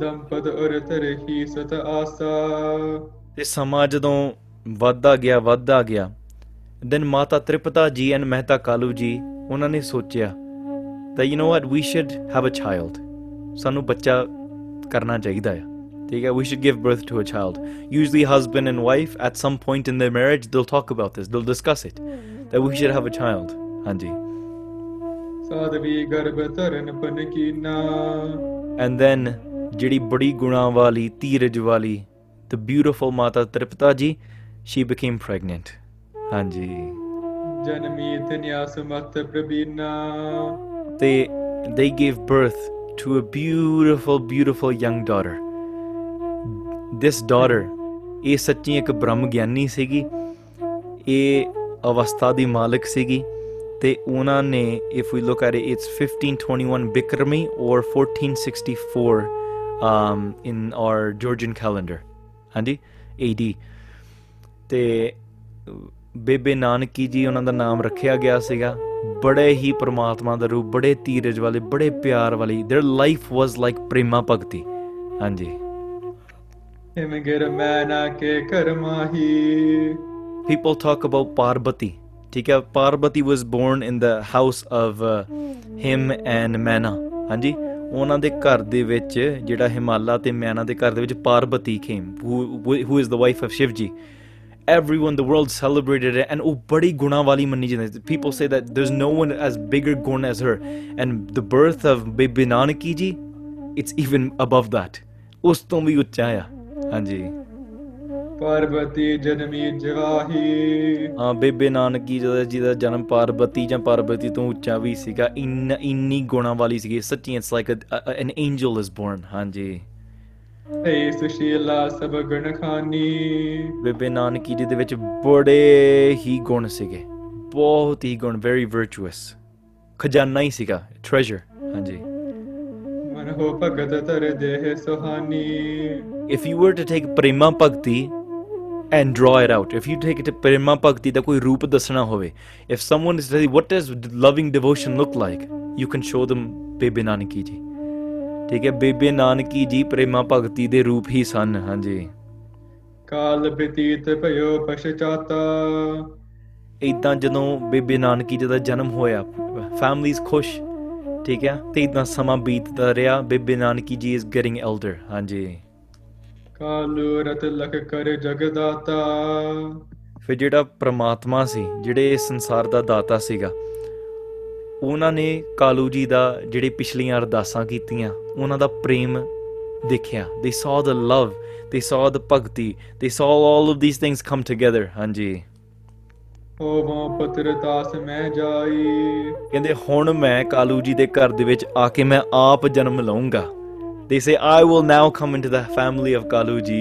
ਦੰਪਦ ਔਰਤ ਰਹੀ ਸਤ ਆਸਾ ਤੇ ਸਮਾਂ ਜਦੋਂ ਵੱਧਾ ਗਿਆ ਵੱਧਾ ਗਿਆ ਦਿਨ ਮਾਤਾ ਤ੍ਰਿਪਤਾ ਜੀ ਐਨ ਮਹਿਤਾ ਕਾਲੂ ਜੀ ਉਹਨਾਂ ਨੇ ਸੋਚਿਆ ਤਾਂ you know what we should have a child ਸਾਨੂੰ ਬੱਚਾ ਕਰਨਾ ਚਾਹੀਦਾ ਹੈ Diga, we should give birth to a child. Usually, husband and wife, at some point in their marriage, they'll talk about this, they'll discuss it, that we should have a child. Andy. And then, Jiri Bari Gunawali, Tirajwali, the beautiful Mata Triptaji, she became pregnant. Anji. They, they gave birth to a beautiful, beautiful young daughter. This daughter ਇਹ ਸੱਚੀ ਇੱਕ ਬ੍ਰਹਮ ਗਿਆਨੀ ਸੀਗੀ ਇਹ ਅਵਸਥਾ ਦੀ ਮਾਲਕ ਸੀਗੀ ਤੇ ਉਹਨਾਂ ਨੇ if we look at it's 1521 Bikrami or 1464 um in our Georgian calendar ਹਾਂਜੀ AD ਤੇ ਬੇਬੇ ਨਾਨਕੀ ਜੀ ਉਹਨਾਂ ਦਾ ਨਾਮ ਰੱਖਿਆ ਗਿਆ ਸੀਗਾ ਬੜੇ ਹੀ ਪ੍ਰਮਾਤਮਾ ਦਾ ਰੂਪ ਬੜੇ ਧੀਰਜ ਵਾਲੇ ਬੜੇ ਪਿਆਰ ਵਾਲੀ their life was like prema bhakti ਹਾਂਜੀ ਹਿਮ ਗਿਰ ਮੈਂ ਨਾ ਕੇ ਕਰਮਾਹੀ people talk about Parvati. ਠੀਕ ਹੈ Parbati was born in the house of Him and Maina ਹਾਂਜੀ ਉਹਨਾਂ ਦੇ ਘਰ ਦੇ ਵਿੱਚ ਜਿਹੜਾ ਹਿਮਾਲਾ ਤੇ ਮੈਨਾ ਦੇ ਘਰ ਦੇ ਵਿੱਚ Parbati came who is the wife of Shivji everyone the world celebrated it and oh badi guna wali manni jande people say that there's no one as bigger gun as her and the birth of bibi nanaki ji it's even above that us ਤੋਂ ਵੀ ਉੱਚਾ hai ਹਾਂਜੀ ਪਾਰਬਤੀ ਜਨਮੀ ਜਵਾਹੀ ਹਾਂ ਬੇਬੇ ਨਾਨਕੀ ਜਦੋਂ ਜੀ ਦਾ ਜਨਮ ਪਾਰਬਤੀ ਜਾਂ ਪਾਰਬਤੀ ਤੋਂ ਉੱਚਾ ਵੀ ਸੀਗਾ ਇੰਨ ਇੰਨੀ ਗੁਣਾ ਵਾਲੀ ਸੀਗੀ ਸੱਚੀ it's like an angel is born ਹਾਂਜੀ ਏ ਸੁਸ਼ੀਲਾ ਸਭ ਗੁਣ ਖਾਨੀ ਬੇਬੇ ਨਾਨਕੀ ਜੀ ਦੇ ਵਿੱਚ ਬੜੇ ਹੀ ਗੁਣ ਸੀਗੇ ਬਹੁਤ ਹੀ ਗੁਣ ਵੈਰੀ ਵਰਚੁਅਸ ਖਜ਼ਾਨਾ ਹੀ ਸੀਗਾ ਟ੍ਰੈਜਰ ਹਾਂਜੀ ਮਨ ਹੋ ਭਗਤ ਤਰ ਦੇਹ Suhani if you were to take prema bhakti and draw it out if you take it to prema bhakti ਦਾ ਕੋਈ ਰੂਪ ਦੱਸਣਾ ਹੋਵੇ if someone is telling what does loving devotion look like you can show them Bebe Nanaki ji ਠੀਕ ਹੈ ਬੇਬੇ ਨਾਨਕੀ ਜੀ ਪ੍ਰੇਮਾ ਭਗਤੀ ਦੇ ਰੂਪ ਹੀ ਸਨ ਹਾਂਜੀ ਕਾਲ ਬਤੀਤ ਭਇਓ ਪਛਤਾਤਾ ਇਦਾਂ ਜਦੋਂ ਬੇਬੇ ਨਾਨਕੀ ਜੀ ਦਾ ਜਨਮ ਹੋਇਆ ਫੈਮਲੀਜ਼ ਖੁਸ਼ ਠੀਕ ਆ ਤੇ ਇਦਾਂ ਸਮਾਂ ਬੀਤਦਾ ਰਿਹਾ Bebe Nanaki ji is getting elder ਹਾਂਜੀ ਕਾਲੂ ਰਤ ਲਖ ਕਰ ਜਗਦਾਤਾ ਫਿਰ ਜਿਹੜਾ ਪ੍ਰਮਾਤਮਾ ਸੀ ਜਿਹੜੇ ਸੰਸਾਰ ਦਾ ਦਾਤਾ ਸੀਗਾ ਉਹਨਾਂ ਨੇ ਕਾਲੂ ਜੀ ਦਾ ਜਿਹੜੇ ਪਿਛਲੀਆਂ ਅਰਦਾਸਾਂ ਕੀਤੀਆਂ ਉਹਨਾਂ ਦਾ ਪ੍ਰੇਮ ਦੇਖਿਆ ਦੇ ਸੌ ਦਾ ਲਵ ਦੇ ਸੌ ਦਾ ਭਗਤੀ ਦੇ so all of these things come together ਹਾਂਜੀ ਹੋਵਾਂ ਪਤਰਤਾਸ ਮੈਂ ਜਾਈ ਕਹਿੰਦੇ ਹੁਣ ਮੈਂ ਕਾਲੂ ਜੀ ਦੇ ਘਰ ਦੇ ਵਿੱਚ ਆ ਕੇ ਮੈਂ ਆਪ ਜਨਮ ਲਵਾਂਗਾ they say I will now come into the family of Kalu ji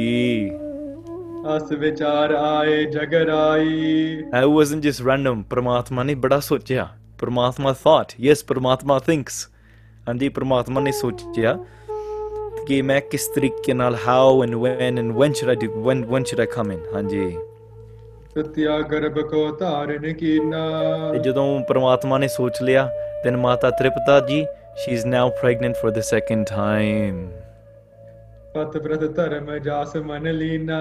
ਅਸ ਵਿਚਾਰ ਆਏ ਜਗਰਾਈ ਆਈ ਵਾਸਨਟ ਜਸ ਰੈਂਡਮ ਪ੍ਰਮਾਤਮਾ ਨੇ ਬੜਾ ਸੋਚਿਆ ਪ੍ਰਮਾਤਮਾ ਥਾਟ ਯੈਸ ਪ੍ਰਮਾਤਮਾ ਥਿੰਕਸ ਹਾਂਜੀ ਪ੍ਰਮਾਤਮਾ ਨੇ ਸੋਚਿਆ ਕਿ ਮੈਂ ਕਿਸ ਤਰੀਕੇ ਨਾਲ how and when and when should I do when when should I come in ਹਾਂਜੀ ਸਤਿਆ ਗਰਭ ਕੋ ਧਾਰਨ ਕੀਨਾ ਤੇ ਜਦੋਂ ਪ੍ਰਮਾਤਮਾ ਨੇ ਸੋਚ ਲਿਆ then ਮਾਤਾ Tripta ji she is now pregnant for the second time ਸਤਿਵ੍ਰਤ ਧਰਮ ਜਾਸ ਮਨ ਲੀਨਾ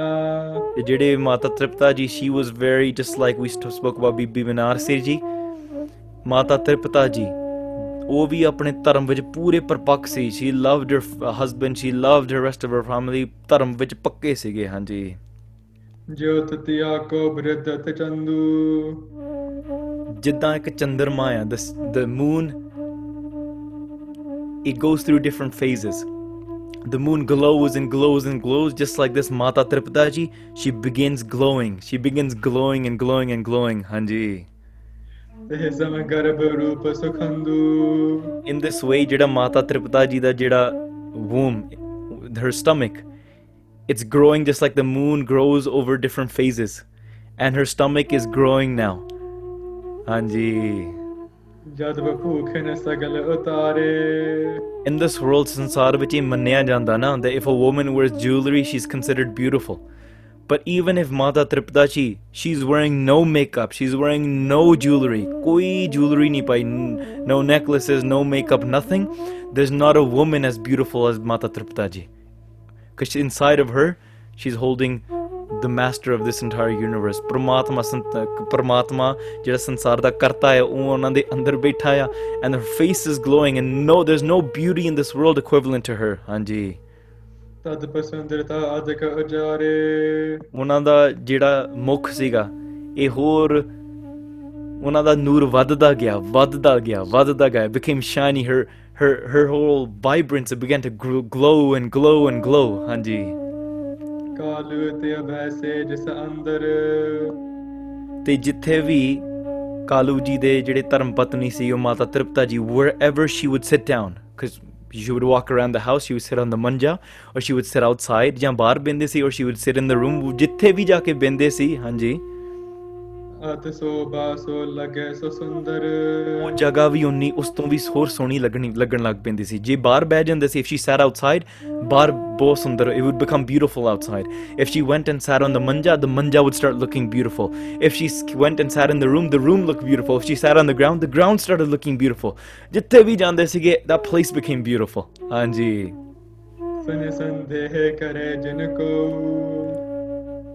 ਤੇ ਜਿਹੜੇ ਮਾਤਾ Tripta ji she was very just like we spoke about ਬੀਬੀ ਬਨਾਰਸੀ ਜੀ ਮਾਤਾ ਤ੍ਰਿਪਤਾ ਜੀ ਉਹ ਵੀ ਆਪਣੇ ਧਰਮ ਵਿੱਚ ਪੂਰੇ ਪਰਪੱਕ ਸੀ she loved her husband she loved her rest of her family ਧਰਮ ਵਿੱਚ ਪੱਕੇ ਸੀਗੇ ਹਾਂਜੀ ਜੋਤਿ ਆਕੋ ਬ੍ਰਿਦਤ ਚੰਦੂ ਜਿੱਦਾਂ ਇੱਕ ਚੰਦਰਮਾ ਆ the moon it goes through different phases. The moon glows and glows and glows, just like this Mata Tripadaji. She begins glowing. She begins glowing and glowing and glowing. Hanji. In this way, Jada Mata Tripadaji, da Jada womb, her stomach, it's growing just like the moon grows over different phases. And her stomach is growing now. In this world, sansar vich manneya that if a woman wears jewelry, she's considered beautiful. But even if Mata Tripdachi, she's wearing no makeup, she's wearing no jewelry, koi jewelry ni pai, no necklaces, no makeup, nothing, there's not a woman as beautiful as Mata Tripdaji because inside of her, she's holding the master of this entire universe ਪਰਮਾਤਮਾ ਪਰਮਾਤਮਾ ਜਿਹੜਾ ਸੰਸਾਰ ਦਾ ਕਰਤਾ ਹੈ ਉਹ ਉਹਨਾਂ ਦੇ ਅੰਦਰ ਬੈਠਾ ਆ and her face is glowing and no there's no beauty in this world equivalent to her Anji. ਤਦ ਪਸੰਦਰਤਾ ਅਦਕ ਅਜਾਰੇ ਉਹਨਾਂ ਦਾ ਜਿਹੜਾ ਮੁਖ ਸੀਗਾ ਇਹ ਹੋਰ ਉਹਨਾਂ ਦਾ ਨੂਰ ਵੱਧਦਾ ਗਿਆ ਵੱਧਦਾ ਗਿਆ ਵੱਧਦਾ ਗਿਆ became shiny her her her whole vibrance began to glow and glow and glow hanji ਤੇ ਜਿੱਥੇ ਵੀ ਕਾਲੂ ਜੀ ਦੇ ਜਿਹੜੇ ਧਰਮ ਪਤਨੀ ਸੀ ਉਹ ਮਾਤਾ Tripta ji wherever she would sit down cuz she would walk around the house she would sit on the manja or she would sit outside ਜਾਂ ਬਾਹਰ ਬੈੰਦੇ or she would sit in the room ਜਿੱਥੇ ਵੀ ਜਾ ਕੇ ਬੈੰਦੇ ਅਤ ਸੋਭਾ ਸੋ ਲਗੇ ਸੋ ਸੁੰਦਰ ਉਹ ਜਗਾ ਵੀ ਉਨੀ ਉਸ ਤੋਂ ਵੀ ਹੋਰ ਸੋਹਣੀ ਲੱਗਣੀ ਲੱਗਣ ਲੱਗ ਪੈਂਦੀ ਸੀ ਜੇ ਬਾਹਰ ਬਹਿ ਜਾਂਦੇ ਸੀ ਇਫ ਸ਼ੀ ਸੈਟ ਆਊਟਸਾਈਡ ਬਾਹਰ ਬਹੁਤ ਸੁੰਦਰ it would become beautiful outside if she went and sat on the manja the manja would start looking beautiful if she went and sat in the room the room look beautiful if she sat on the ground the ground started looking beautiful ਜਿੱਥੇ ਵੀ ਜਾਂਦੇ ਸੀਗੇ ਦਾ place become beautiful ਹਾਂਜੀ ਸੁਨੇ ਸੰਦੇਹ ਕਰੇ ਜਿਨ ਕੋ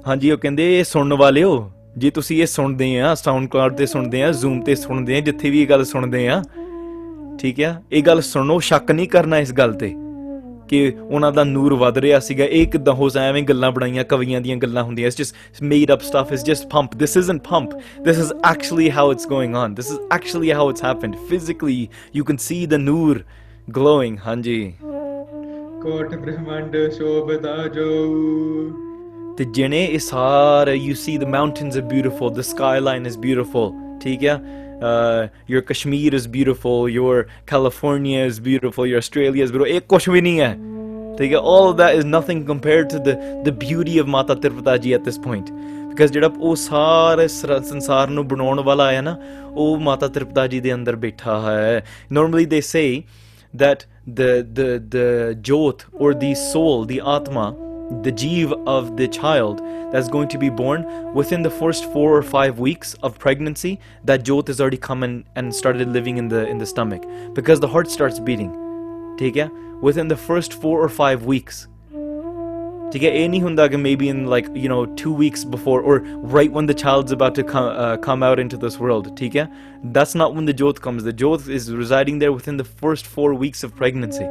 ਹਾਂਜੀ ਉਹ ਕਹਿੰਦੇ ਸੁਣਨ ਵਾਲਿਓ ਜੇ ਤੁਸੀਂ ਇਹ ਸੁਣਦੇ ਆ ਸਾਊਂਡਕਲਾਉਡ ਤੇ ਸੁਣਦੇ ਆ ਜ਼ੂਮ ਤੇ ਸੁਣਦੇ ਆ ਜਿੱਥੇ ਵੀ ਇਹ ਗੱਲ ਸੁਣਦੇ ਆ ਠੀਕ ਆ ਇਹ ਗੱਲ ਸੁਣੋ ਸ਼ੱਕ ਨਹੀਂ ਕਰਨਾ ਇਸ ਗੱਲ ਤੇ ਕਿ ਉਹਨਾਂ ਦਾ ਨੂਰ ਵਧ ਰਿਹਾ ਸੀਗਾ ਇਹ ਕਿਦਾਂ ਹੋ ਜਾ ਐਵੇਂ ਗੱਲਾਂ ਬਣਾਈਆਂ ਕਵੀਆਂ ਦੀਆਂ ਗੱਲਾਂ ਹੁੰਦੀਆਂ it's just made up stuff it's just pomp this isn't pomp this is actually how it's going on this is actually how it's happened physically you can see the noor glowing ਹਾਂਜੀ ਕੋਟ ਬ੍ਰਹਮੰਡ ਸ਼ੋਭਦਾ ਜੋ The Jane hard. you see the mountains are beautiful, the skyline is beautiful. ठीक है uh, your Kashmir is beautiful, your California is beautiful, your Australia is beautiful. एक कुछ नहीं है ठीक है all of that is nothing compared to the the beauty of Mata Tirupata ji at this point because ਜਿਹੜਾ ਉਹ ਸਾਰੇ ਸੰਸਾਰ ਨੂੰ ਬਣਾਉਣ ਵਾਲਾ ਹੈ ਨਾ ਉਹ Mata ਤ੍ਰਿਪਤਾ ਜੀ ਦੇ ਅੰਦਰ ਬੈਠਾ normally they say that the the the jyot or the soul the atma the jeev of the child that's going to be born within the first four or five weeks of pregnancy that jyot has already come in and started living in the in the stomach because the heart starts beating theek within the first four or five weeks to get any hundaga maybe in like you know two weeks before or right when the child's about to come, uh, come out into this world Tika that's not when the jyot comes the jyot is residing there within the first four weeks of pregnancy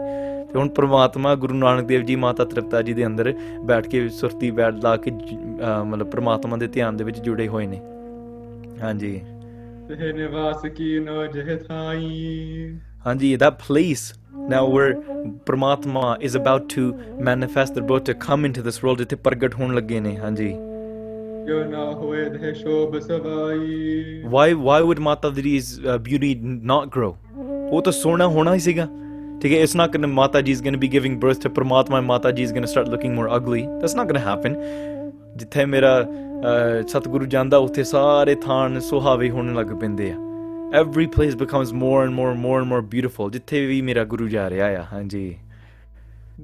ਤੇ ਹੁਣ ਪ੍ਰਮਾਤਮਾ ਗੁਰੂ ਨਾਨਕ ਦੇਵ ਜੀ ਮਾਤਾ ਤ੍ਰਿਪਤਾ ਜੀ ਦੇ ਅੰਦਰ ਬੈਠ ਕੇ ਸੁਰਤੀ ਬੈਠ ਲਾ ਕੇ ਮਤਲਬ ਪ੍ਰਮਾਤਮਾ ਦੇ ਧਿਆਨ ਦੇ ਵਿੱਚ ਜੁੜੇ ਹੋਏ ਨੇ ਹਾਂਜੀ ਤੇ ਨਿਵਾਸ ਨੋ ਜਹ ਥਾਈ ਹਾਂਜੀ ਇਹਦਾ ਪਲੇਸ now where ਪ੍ਰਮਾਤਮਾ is about to manifest the about to come into this world ਜਿੱਥੇ ਪ੍ਰਗਟ ਹੋਣ ਲੱਗੇ ਨੇ ਹਾਂਜੀ ਜੋ ਨਾ ਹੋਏ ਦੇ ਸ਼ੋਭ ਸਵਾਈ why why would mata diri's uh, beauty not grow ਉਹ ਤਾਂ ਸੋਹਣਾ ਹੋਣਾ ਹੀ ਸੀਗਾ Okay, it's not gonna Mataji is gonna be giving birth to Paramatma and Mataji is gonna start looking more ugly. That's not gonna happen. ਜਿੱਥੇ ਮੇਰਾ ਸਤਿਗੁਰੂ ਜਾਂਦਾ ਉੱਥੇ ਸਾਰੇ ਥਾਨ ਸੁਹਾਵੇ ਹੋਣ ਲੱਗ ਪੈਂਦੇ ਆ every place becomes more and more and more and more beautiful ਜਿੱਥੇ ਵੀ ਮੇਰਾ ਗੁਰੂ ਜਾ ਰਿਹਾ ਆ ਹਾਂਜੀ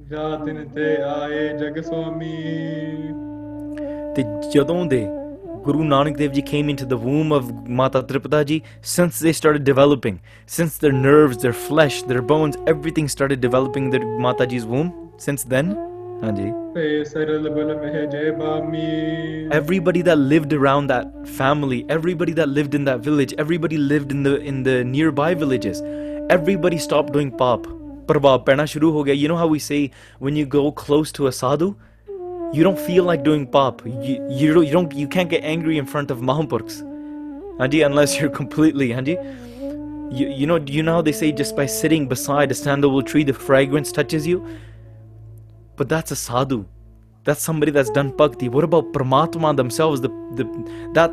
ਜਾ ਤਿਨ ਤੇ ਆਏ ਜਗ ਸੁਆਮੀ ਤੇ ਜਦੋਂ ਦੇ Guru Nanak Dev Ji came into the womb of Mata Tripada Ji, since they started developing, since their nerves, their flesh, their bones, everything started developing their Mata Ji's womb, since then. Anji. Everybody that lived around that family, everybody that lived in that village, everybody lived in the in the nearby villages, everybody stopped doing pop. perna shuru You know how we say when you go close to a sadhu, you don't feel like doing pop. You, you, don't you can't get angry in front of Mahomporks. Andy, unless you're completely Andy. You, you know you know how they say just by sitting beside a sandalwood tree the fragrance touches you? But that's a sadhu. That's somebody that's done bhakti. What about pramatma themselves? The, the that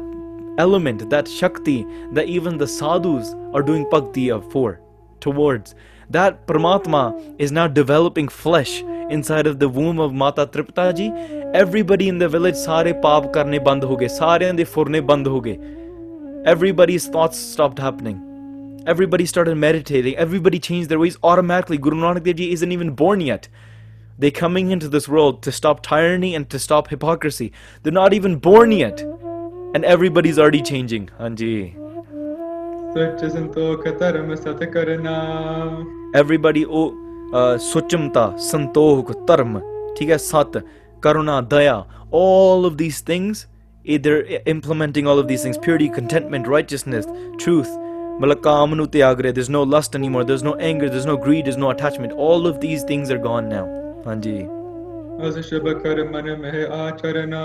element, that shakti that even the sadhus are doing bhakti for towards. That Paramatma is now developing flesh inside of the womb of Mata Tripta ji. Everybody in the village, sare paap karne band hoge, sare de furne band hoge. Everybody's thoughts stopped happening. Everybody started meditating. Everybody changed their ways automatically. Guru Nanak Dev Ji isn't even born yet. They're coming into this world to stop tyranny and to stop hypocrisy. They're not even born yet. And everybody's already changing. Anji. ਸੁਚ ਸੰਤੋਖ ਧਰਮ ਸਤ ਕਰਨਾ everybody ਉਹ ਸੁਚਮਤਾ ਸੰਤੋਖ ਧਰਮ ਠੀਕ ਹੈ ਸਤ ਕਰੁਣਾ ਦਇਆ all of these things either implementing all of these things purity contentment righteousness truth malakaamanu tyagre there's no lust anymore there's no anger there's no greed there's no attachment all of these things are gone now ਹਾਂਜੀ ਅਸ ਸ਼ੁਭ ਕਰਮ ਮਨ ਮਹਿ ਆਚਰਨਾ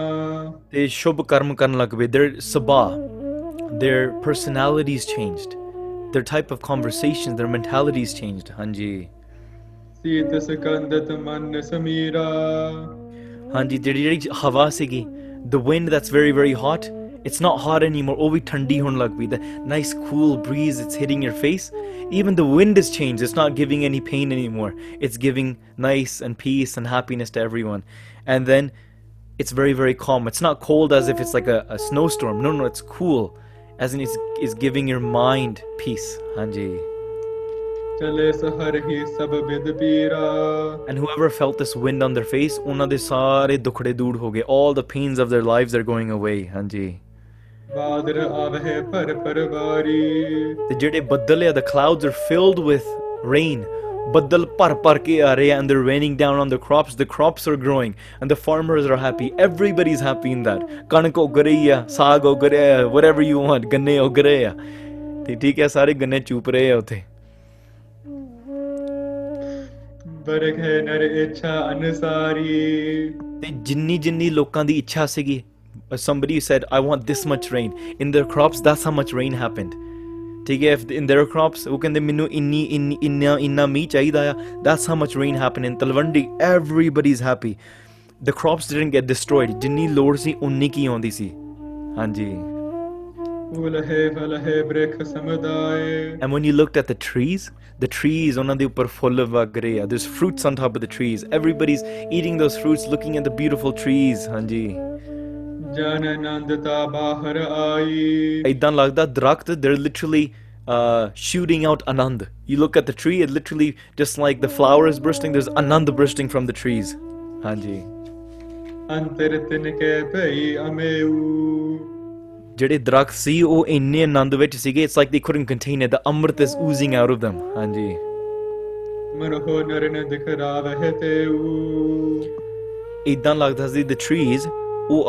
ਤੇ ਸ਼ੁਭ ਕਰਮ ਕਰਨ ਲੱਗ ਪਏ ਦੇ ਸਬਾ their personalities changed their type of conversations their mentalities changed hanji Hanji, the wind that's very very hot it's not hot anymore oh we thandi hun the nice cool breeze it's hitting your face even the wind has changed it's not giving any pain anymore it's giving nice and peace and happiness to everyone and then it's very very calm it's not cold as if it's like a, a snowstorm no no it's cool as in it's, it's giving your mind peace hanji and whoever felt this wind on their face, All the pains of their lives are going away. hanji The the clouds are filled with rain. ਬੱਦਲ ਭਰ ਭਰ ਕੇ ਆ ਰਹੇ and they raining down on the crops the crops are growing and the farmers are happy everybody is happy in that ਕਣਕ ਉਗ ਰਹੀ ਆ ਸਾਗ ਉਗ ਰਿਹਾ ਆ ਵਟਐਵਰ ਯੂ ਵਾਂਟ ਗੰਨੇ ਉਗ ਰਹੇ ਆ ਤੇ ਠੀਕ ਹੈ ਸਾਰੇ ਗੰਨੇ ਚੂਪ ਰਹੇ ਆ ਉੱਥੇ ਬਰਗ ਹੈ ਨਰ ਇੱਛਾ ਅਨੁਸਾਰੀ ਤੇ ਜਿੰਨੀ ਜਿੰਨੀ ਲੋਕਾਂ ਦੀ ਇੱਛਾ ਸੀਗੀ somebody said i want this much rain in their crops that's how much rain happened ਠੀਕ ਹੈ ਇਫ ਇਨ देयर ਕ੍ਰੌਪਸ ਉਹ ਕਹਿੰਦੇ ਮੈਨੂੰ ਇੰਨੀ ਇੰਨਾ ਇੰਨਾ ਮੀ ਚਾਹੀਦਾ ਆ that's how much rain happen in Talwandi everybody is happy the crops didn't get destroyed ਜਿੰਨੀ ਲੋੜ ਸੀ ਉਨੀ ਕੀ ਆਉਂਦੀ ਸੀ ਹਾਂਜੀ ਉਲਹੇ ਫਲਹੇ ਬ੍ਰੇਖ ਸਮਦਾਏ and when you looked at the trees the trees ਉਹਨਾਂ ਦੇ ਉੱਪਰ ਫੁੱਲ ਵਗ ਰਹੇ ਆ there's fruits on top of the trees everybody's eating those fruits looking at the beautiful trees ਹਾਂਜੀ ਜਨ ਅਨੰਦਤਾ ਬਾਹਰ ਆਈ ਇਦਾਂ ਲੱਗਦਾ ਦਰਖਤ they're literally uh, shooting out anand you look at the tree it literally just like the flower is bursting there's anand bursting from the trees ਹਾਂਜੀ ਅੰਤਰ ਤਿਨ ਕੇ ਭਈ ਅਮੇਉ ਜਿਹੜੇ ਦਰਖਤ ਸੀ ਉਹ ਇੰਨੇ ਆਨੰਦ ਵਿੱਚ ਸੀਗੇ it's like they couldn't contain it the amrit is oozing out of them ਹਾਂਜੀ ਮਨੋ ਨਰਨ ਦਿਖਰਾ ਵਹਿ ਤੇਉ ਇਦਾਂ ਲੱਗਦਾ ਸੀ ਦ ਟਰੀਜ਼ ਉਹ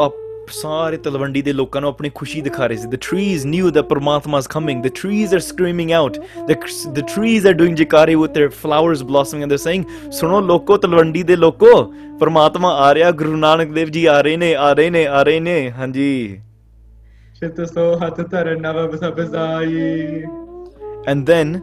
ਸਾਰੇ ਤਲਵੰਡੀ ਦੇ ਲੋਕਾਂ ਨੂੰ ਆਪਣੀ ਖੁਸ਼ੀ ਦਿਖਾ ਰਹੇ ਸੀ ਦ ਟ੍ਰੀਜ਼ ਨਿਊ ਦ ਪਰਮਾਤਮਾ is coming the trees are screaming out the the trees are doing ਜਿਕਾਰੀ with their flowers blossoming and they saying ਸੁਣੋ ਲੋਕੋ ਤਲਵੰਡੀ ਦੇ ਲੋਕੋ ਪਰਮਾਤਮਾ ਆ ਰਿਹਾ ਗੁਰੂ ਨਾਨਕ ਦੇਵ ਜੀ ਆ ਰਹੇ ਨੇ ਆ ਰਹੇ ਨੇ ਆ ਰਹੇ ਨੇ ਹਾਂਜੀ ਸਤਿ ਸੋ ਹੱਥ ਧਰਨ ਨਵ ਬਸਾਈ ਐਂਡ ਦੈਨ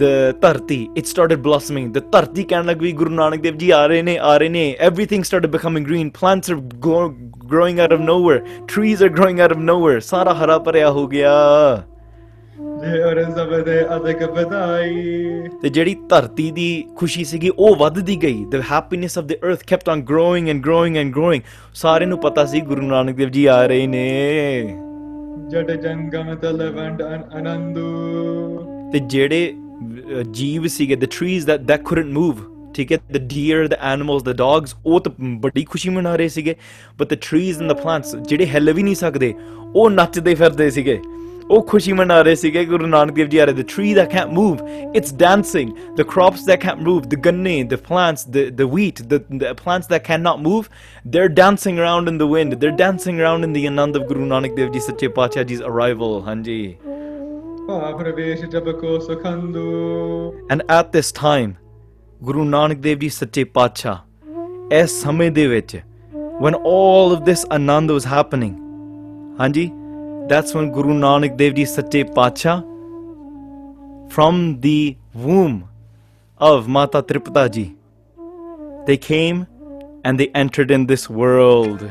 ਦ ਧਰਤੀ ਇਟ ਸਟਾਰਟਡ ਬਲਸਮਿੰਗ ਦ ਧਰਤੀ ਕਹਿਣ ਲੱਗ ਪਈ ਗੁਰੂ ਨਾਨਕ ਦੇਵ ਜੀ ਆ ਰਹੇ ਨੇ ਆ ਰਹੇ ਨੇ everything started becoming green plants are growing out of nowhere trees are growing out of nowhere ਸਾਰਾ ਹਰਾ ਭਰਿਆ ਹੋ ਗਿਆ ਤੇ ਜਿਹੜੀ ਧਰਤੀ ਦੀ ਖੁਸ਼ੀ ਸੀਗੀ ਉਹ ਵੱਧਦੀ ਗਈ ਦ happiness of the earth kept on growing and growing and growing ਸਾਰੇ ਨੂੰ ਪਤਾ ਸੀ ਗੁਰੂ ਨਾਨਕ ਦੇਵ ਜੀ ਆ ਰਹੇ ਨੇ ਜਟ ਜੰਗਮ ਤਲਵੰਡ ਅਨੰਦੂ ਤੇ ਜਿਹੜੇ ਜੀਵ ਸੀਗੇ the trees that that couldn't move ਠੀਕ ਹੈ the deer the animals the dogs ਉਹ ਤਾਂ ਬੜੀ ਖੁਸ਼ੀ ਮਨਾ ਰਹੇ ਸੀਗੇ but the trees and the plants ਜਿਹੜੇ ਹਿੱਲ ਵੀ ਨਹੀਂ ਸਕਦੇ ਉਹ ਨੱਚਦੇ ਫਿਰਦੇ ਸੀਗੇ ਉਹ ਖੁਸ਼ੀ ਮਨਾ ਰਹੇ ਸੀਗੇ ਗੁਰੂ ਨਾਨਕ ਦੇਵ ਜੀ ਆ ਰਹੇ the tree the can't move it's dancing the crops the can't move the ਗੰਨੇ the plants the the wheat the the plants the can not move they are dancing around in the wind they are dancing around in the anand of Guru Nanak Dev ji ਸੱਚੇ ਪਾਤਸ਼ਾਹ ਜੀਸ arrival ਹਾਂਜੀ And at this time, Guru Nanak Dev Ji Sache Pacha, ਇਸ ਸਮੇਂ ਦੇ ਵਿੱਚ when all of this anand was happening ਹਾਂਜੀ that's when guru nanak dev ji sache pacha from the womb of mata tripata ji they came and they entered in this world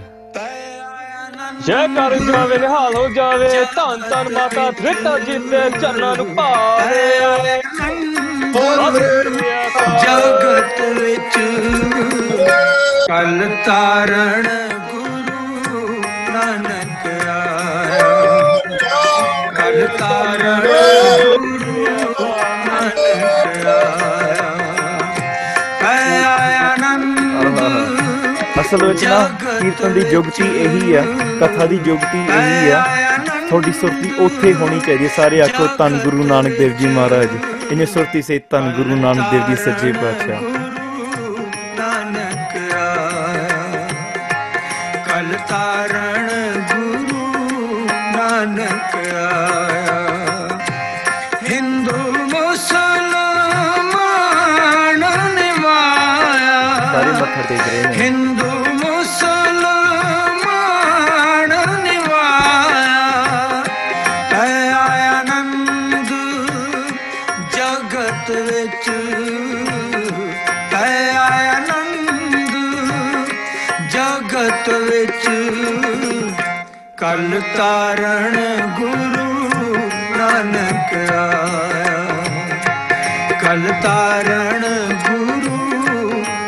ਜੈ ਕਰ ਜਾਵੇ ਨਿਹਾਲ ਹੋ ਜਾਵੇ ਧੰਨ ਧੰਨ ਮਾਤਾ ਤ੍ਰਿਤਾ ਜੀ ਦੇ ਚਰਨਾਂ ਨੂੰ ਭਾਵੇ ਜਗਤ ਵਿੱਚ ਕਲ ਤਾਰਣ ਗੁਰੂ ਨਾਨਕ ਆਇਆ ਕਲ ਤਾਰਣ ਗੁਰੂ ਨਾਨਕ ਆਇਆ ਅਸਲ ਵਿੱਚ ਨਾ ਕੀਰਤਨ ਦੀ ਜੁਗਤੀ ਇਹੀ ਆ ਕਥਾ ਦੀ ਜੁਗਤੀ ਇਹੀ ਆ ਤੁਹਾਡੀ ਸੁਰਤੀ ਉੱਥੇ ਹੋਣੀ ਚਾਹੀਦੀ ਸਾਰੇ ਆਖੋ ਤਨ ਗੁਰੂ ਨਾਨਕ ਦੇਵ ਜੀ ਮਹਾਰਾਜ ਇਹਨੇ ਸੁਰਤੀ ਸੇ ਤਨ ਗੁਰੂ ਨਾਨਕ ਦੇਵ ਜੀ ਸੱਚੇ ਪਾਤਸ਼ਾਹ ਕਾਲ ਤਾਰਣ ਗੁਰੂ ਨਾਨਕ ਆਇਆ ਕਲ ਤਾਰਣ ਗੁਰੂ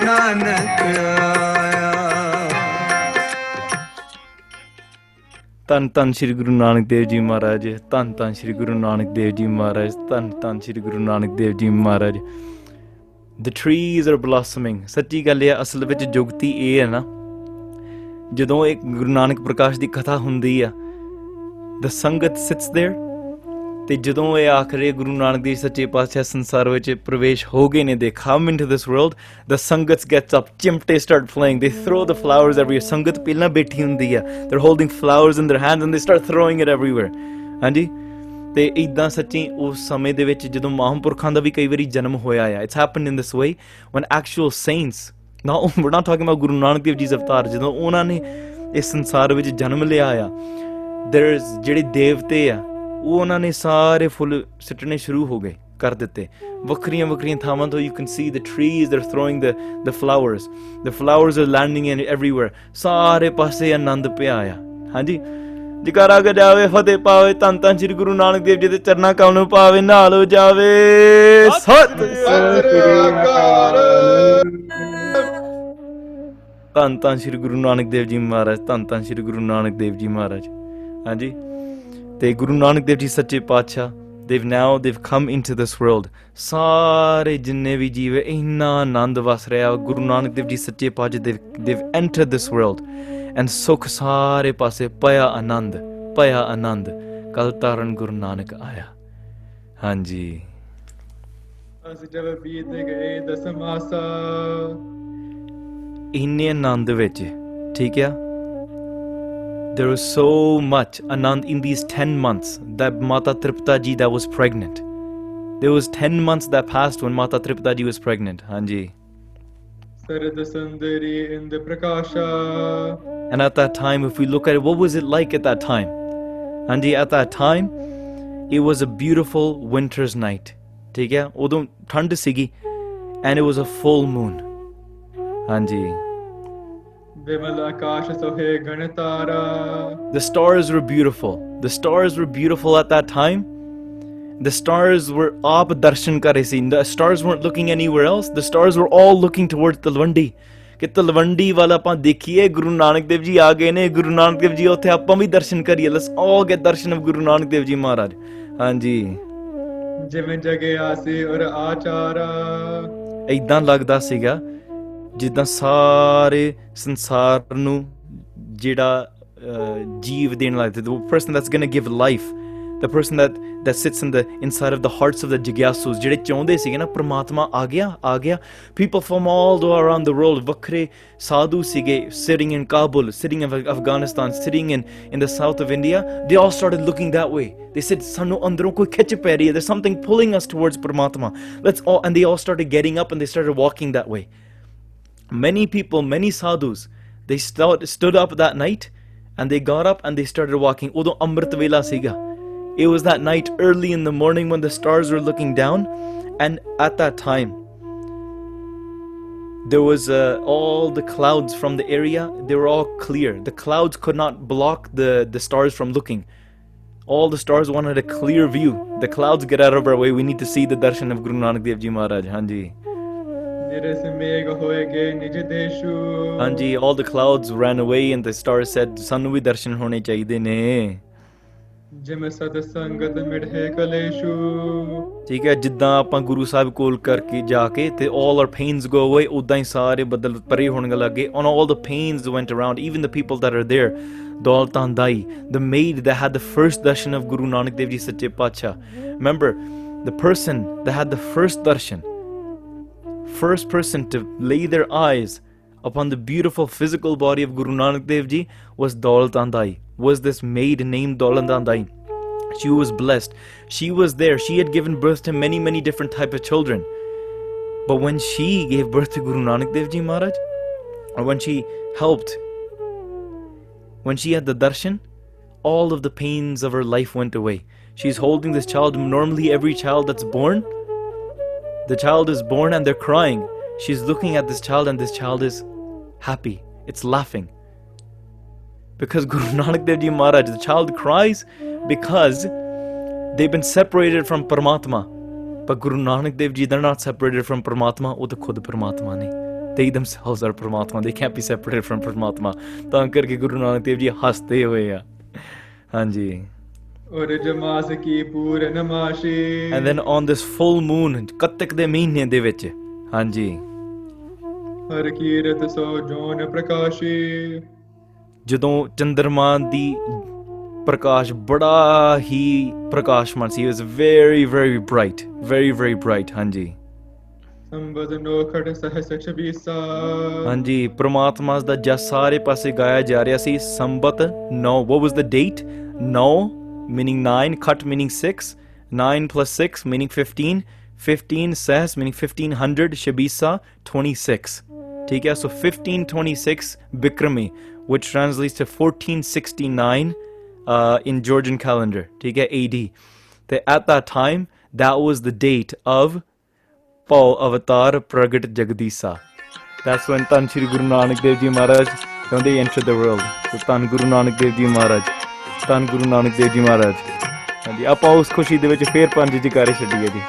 ਨਾਨਕ ਆਇਆ ਤਨ ਤਨ ਸ੍ਰੀ ਗੁਰੂ ਨਾਨਕ ਦੇਵ ਜੀ ਮਹਾਰਾਜ ਤਨ ਤਨ ਸ੍ਰੀ ਗੁਰੂ ਨਾਨਕ ਦੇਵ ਜੀ ਮਹਾਰਾਜ ਤਨ ਤਨ ਸ੍ਰੀ ਗੁਰੂ ਨਾਨਕ ਦੇਵ ਜੀ ਮਹਾਰਾਜ ਦ ਟਰੀਜ਼ ਆਰ ਬਲੌਸਮਿੰਗ ਸੱਚੀ ਗੱਲ ਇਹ ਅਸਲ ਵਿੱਚ ਜੁਗਤੀ ਇਹ ਹੈ ਨਾ ਜਦੋਂ ਇੱਕ ਗੁਰੂ ਨਾਨਕ ਪ੍ਰਕਾਸ਼ ਦੀ ਕਥਾ ਹੁੰਦੀ ਆ ਦ ਸੰਗਤ ਸਿਟਸ देयर ਤੇ ਜਦੋਂ ਇਹ ਆਖਰੇ ਗੁਰੂ ਨਾਨਕ ਦੇਵ ਸੱਚੇ ਪਾਤਸ਼ਾਹ ਸੰਸਾਰ ਵਿੱਚ ਪ੍ਰਵੇਸ਼ ਹੋ ਗਏ ਨੇ ਦੇ ਕਮ into this world the sangat gets up ਚਿਮਟੇ start flying they throw the flowers every sangat ਪਹਿਲਾਂ ਬੈਠੀ ਹੁੰਦੀ ਆ they holding flowers in their hands and they start throwing it everywhere ਹਾਂਜੀ ਤੇ ਇਦਾਂ ਸੱਚੀ ਉਸ ਸਮੇਂ ਦੇ ਵਿੱਚ ਜਦੋਂ ਮਹਾਂਪੁਰਖਾਂ ਦਾ ਵੀ ਕਈ ਵਾਰੀ ਜਨਮ ਹੋਇਆ ਆ it's happened in this way one actual saints ਨਾ we're not talking about guru nanak dev ji's avatar ਜਦੋਂ ਉਹਨਾਂ ਨੇ ਇਸ ਸੰਸਾਰ ਵਿੱਚ ਜਨਮ ਲਿਆ ਆ देयर इज ਜਿਹੜੇ ਦੇਵਤੇ ਆ ਉਹ ਉਹਨਾਂ ਨੇ ਸਾਰੇ ਫੁੱਲ ਸਿੱਟਣੇ ਸ਼ੁਰੂ ਹੋ ਗਏ ਕਰ ਦਿੱਤੇ ਵੱਖਰੀਆਂ ਵੱਖਰੀਆਂ ਥਾਵਾਂ ਤੋਂ you can see the trees they are throwing the the flowers the flowers are landing in everywhere ਸਾਰੇ ਪਾਸੇ ਆਨੰਦ ਪਿਆ ਆ ਹਾਂਜੀ ਜਕਾਰਾ ਕੇ ਜਾਵੇ ਫਤਿਹ ਪਾਵੇ ਤਨ ਤਨ ਸ੍ਰੀ ਗੁਰੂ ਨਾਨਕ ਦੇਵ ਜੀ ਦੇ ਚਰਨਾਂ ਕਮਲ ਨੂੰ ਪਾਵੇ ਨਾਲ ਹੋ ਜਾਵੇ ਸਤਿ ਸ੍ਰੀ ਅਕਾਲ ਧੰਨ ਧੰਨ ਸ੍ਰੀ ਗੁਰੂ ਨਾਨਕ ਦੇਵ ਜੀ ਮਹਾਰਾਜ ਧੰਨ ਧੰਨ ਸ੍ਰੀ ਗੁਰੂ ਨਾਨਕ ਦੇਵ ਜੀ ਮਹਾਰਾਜ ਹਾਂਜੀ ਤੇ ਗੁਰੂ ਨਾਨਕ ਦੇਵ ਜੀ ਸੱਚੇ ਪਾਤਸ਼ਾਹ ਦੇਵ ਨਾਓ ਦੇਵ ਕਮ ਇਨਟੂ ਦਿਸ ਵਰਲਡ ਸਾਰੇ ਜਿੰਨੇ ਵੀ ਜੀਵ ਇੰਨਾ ਆਨੰਦ ਵਸ ਰਿਹਾ ਗੁਰੂ ਨਾਨਕ ਦੇਵ ਜੀ ਸੱਚੇ ਪਾਤਸ਼ਾਹ Dev Dev enter this world and ਸੁਖ ਸਾਰੇ ਪਾਸੇ ਪਿਆ ਆਨੰਦ ਪਿਆ ਆਨੰਦ ਕਲ ਤਾਰਨ ਗੁਰੂ ਨਾਨਕ ਆਇਆ ਹਾਂਜੀ ਅਸ ਜਬ ਬੀਤ ਗਏ ਦਸਮਾਸਾ there was so much anand in these 10 months that mata tripta ji was pregnant there was 10 months that passed when mata tripta ji was pregnant hanji and at that time, if we look at it, what was it like at that time? Andy, at that time, it was a beautiful winter's night. And it was a full moon. The stars were beautiful. The stars were beautiful at that time. The stars were ab darshan kar The stars weren't looking anywhere else. The stars were all looking towards Talwandi. ਕਿ ਤਲਵੰਡੀ ਵੱਲ ਆਪਾਂ ਦੇਖੀਏ ਗੁਰੂ ਨਾਨਕ ਦੇਵ ਜੀ ਆ ਗਏ ਨੇ ਗੁਰੂ ਨਾਨਕ ਦੇਵ ਜੀ ਉੱਥੇ ਆਪਾਂ ਵੀ ਦਰਸ਼ਨ ਕਰੀਏ let's all get darshan of Guru Nanak Dev ji Maharaj ਹਾਂਜੀ ਜਿਵੇਂ ਜਗਿਆ ਸੀ ਔਰ ਆਚਾਰਾ ਐਦਾਂ ਲੱਗਦਾ ਸੀਗਾ ਜਿੱਦਾਂ ਸਾਰੇ ਸੰਸਾਰ ਨੂੰ ਜਿਹੜਾ ਜੀਵ ਦੇਣ ਲੱਗਦਾ the person that's going to give life the person that that sits in the inside of the hearts of the jigyasus ਜਿਹੜੇ ਚਾਹੁੰਦੇ ਸੀਗੇ ਨਾ ਪ੍ਰਮਾਤਮਾ ਆ ਗਿਆ ਆ people from all the around the world ਵੱਖਰੇ ਸਾਧੂ ਸੀਗੇ sitting in Kabul sitting in Afghanistan sitting in in the south of India they all started looking that way they said ਸਾਨੂੰ ਅੰਦਰੋਂ ਕੋਈ ਖਿੱਚ there's something pulling us towards pramatma. let let's all and they all started getting up and they started walking that way Many people, many sadhus, they st- stood up that night and they got up and they started walking. It was that night early in the morning when the stars were looking down, and at that time, there was uh, all the clouds from the area, they were all clear. The clouds could not block the, the stars from looking. All the stars wanted a clear view. The clouds get out of our way. We need to see the darshan of Guru Nanak Dev Ji Maharaj. Hanji. ਹਾਂਜੀ 올 the clouds run away and the stars said ਸਾਨੂੰ ਵੀ ਦਰਸ਼ਨ ਹੋਣੇ ਚਾਹੀਦੇ ਨੇ gym ਸਦ ਸੰਗਤ ਮਿੜੇ ਕਲੇਸ਼ੂ ਠੀਕ ਹੈ ਜਿੱਦਾਂ ਆਪਾਂ ਗੁਰੂ ਸਾਹਿਬ ਕੋਲ ਕਰਕੇ ਜਾ ਕੇ ਤੇ 올 ਆਰ ਪੇਨਸ ਗੋ ਅਵੇ ਉਦਾਂ ਹੀ ਸਾਰੇ ਬਦਲ ਪਰੇ ਹੋਣ ਲੱਗੇ on 올 the pains went around even the people that are there Daultan dai the maid that had the first darshan of Guru Nanak Dev ji ਸੱਚੇ ਪਾਤਸ਼ਾਹ remember the person that had the first darshan first person to lay their eyes upon the beautiful physical body of Guru Nanak Dev Ji was Daulat was this maid named Daulat Andai. She was blessed. She was there. She had given birth to many, many different type of children. But when she gave birth to Guru Nanak Dev Ji Maharaj, or when she helped, when she had the darshan, all of the pains of her life went away. She's holding this child. Normally, every child that's born the child is born and they're crying. She's looking at this child and this child is happy. It's laughing. Because Guru [laughs] Nanak Dev Ji Maharaj, the child cries because they've been separated from Paramatma. But Guru Nanak Dev Ji, they're not separated from Paramatma. Oh, the Khud Paramatma ne. They themselves are Paramatma. They can't be separated from Paramatma. ਤਾਂ ਕਰਕੇ ਗੁਰੂ ਨਾਨਕ ਦੇਵ ਜੀ ਹੱਸਦੇ ਹੋਏ ਆ ਹਾਂਜੀ and then on this full moon ਕੱਤਕ ਦੇ ਮਹੀਨੇ ਦੇ ਵਿੱਚ ਹਾਂਜੀ ਹਰ ਕੀਰਤ ਸੋ ਜੋਨ ਪ੍ਰਕਾਸ਼ੀ ਜਦੋਂ ਚੰਦਰਮਾ ਦੀ ਪ੍ਰਕਾਸ਼ ਬੜਾ ਹੀ ਪ੍ਰਕਾਸ਼ਮਾਨ ਸੀ it very very bright very very bright ਹਾਂਜੀ ਨੋ ਖੜ ਸਹਸ ਸਾ ਹਾਂਜੀ ਪ੍ਰਮਾਤਮਾ ਦਾ ਜਸ ਸਾਰੇ ਪਾਸੇ ਗਾਇਆ ਜਾ ਰਿਹਾ ਸੀ ਸੰਬਤ 9 what was the date 9 meaning 9, cut meaning 6, 9 plus 6 meaning 15, 15 says meaning 1500, shabisa 26. Okay, so 1526 Bikrami, which translates to 1469 uh, in Georgian calendar, okay, AD. That at that time, that was the date of Paul Avatar Pragat Jagadisa. That's when Tan Sri Guru Nanak Dev Ji Maharaj, when they entered the world. So Tan Guru Nanak Dev Ji Maharaj. ਧੰਨ ਗੁਰੂ ਨਾਨਕ ਦੇਵ ਜੀ ਮਹਾਰਾਜ ਹਾਂਜੀ ਆਪਾਂ ਉਸ ਖੁਸ਼ੀ ਦੇ ਵਿੱਚ ਫੇਰ ਪੰਜ ਜਕਾਰੇ ਛੱਡੀਏ ਜੀ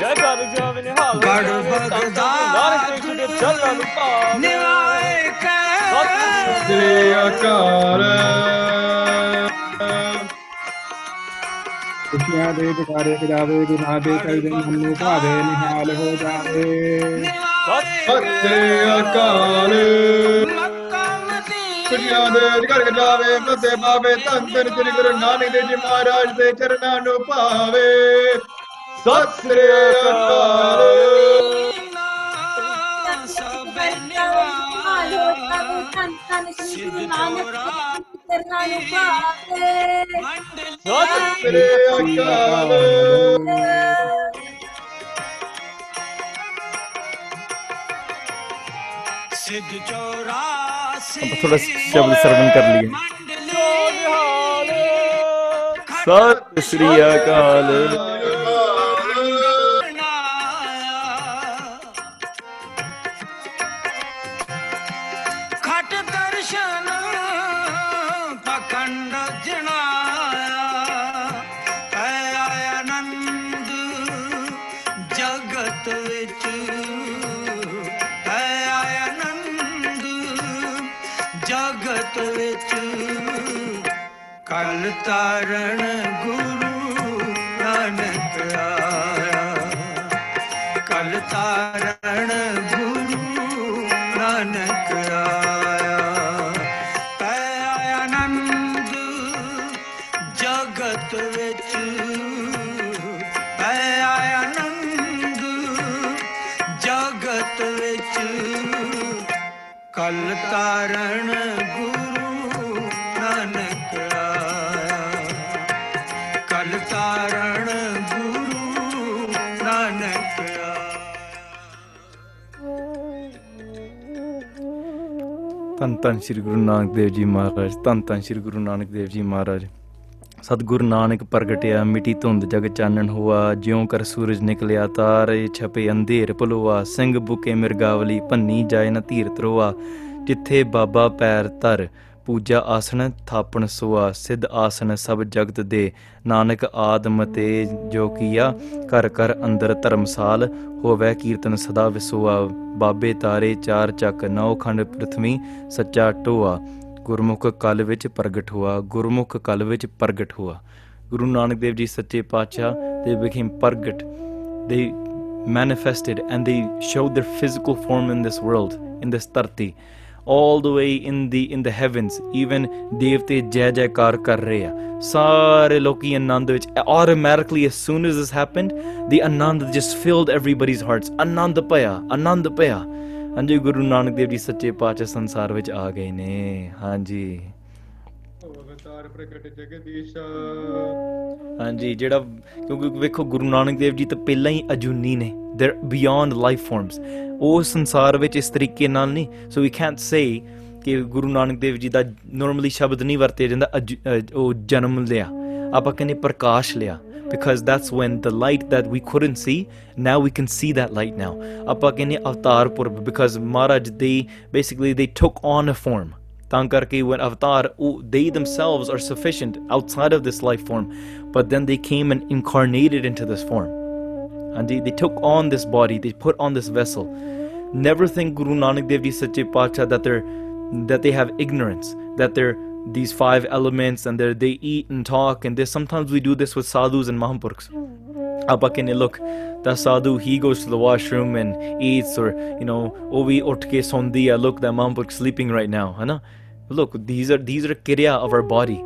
ਜੈ ਕਰ ਜੋਵਨ ਹਾਲ ਬੜ ਭਗਦਾ ਨਾਨਕ ਦੇ ਚੱਲਣ ਪਾ ਨਿਵਾਏ ਕੈ ਸ੍ਰੀ ਆਕਾਰ ਖੁਸ਼ੀਆਂ ਦੇ ਜਕਾਰੇ ਗਾਵੇ ਦੀ ਮਹਾਦੇਵ ਕਈ ਦਿਨ ਹਮਨੇ ਭਾਵੇ ਨਿਹਾਲ ਹੋ ਜਾਵੇ ਸਤਿ ਅਕਾਲ ਸੁਨਿਆਦੇ ਕਰ ਜਾਵੇ ਫਸੇ ਪਾਵੇ ਤਨ ਤਨ ਸ੍ਰੀ ਗੁਰੂ ਨਾਨਕ ਦੇਵ ਜੀ ਮਹਾਰਾਜ ਦੇ ਚਰਨਾਂ ਨੂੰ ਪਾਵੇ ਸਤਿ ਸ੍ਰੀ ਅਕਾਲ ਸਤਿ ਸ੍ਰੀ ਅਕਾਲ सिद्ध चौरा ਥੋੜਾ ਸ਼ਬਦ ਸਰਵਨ ਕਰ ਲਈਏ ਸਤਿ ਸ੍ਰੀ ਅਕਾਲ ਤਾਰਨ ਧੰਨ ਸ੍ਰੀ ਗੁਰੂ ਨਾਨਕ ਦੇਵ ਜੀ ਮਹਾਰਾਜ ਧੰਨ ਧੰਨ ਸ੍ਰੀ ਗੁਰੂ ਨਾਨਕ ਦੇਵ ਜੀ ਮਹਾਰਾਜ ਸਤਗੁਰ ਨਾਨਕ ਪ੍ਰਗਟਿਆ ਮਿੱਟੀ ਧੁੰਦ ਜਗ ਚਾਨਣ ਹੋਆ ਜਿਉਂ ਕਰ ਸੂਰਜ ਨਿਕਲਿਆ ਤਾਰੇ ਛਪੇ ਅੰਧੇਰ ਭਲੋਆ ਸਿੰਘ ਬੁਕੇ ਮਿਰਗਾਵਲੀ ਭੰਨੀ ਜਾਏ ਨਾ ਧੀਰ ਤਰੋਆ ਜਿੱਥੇ ਬਾਬਾ ਪੈਰ ਧਰ ਪੂਜਾ ਆਸਣ ਥਾਪਣ ਸੁਆ ਸਿੱਧ ਆਸਣ ਸਭ ਜਗਤ ਦੇ ਨਾਨਕ ਆਦਮ ਤੇ ਜੋ ਕੀਆ ਘਰ ਘਰ ਅੰਦਰ ਧਰਮਸਾਲ ਹੋਵੇ ਕੀਰਤਨ ਸਦਾ ਵਿਸੋਆ ਬਾਬੇ ਤਾਰੇ ਚਾਰ ਚੱਕ ਨੌ ਖੰਡ ਪ੍ਰਥਮੀ ਸੱਚਾ ਟੋਆ ਗੁਰਮੁਖ ਕਲ ਵਿੱਚ ਪ੍ਰਗਟ ਹੋਆ ਗੁਰਮੁਖ ਕਲ ਵਿੱਚ ਪ੍ਰਗਟ ਹੋਆ ਗੁਰੂ ਨਾਨਕ ਦੇਵ ਜੀ ਸੱਚੇ ਪਾਤਸ਼ਾਹ ਦੇ ਵਿਖੇ ਪ੍ਰਗਟ ਦੇ manifested and they showed their physical form in this world in this tarti all the way in the in the heavens even ਦੇਵਤੇ ਜੈ ਜੈਕਾਰ ਕਰ ਰਹੇ ਆ ਸਾਰੇ ਲੋਕੀ ਆਨੰਦ ਵਿੱਚ automatically as soon as this happened the anand just filled everybody's hearts anand paya anand paya ਹਾਂਜੀ ਗੁਰੂ ਨਾਨਕ ਦੇਵ ਜੀ ਸੱਚੇ ਪਾਤਸ਼ਾਹ ਸੰਸਾਰ ਵਿੱਚ ਆ ਗਏ ਨੇ ਹਾਂਜੀ ਵਿਚਾਰ ਪ੍ਰਗਟ ਜਗਦੀਸ਼ਾ ਹਾਂਜੀ ਜਿਹੜਾ ਕਿਉਂਕਿ ਵੇਖੋ ਗੁਰੂ ਨਾਨਕ ਦੇਵ ਜੀ ਤਾਂ ਪਹਿਲਾਂ ਹੀ ਅਜੂਨੀ ਨੇ ਦੇ ਬਿਯੋਂਡ ਲਾਈਫ ਫਾਰਮਸ ਉਹ ਸੰਸਾਰ ਵਿੱਚ ਇਸ ਤਰੀਕੇ ਨਾਲ ਨਹੀਂ ਸੋ ਵੀ ਕੈਨਟ ਸੇ ਕਿ ਗੁਰੂ ਨਾਨਕ ਦੇਵ ਜੀ ਦਾ ਨਾਰਮਲੀ ਸ਼ਬਦ ਨਹੀਂ ਵਰਤਿਆ ਜਾਂਦਾ ਉਹ ਜਨਮ ਲਿਆ ਆਪਾਂ ਕਹਿੰਦੇ ਪ੍ਰਕਾਸ਼ ਲਿਆ because that's when the light that we couldn't see now we can see that light now ਆਪਾਂ ਕਹਿੰਦੇ ਅਵਤਾਰ ਪੁਰਬ because Maharaj they basically they took on a form Tankarki, when avatar, they themselves are sufficient outside of this life form, but then they came and incarnated into this form. And they, took on this body, they put on this vessel. Never think Guru Nanak Dev Ji Sache Pacha that they're that they have ignorance, that they're these five elements and they they eat and talk and this sometimes we do this with sadhus and mahampurks. Abakene look, that sadhu he goes to the washroom and eats or you know, Ovi oh, Otke Sondia, look that mahampurk sleeping right now, Hana. Right? look these are these are kriya of our body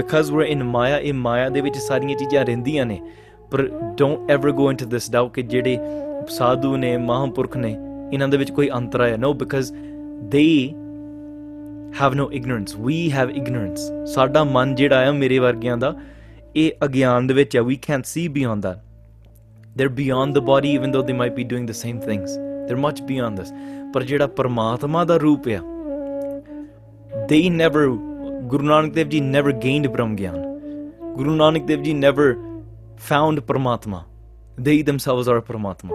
because we're in maya in maya ਦੇ ਵਿੱਚ ਸਾਰੀਆਂ ਚੀਜ਼ਾਂ ਰਹਿੰਦੀਆਂ ਨੇ ਪਰ don't ever go into this doubt ਕਿ ਜਿਹੜੇ ਸਾਧੂ ਨੇ ਮਹਾਂਪੁਰਖ ਨੇ ਇਹਨਾਂ ਦੇ ਵਿੱਚ ਕੋਈ ਅੰਤਰ ਹੈ no because they have no ignorance we have ignorance ਸਾਡਾ ਮਨ ਜਿਹੜਾ ਹੈ ਮੇਰੇ ਵਰਗਿਆਂ ਦਾ ਇਹ ਅਗਿਆਨ ਦੇ ਵਿੱਚ ਹੈ we can't see beyond that they're beyond the body even though they might be doing the same things they're much beyond this ਪਰ ਜਿਹੜਾ ਪਰਮਾਤਮਾ ਦਾ ਰੂਪ ਆ they never, Guru Nanak Dev Ji never gained Brahm Guru Nanak Dev Ji never found Paramatma. They themselves are Paramatma.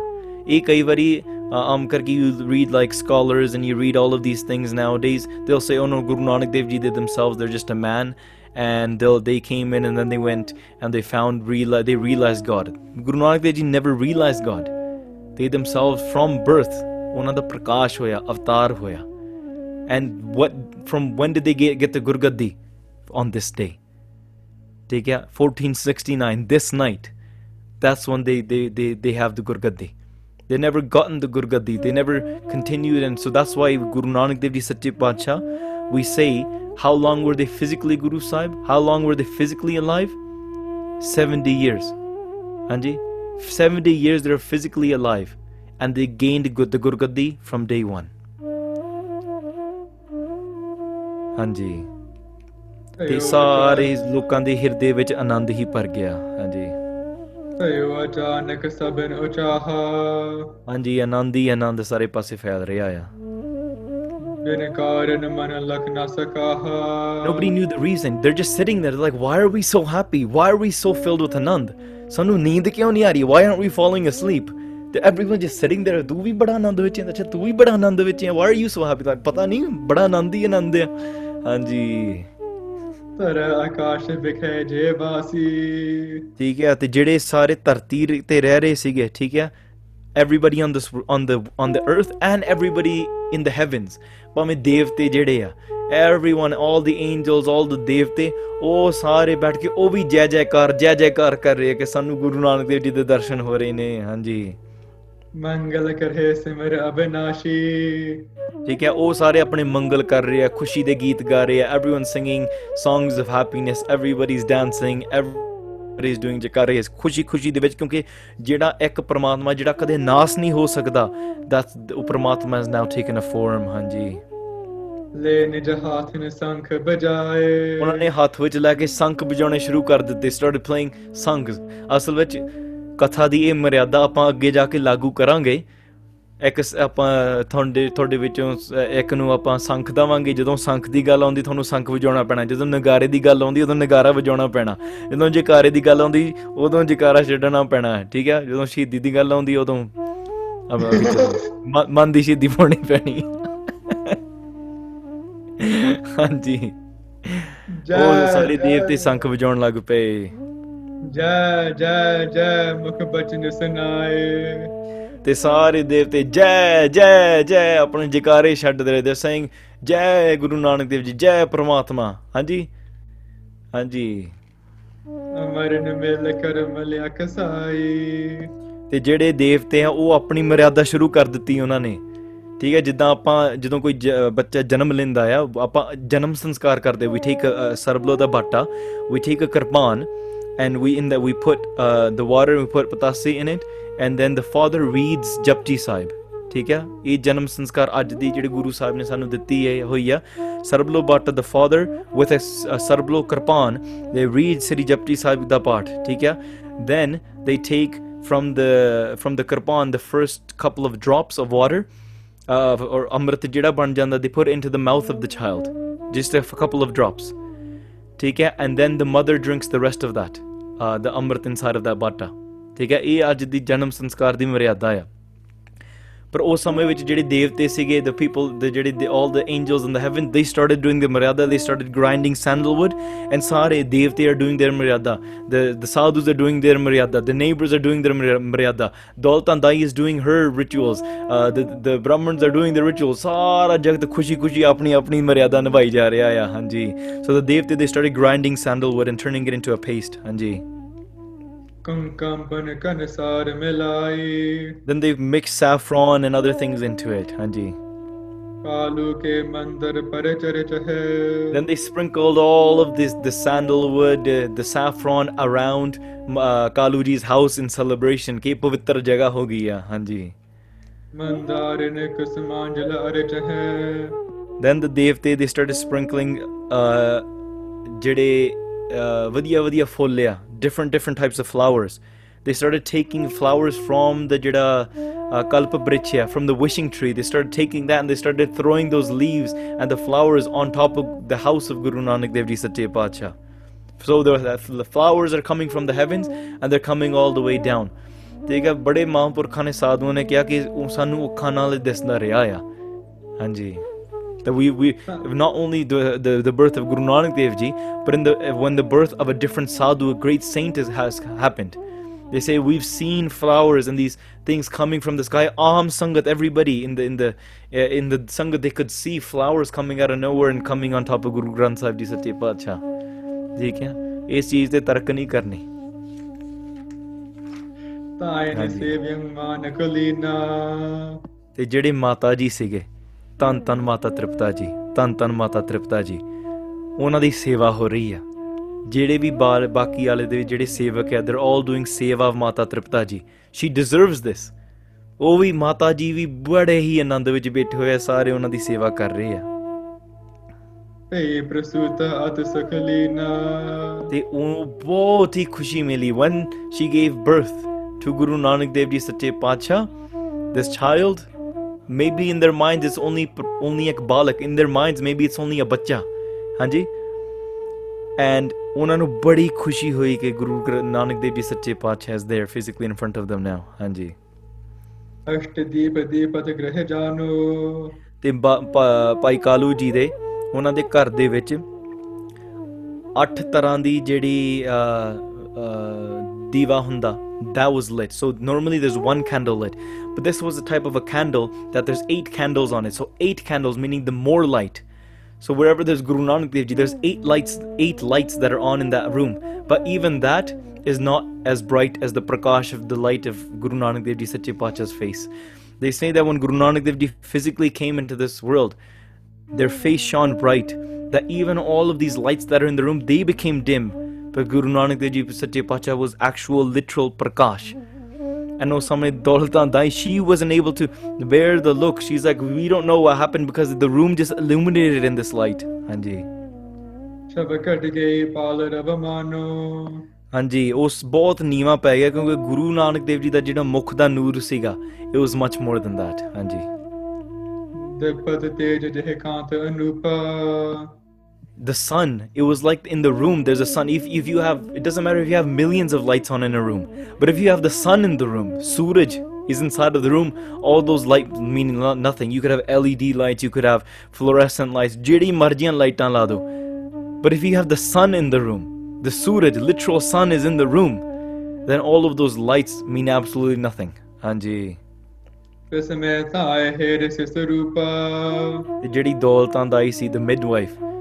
A कई am um, you read like scholars and you read all of these things nowadays, they'll say, oh no, Guru Nanak Dev Ji did themselves, they're just a man. And they they came in and then they went and they found, reali- they realized God. Guru Nanak Dev Ji never realized God. They themselves from birth, ਉਹਨਾਂ ਦਾ ਪ੍ਰਕਾਸ਼ ਹੋਇਆ ਅਵਤਾਰ ਹੋਇਆ and what from when did they get, get the Gurgaddi? On this day. They get 1469, this night. That's when they, they, they, they have the Gurgaddi. They never gotten the Gurgaddi. They never continued. And so that's why Guru Nanak Dev Ji Satchit Pacha, we say, how long were they physically Guru Sahib? How long were they physically alive? 70 years. Anji, 70 years they are physically alive. And they gained the Gurgaddi from day one. ਹਾਂਜੀ ਤੇ ਸਾਰੇ ਲੋਕਾਂ ਦੇ ਹਿਰਦੇ ਵਿੱਚ ਆਨੰਦ ਹੀ ਭਰ ਗਿਆ ਹਾਂਜੀ ਸਯੋ ਅਚਾਨਕ ਸਭਨ ਉਚਾਹਾ ਹਾਂਜੀ ਆਨੰਦ ਹੀ ਆਨੰਦ ਸਾਰੇ ਪਾਸੇ ਫੈਲ ਰਿਹਾ ਆ ਬਿਨ ਕਾਰਨ ਮਨ ਲਖ ਨਾ ਸਕਾਹਾ nobody knew the reason they are just sitting there like why are we so happy why are we so filled with anand ਸਾਨੂੰ ਨੀਂਦ ਕਿਉਂ ਨਹੀਂ ਆ ਰਹੀ why are we falling asleep ਤੇ ਐਵਰੀਵਨ ਜਸਟ ਸਿਟਿੰਗ ਦੇਰ ਤੂੰ ਵੀ ਬੜਾ ਆਨੰਦ ਵਿੱਚ ਹੈ ਅੱਛਾ ਤੂੰ ਵੀ ਬੜਾ ਆਨੰਦ ਵਿੱਚ ਹੈ why are you so happy like ਪਤਾ ਨਹੀਂ ਬੜਾ ਆਨੰਦੀ ਆਨੰਦ ਹੈ ਹਾਂਜੀ ਤਰ ਆਕਾਸ਼ ਤੇ ਵਿਖੇ ਜੇ ਵਾਸੀ ਠੀਕ ਹੈ ਤੇ ਜਿਹੜੇ ਸਾਰੇ ਧਰਤੀ ਤੇ ਰਹਿ ਰਹੇ ਸੀਗੇ ਠੀਕ ਹੈ everybody on this on the on the earth and everybody in the heavens ਭਾਵੇਂ ਦੇਵਤੇ ਜਿਹੜੇ ਆ everyone all the angels all the ਦੇਵਤੇ ਉਹ ਸਾਰੇ ਬੈਠ ਕੇ ਉਹ ਵੀ ਜੈ ਜੈਕਾਰ ਜੈ ਜੈਕਾਰ ਕਰ ਰਹੇ ਕਿ ਸਾਨੂੰ ਗੁਰੂ ਨਾਨਕ ਦੇਵ ਜੀ ਦੇ ਦਰਸ਼ਨ ਹੋ ਰਹੇ ਨੇ ਹਾਂਜੀ ਮੰਗਲ ਕਰੇ ਸਿਮਰ ਅਬਨਾਸ਼ੀ ਠੀਕ ਹੈ ਉਹ ਸਾਰੇ ਆਪਣੇ ਮੰਗਲ ਕਰ ਰਹੇ ਆ ਖੁਸ਼ੀ ਦੇ ਗੀਤ ਗਾ ਰਹੇ ਆ everyone singing songs of happiness everybody is dancing everybody is doing ਜਕਾਰੇ ਇਸ ਖੁਸ਼ੀ ਖੁਸ਼ੀ ਦੇ ਵਿੱਚ ਕਿਉਂਕਿ ਜਿਹੜਾ ਇੱਕ ਪਰਮਾਤਮਾ ਜਿਹੜਾ ਕਦੇ ਨਾਸ ਨਹੀਂ ਹੋ ਸਕਦਾ ਦਸ ਉਹ Parmatma is now taken a form ਹਾਂਜੀ ਲੈ ਨਿਜ ਹੱਥ ਨੇ ਸੰਖ ਬਜਾਏ ਉਹਨਾਂ ਨੇ ਹੱਥ ਵਿੱਚ ਲੈ ਕੇ ਸੰਖ ਵਜਾਉਣੇ ਸ਼ੁਰੂ ਕਰ ਦਿੱਤੇ ਸਟਾਰਟਡ ਪਲੇਇੰਗ ਸੰਗਸ ਅਸਲ ਵਿੱਚ ਕਥਾ ਦੀ ਇਹ ਮਰਿਆਦਾ ਆਪਾਂ ਅੱਗੇ ਜਾ ਕੇ ਲਾਗੂ ਕਰਾਂਗੇ ਇੱਕ ਆਪਾਂ ਤੁਹਾਡੇ ਤੁਹਾਡੇ ਵਿੱਚੋਂ ਇੱਕ ਨੂੰ ਆਪਾਂ ਸੰਖ ਦਵਾਂਗੇ ਜਦੋਂ ਸੰਖ ਦੀ ਗੱਲ ਆਉਂਦੀ ਤੁਹਾਨੂੰ ਸੰਖ ਵਜਾਉਣਾ ਪੈਣਾ ਜਦੋਂ ਨਗਾਰੇ ਦੀ ਗੱਲ ਆਉਂਦੀ ਉਦੋਂ ਨਗਾਰਾ ਵਜਾਉਣਾ ਪੈਣਾ ਜਦੋਂ ਜਕਾਰੇ ਦੀ ਗੱਲ ਆਉਂਦੀ ਉਦੋਂ ਜਕਾਰਾ ਛੱਡਣਾ ਪੈਣਾ ਠੀਕ ਹੈ ਜਦੋਂ ਸ਼ਹੀਦੀ ਦੀ ਗੱਲ ਆਉਂਦੀ ਉਦੋਂ ਮਨ ਦੀ ਸ਼ਹੀਦੀ ਪਾਉਣੀ ਪੈਣੀ ਹਾਂਜੀ ਉਹ ਸਾਰੇ ਦੇਵਤੇ ਸੰਖ ਵਜਾਉਣ ਲੱਗ ਪਏ ਜੈ ਜੈ ਜੈ ਮੁਖ ਬਚਨ ਸੁਨਾਏ ਤੇ ਸਾਰੇ ਦੇਵਤੇ ਜੈ ਜੈ ਜੈ ਆਪਣੇ ਜਕਾਰੇ ਛੱਡਦੇ ਰਹੇ ਦੇ ਸਿੰਘ ਜੈ ਗੁਰੂ ਨਾਨਕ ਦੇਵ ਜੀ ਜੈ ਪ੍ਰਮਾਤਮਾ ਹਾਂਜੀ ਹਾਂਜੀ ਮਰਨ ਮੇਲ ਕਰਮ ਲਿਆ ਕਸਾਈ ਤੇ ਜਿਹੜੇ ਦੇਵਤੇ ਆ ਉਹ ਆਪਣੀ ਮਰਿਆਦਾ ਸ਼ੁਰੂ ਕਰ ਦਿੱਤੀ ਉਹਨਾਂ ਨੇ ਠੀਕ ਹੈ ਜਿੱਦਾਂ ਆਪਾਂ ਜਦੋਂ ਕੋਈ ਬੱਚਾ ਜਨਮ ਲੈਂਦਾ ਆ ਆਪਾਂ ਜਨਮ ਸੰਸਕਾਰ ਕਰਦੇ ਵੀ ਠੀਕ ਸਰਬਲੋ ਦਾ ਬਾਟਾ ਵੀ ਠੀਕ kirpan and we in that we put uh, the water we put patasi in it and then the father reads Japti sahib ਠੀਕ ਹੈ ਇਹ ਜਨਮ ਸੰਸਕਾਰ ਅੱਜ ਦੀ ਜਿਹੜੇ ਗੁਰੂ ਸਾਹਿਬ ਨੇ ਸਾਨੂੰ ਦਿੱਤੀ ਹੈ ਹੋਈ ਆ ਸਰਬਲੋ but the father with a sarbloh kirpan they read Sri Japji Sahib ਦਾ then they take from the from the kirpan the first couple of drops of water uh, or amrit jida ban they put into the mouth of the child just a couple of drops ਠੀਕ ਹੈ and then the mother drinks the rest of that the amrit inside of that bata ਠੀਕ ਹੈ ਇਹ ਅੱਜ ਦੀ ਜਨਮ ਸੰਸਕਾਰ ਦੀ ਮਰਿਆਦਾ ਆ ਪਰ ਉਸ ਸਮੇਂ ਵਿੱਚ ਜਿਹੜੇ ਦੇਵਤੇ ਸੀਗੇ ਦ ਪੀਪਲ ਦ ਜਿਹੜੇ all the angels in the heaven they started doing the maryada they started grinding sandalwood and ਸਾਰੇ ਦੇਵਤੇ R doing their maryada the the sadhus are doing their maryada the neighbours are doing their maryada Daultan dai is doing her rituals the the ਬ੍ਰਾਹਮਣਸ are doing their ritual ਸਾਰਾ ਜਗਤ ਖੁਸ਼ੀ-ਖੁਸ਼ੀ ਆਪਣੀ ਆਪਣੀ ਮਰਿਆਦਾ ਨਿਭਾਈ ਜਾ ਰਿਹਾ ਆ ਹਾਂਜੀ ਸੋ ਦ ਦੇਵਤੇ they started grinding sandalwood and turning it into a paste ਹਾਂਜੀ Then they've mixed saffron and other things into it, Hanji. Then they sprinkled all of this, the sandalwood, the saffron around uh, Kaluji's house in celebration. Hanji. Then the devte they started sprinkling uh, ਜਿਹੜੇ ਵਧੀਆ ਵਧੀਆ ਫੁੱਲ different different types of flowers they started taking flowers from the jada uh, kalpabrichya from the wishing tree they started taking that and they started throwing those leaves and the flowers on top of the house of guru nanak dev ji satya pacha so the flowers are coming from the heavens and they're coming all the way down ਠੀਕ ਹੈ ਬੜੇ ਮਹਾਂਪੁਰਖਾਂ ਨੇ ਸਾਧੂਆਂ ਨੇ ਕਿਹਾ ਕਿ ਸਾਨੂੰ ਅੱਖਾਂ ਨਾਲ ਦਿਸਦਾ ਰਿਹਾ ਆ ਹਾਂਜੀ that we, we not only the, the, the birth of Guru Nanak Dev Ji, but in the when the birth of a different sadhu, a great saint is, has happened. They say we've seen flowers and these things coming from the sky. Aham Sangat, everybody in the in the eh, in the Sangat they could see flowers coming out of nowhere and coming on top of Guru Granth Sahib Ji Sache Padshah. ਠੀਕ ਹੈ ਇਸ ਚੀਜ਼ ਤੇ they ਨਹੀਂ ਕਰਨੀ ਤਾਇਨ ਸੇਵਯੰ ਮਾਨਕ ਲੀਨਾ ਤੇ ਜਿਹੜੇ ਮਾਤਾ ਜੀ ਸੀਗੇ ਤਨ ਤਨ ਮਾਤਾ ਤ੍ਰਿਪਤਾ ਜੀ ਤਨ ਤਨ ਮਾਤਾ ਤ੍ਰਿਪਤਾ ਜੀ ਉਹਨਾਂ ਦੀ ਸੇਵਾ ਹੋ ਰਹੀ ਆ ਜਿਹੜੇ ਵੀ ਬਾਕੀ ਵਾਲੇ ਦੇ ਜਿਹੜੇ ਸੇਵਕ ਆ ਦੇ ਆਲ ਡੂਇੰਗ ਸੇਵਾ ਆਫ ਮਾਤਾ ਤ੍ਰਿਪਤਾ ਜੀ ਸ਼ੀ ਡਿਜ਼ਰਵਸ ਥਿਸ ਉਹ ਵੀ ਮਾਤਾ ਜੀ ਵੀ ਬੜੇ ਹੀ ਆਨੰਦ ਵਿੱਚ ਬੈਠੇ ਹੋਏ ਆ ਸਾਰੇ ਉਹਨਾਂ ਦੀ ਸੇਵਾ ਕਰ ਰਹੇ ਆ ਤੇ ਪ੍ਰਸੂਤ ਅਤ ਸਖਲੀਨਾ ਤੇ ਉਹ ਬਹੁਤ ਹੀ ਖੁਸ਼ੀ ਮਿਲੀ when she gave birth to Guru Nanak Dev ji ਸੱਚੇ ਪਾਤਸ਼ਾਹ this child maybe in their minds it's only only a balak in their minds maybe it's only a ਬੱਚਾ ਹਾਂਜੀ and ਉਹਨਾਂ ਨੂੰ ਬੜੀ ਖੁਸ਼ੀ ਹੋਈ ਕਿ ਗੁਰੂ ਨਾਨਕ ਦੇਵ ਜੀ ਸੱਚੇ ਪਾਤਸ਼ਾਹ is there physically in front of them now ਹਾਂਜੀ ਅਸ਼ਟ ਦੀਪ ਦੀਪਤ ਗ੍ਰਹਿ ਜਾਨੋ ਤੇ ਭਾਈ ਕਾਲੂ ਜੀ ਦੇ ਉਹਨਾਂ ਦੇ ਘਰ ਦੇ ਵਿੱਚ ਅੱਠ ਤਰ੍ਹਾਂ ਦੀ ਜਿਹੜੀ diva hunda that was lit. So normally there's one candle lit, but this was the type of a candle that there's eight candles on it. So eight candles meaning the more light. So wherever there's Guru Nanak Dev Ji, there's eight lights, eight lights that are on in that room. But even that is not as bright as the prakash of the light of Guru Nanak Dev Ji Satyapacha's Pacha's face. They say that when Guru Nanak Dev Ji physically came into this world, their face shone bright. That even all of these lights that are in the room, they became dim ਪਰ ਗੁਰੂ ਨਾਨਕ ਦੇਵ ਜੀ ਸੱਚੇ ਪਾਤਸ਼ਾਹ was actual literal prakash And no Samne Dolta Dai, she wasn't able to bear the look. She's like, we don't know what happened because the room just illuminated in this light. Hanji. ਹਾਂਜੀ ਉਸ ਬਹੁਤ ਨੀਵਾ ਪੈ ਗਿਆ ਕਿਉਂਕਿ ਗੁਰੂ ਨਾਨਕ ਦੇਵ ਜੀ ਦਾ ਜਿਹੜਾ ਮੁਖ ਦਾ ਨੂਰ ਸੀਗਾ it was much more than that ਹਾਂਜੀ ਦਪਤ ਤੇਜ ਜਹ Kant ਅਨੂਪਾ the sun it was like in the room there's a sun if, if you have it doesn't matter if you have millions of lights on in a room but if you have the sun in the room suraj is inside of the room all those lights meaning nothing you could have led lights you could have fluorescent lights Jiri marjian lights do but if you have the sun in the room the suraj literal sun is in the room then all of those lights mean absolutely nothing hanji ਜਿਹੜੀ ਦੌਲਤਾਂ ਦਾਈ ਸੀ the midwife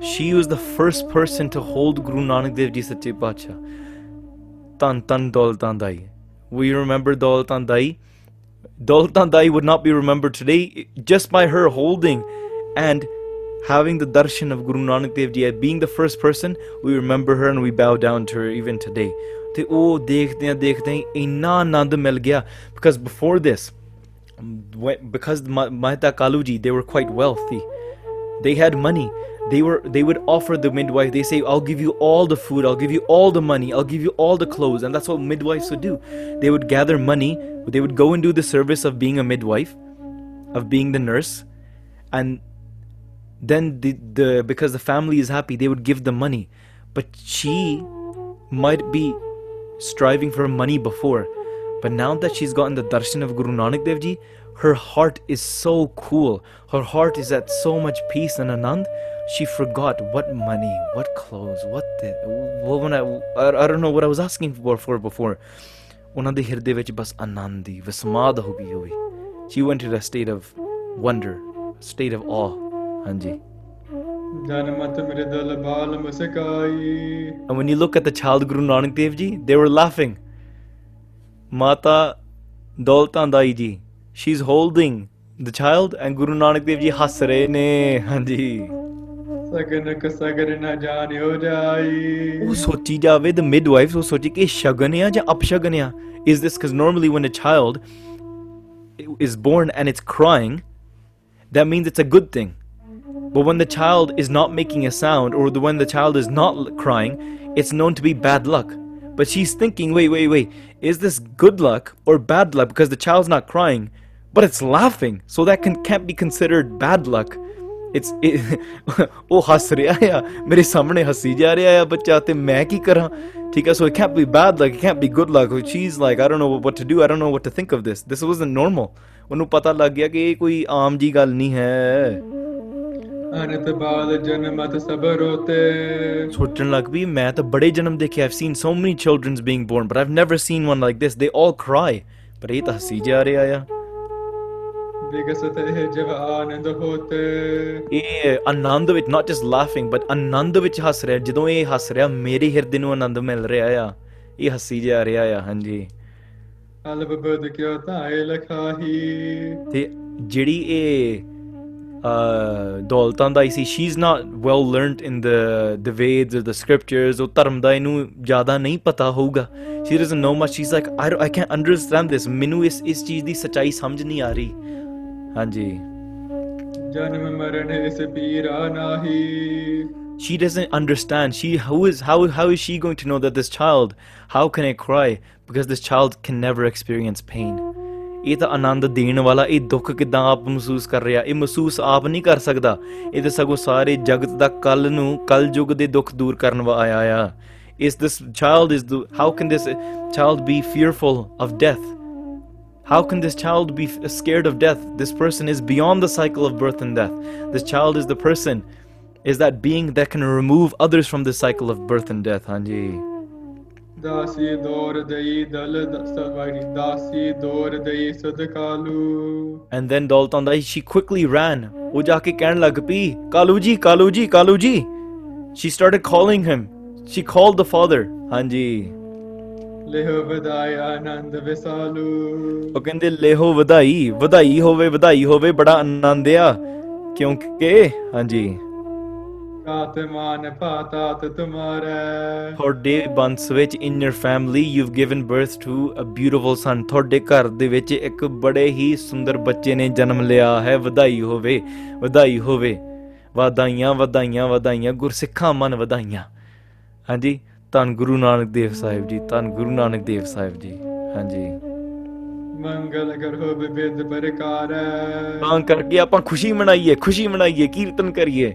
she was the first person to hold Guru Nanak Dev Ji Sache Pacha. Tan Tan Doltan Dai. We remember Doltan Dai. Doltan Dai would not be remembered today just by her holding and having the darshan of Guru Nanak Dev Ji being the first person. We remember her and we bow down to her even today. Because before this, because ਦੇਖਦੇ ਹੀ ਇੰਨਾ ਆਨੰਦ ਮਿਲ ਗਿਆ they had money they were they would offer the midwife they say i'll give you all the food i'll give you all the money i'll give you all the clothes and that's what midwives would do they would gather money they would go and do the service of being a midwife of being the nurse and then the, the because the family is happy they would give the money but she might be striving for money before but now that she's gotten the darshan of guru nanak dev ji her heart is so cool her heart is at so much peace and anand she forgot what money, what clothes, what the, when I, I, I don't know what I was asking for, for before. ਉਹਨਾਂ ਦੇ ਹਿਰਦੇ ਵਿੱਚ ਬਸ ਆਨੰਦ ਦੀ ਵਿਸਮਾਦ ਹੋ ਗਈ ਹੋਈ she went into a state of wonder state of awe ਹਾਂਜੀ ਜਨਮਤ ਮੇਰੇ ਦਿਲ ਬਾਲ ਮਸਕਾਈ and when you look at the child guru nanak dev ji they were laughing mata Daultan ਦਾਈ ਜੀ she is holding the child and guru nanak dev ji ਹੱਸ ਰਹੇ ਨੇ ਹਾਂਜੀ ਸਗਨ ਕ ਸਗਰ ਨਾ ਜਾਣਿਓ ਜਾਈ ਉਹ ਸੋਚੀ ਜਾਵੇ ਦ ਮਿਡਵਾਈਫ ਉਹ ਸੋਚੀ ਕਿ ਸ਼ਗਨ ਆ ਜਾਂ ਅਪਸ਼ਗਨ ਆ is this cause normally is born and it's crying that means it's a good thing but when the child is not making a sound or when the child is not crying it's known to be bad luck but she's thinking wait wait wait is this good luck or bad luck because the child's not crying but it's laughing so that can't be considered bad luck it's [laughs] ਉਹ ਹੱਸ ਰਿਹਾ ਆ ਮੇਰੇ ਸਾਹਮਣੇ ਹੱਸੀ ਜਾ ਰਿਹਾ ਆ ਬੱਚਾ ਤੇ ਮੈਂ ਕੀ ਕਰਾਂ ਠੀਕ ਹੈ so it can't be bad like it can't be good luck which is like I don't know what to do I don't know what to think of this this was normal ਉਹਨੂੰ ਪਤਾ ਲੱਗ ਗਿਆ ਕਿ ਇਹ ਕੋਈ ਆਮ ਜੀ ਗੱਲ ਨਹੀਂ ਹੈ ਜਨਮ ਤੇ ਸਬਰ ਸਬਰੋਤੇ ਸੋਚਣ ਲੱਗ ਵੀ ਮੈਂ ਤਾਂ ਬੜੇ ਜਨਮ ਦੇਖੇ I've seen so many childrens being born but I've never seen one like this they all cry ਪਰ ਇਹ ਤਾਂ ਹਸੀ ਜਾ ਰਿਹਾ ਆ ਇਹ ਆਨੰਦ ਵਿੱਚ ਨਾਟ ਜਸ ਲਾਫਿੰਗ ਬਟ ਆਨੰਦ ਵਿੱਚ ਹੱਸ ਰਿਹਾ ਜਦੋਂ ਇਹ ਹੱਸ ਰਿਹਾ ਮੇਰੇ ਹਿਰਦੇ ਨੂੰ ਆਨੰਦ ਮਿਲ ਰਿਹਾ ਆ ਇਹ ਹੱਸੀ ਜਾ ਰਿਹਾ ਆ ਹਾਂਜੀ ਅਲਬ ਬਦ ਕਿਉ ਤਾਏ ਲਖਾਹੀ ਤੇ ਜਿਹੜੀ ਇਹ ਦੌਲਤਾਂ ਦਾ ਸੀ she is not well learned in the the Vedas the scriptures ਉਹ ਧਰਮ ਦਾ ਇਹਨੂੰ ਜ਼ਿਆਦਾ ਨਹੀਂ ਪਤਾ ਹੋਊਗਾ she doesn't know much she is like I I can't understand this ਮੈਨੂੰ ਇਸ ਇਸ ਚੀਜ਼ ਦੀ ਸਚਾਈ ਸਮਝ ਨਹੀਂ ਆ ਰਹੀ ਹਾਂਜੀ ਜਨਮ ਮਰਨ ਇਸ ਪੀਰਾ ਨਾਹੀ she doesn't understand she how is how how is she going to know that this child how can i cry because this child can never experience pain ਇਹ ਤਾਂ ਆਨੰਦ ਦੇਣ ਵਾਲਾ ਇਹ ਦੁੱਖ ਕਿਦਾਂ ਆਪ ਮਹਿਸੂਸ ਕਰ ਰਿਹਾ ਇਹ ਮਹਿਸੂਸ ਆਪ ਨਹੀਂ ਕਰ ਸਕਦਾ ਇਹ ਤਾਂ ਸਗੋਂ ਸਾਰੇ ਜਗਤ ਦਾ ਕੱਲ ਨੂੰ ਕੱਲ ਯੁਗ ਦੇ ਦੁੱਖ ਦੂਰ ਕਰਨ ਵਾ ਆਇਆ ਆ ਇਸ this child is how can this child be fearful of death How can this child be scared of death? This person is beyond the cycle of birth and death. This child is the person, is that being that can remove others from the cycle of birth and death. Hanji. and then Daulat she quickly ran ਉਹ ਜਾ Kaluji. ਕਹਿਣ Kaluji, she started calling him she called the father ਹਾਂਜੀ ਲੇਹੋ ਵਧਾਈ ਆਨੰਦ ਵਿਸਾਲੂ ਉਹ ਕਹਿੰਦੇ ਲੇਹੋ ਵਧਾਈ ਵਧਾਈ ਹੋਵੇ ਵਧਾਈ ਹੋਵੇ ਬੜਾ ਆਨੰਦ ਆ ਕਿਉਂਕਿ ਹਾਂਜੀ ਕਾਤ ਮਾਨ ਪਾਤਾ ਤ ਤੁਮਾਰੇ ਤੁਹਾਡੇ ਬੰਸ ਵਿੱਚ in your family you've given birth to a beautiful son ਤੁਹਾਡੇ ਘਰ ਦੇ ਵਿੱਚ ਇੱਕ ਬੜੇ ਹੀ ਸੁੰਦਰ ਬੱਚੇ ਨੇ ਜਨਮ ਲਿਆ ਹੈ ਵਧਾਈ ਹੋਵੇ ਵਧਾਈ ਹੋਵੇ ਵਧਾਈਆਂ ਵਧਾਈਆਂ ਵਧਾਈਆਂ ਗੁਰਸਿੱਖਾਂ ਮਨ ਵਧਾਈਆਂ ਹਾਂਜੀ ਧੰਨ ਗੁਰੂ ਨਾਨਕ ਦੇਵ ਸਾਹਿਬ ਜੀ ਧੰਨ ਗੁਰੂ ਨਾਨਕ ਦੇਵ ਸਾਹਿਬ ਜੀ ਹਾਂਜੀ ਮੰਗਲ ਕਰ ਹੋਵੇ ਬਿੰਦ ਬਰਕਾਰ ਤਾਂ ਕਰਕੇ ਆਪਾਂ ਖੁਸ਼ੀ ਮਨਾਈਏ ਖੁਸ਼ੀ ਮਨਾਈਏ ਕੀਰਤਨ ਕਰੀਏ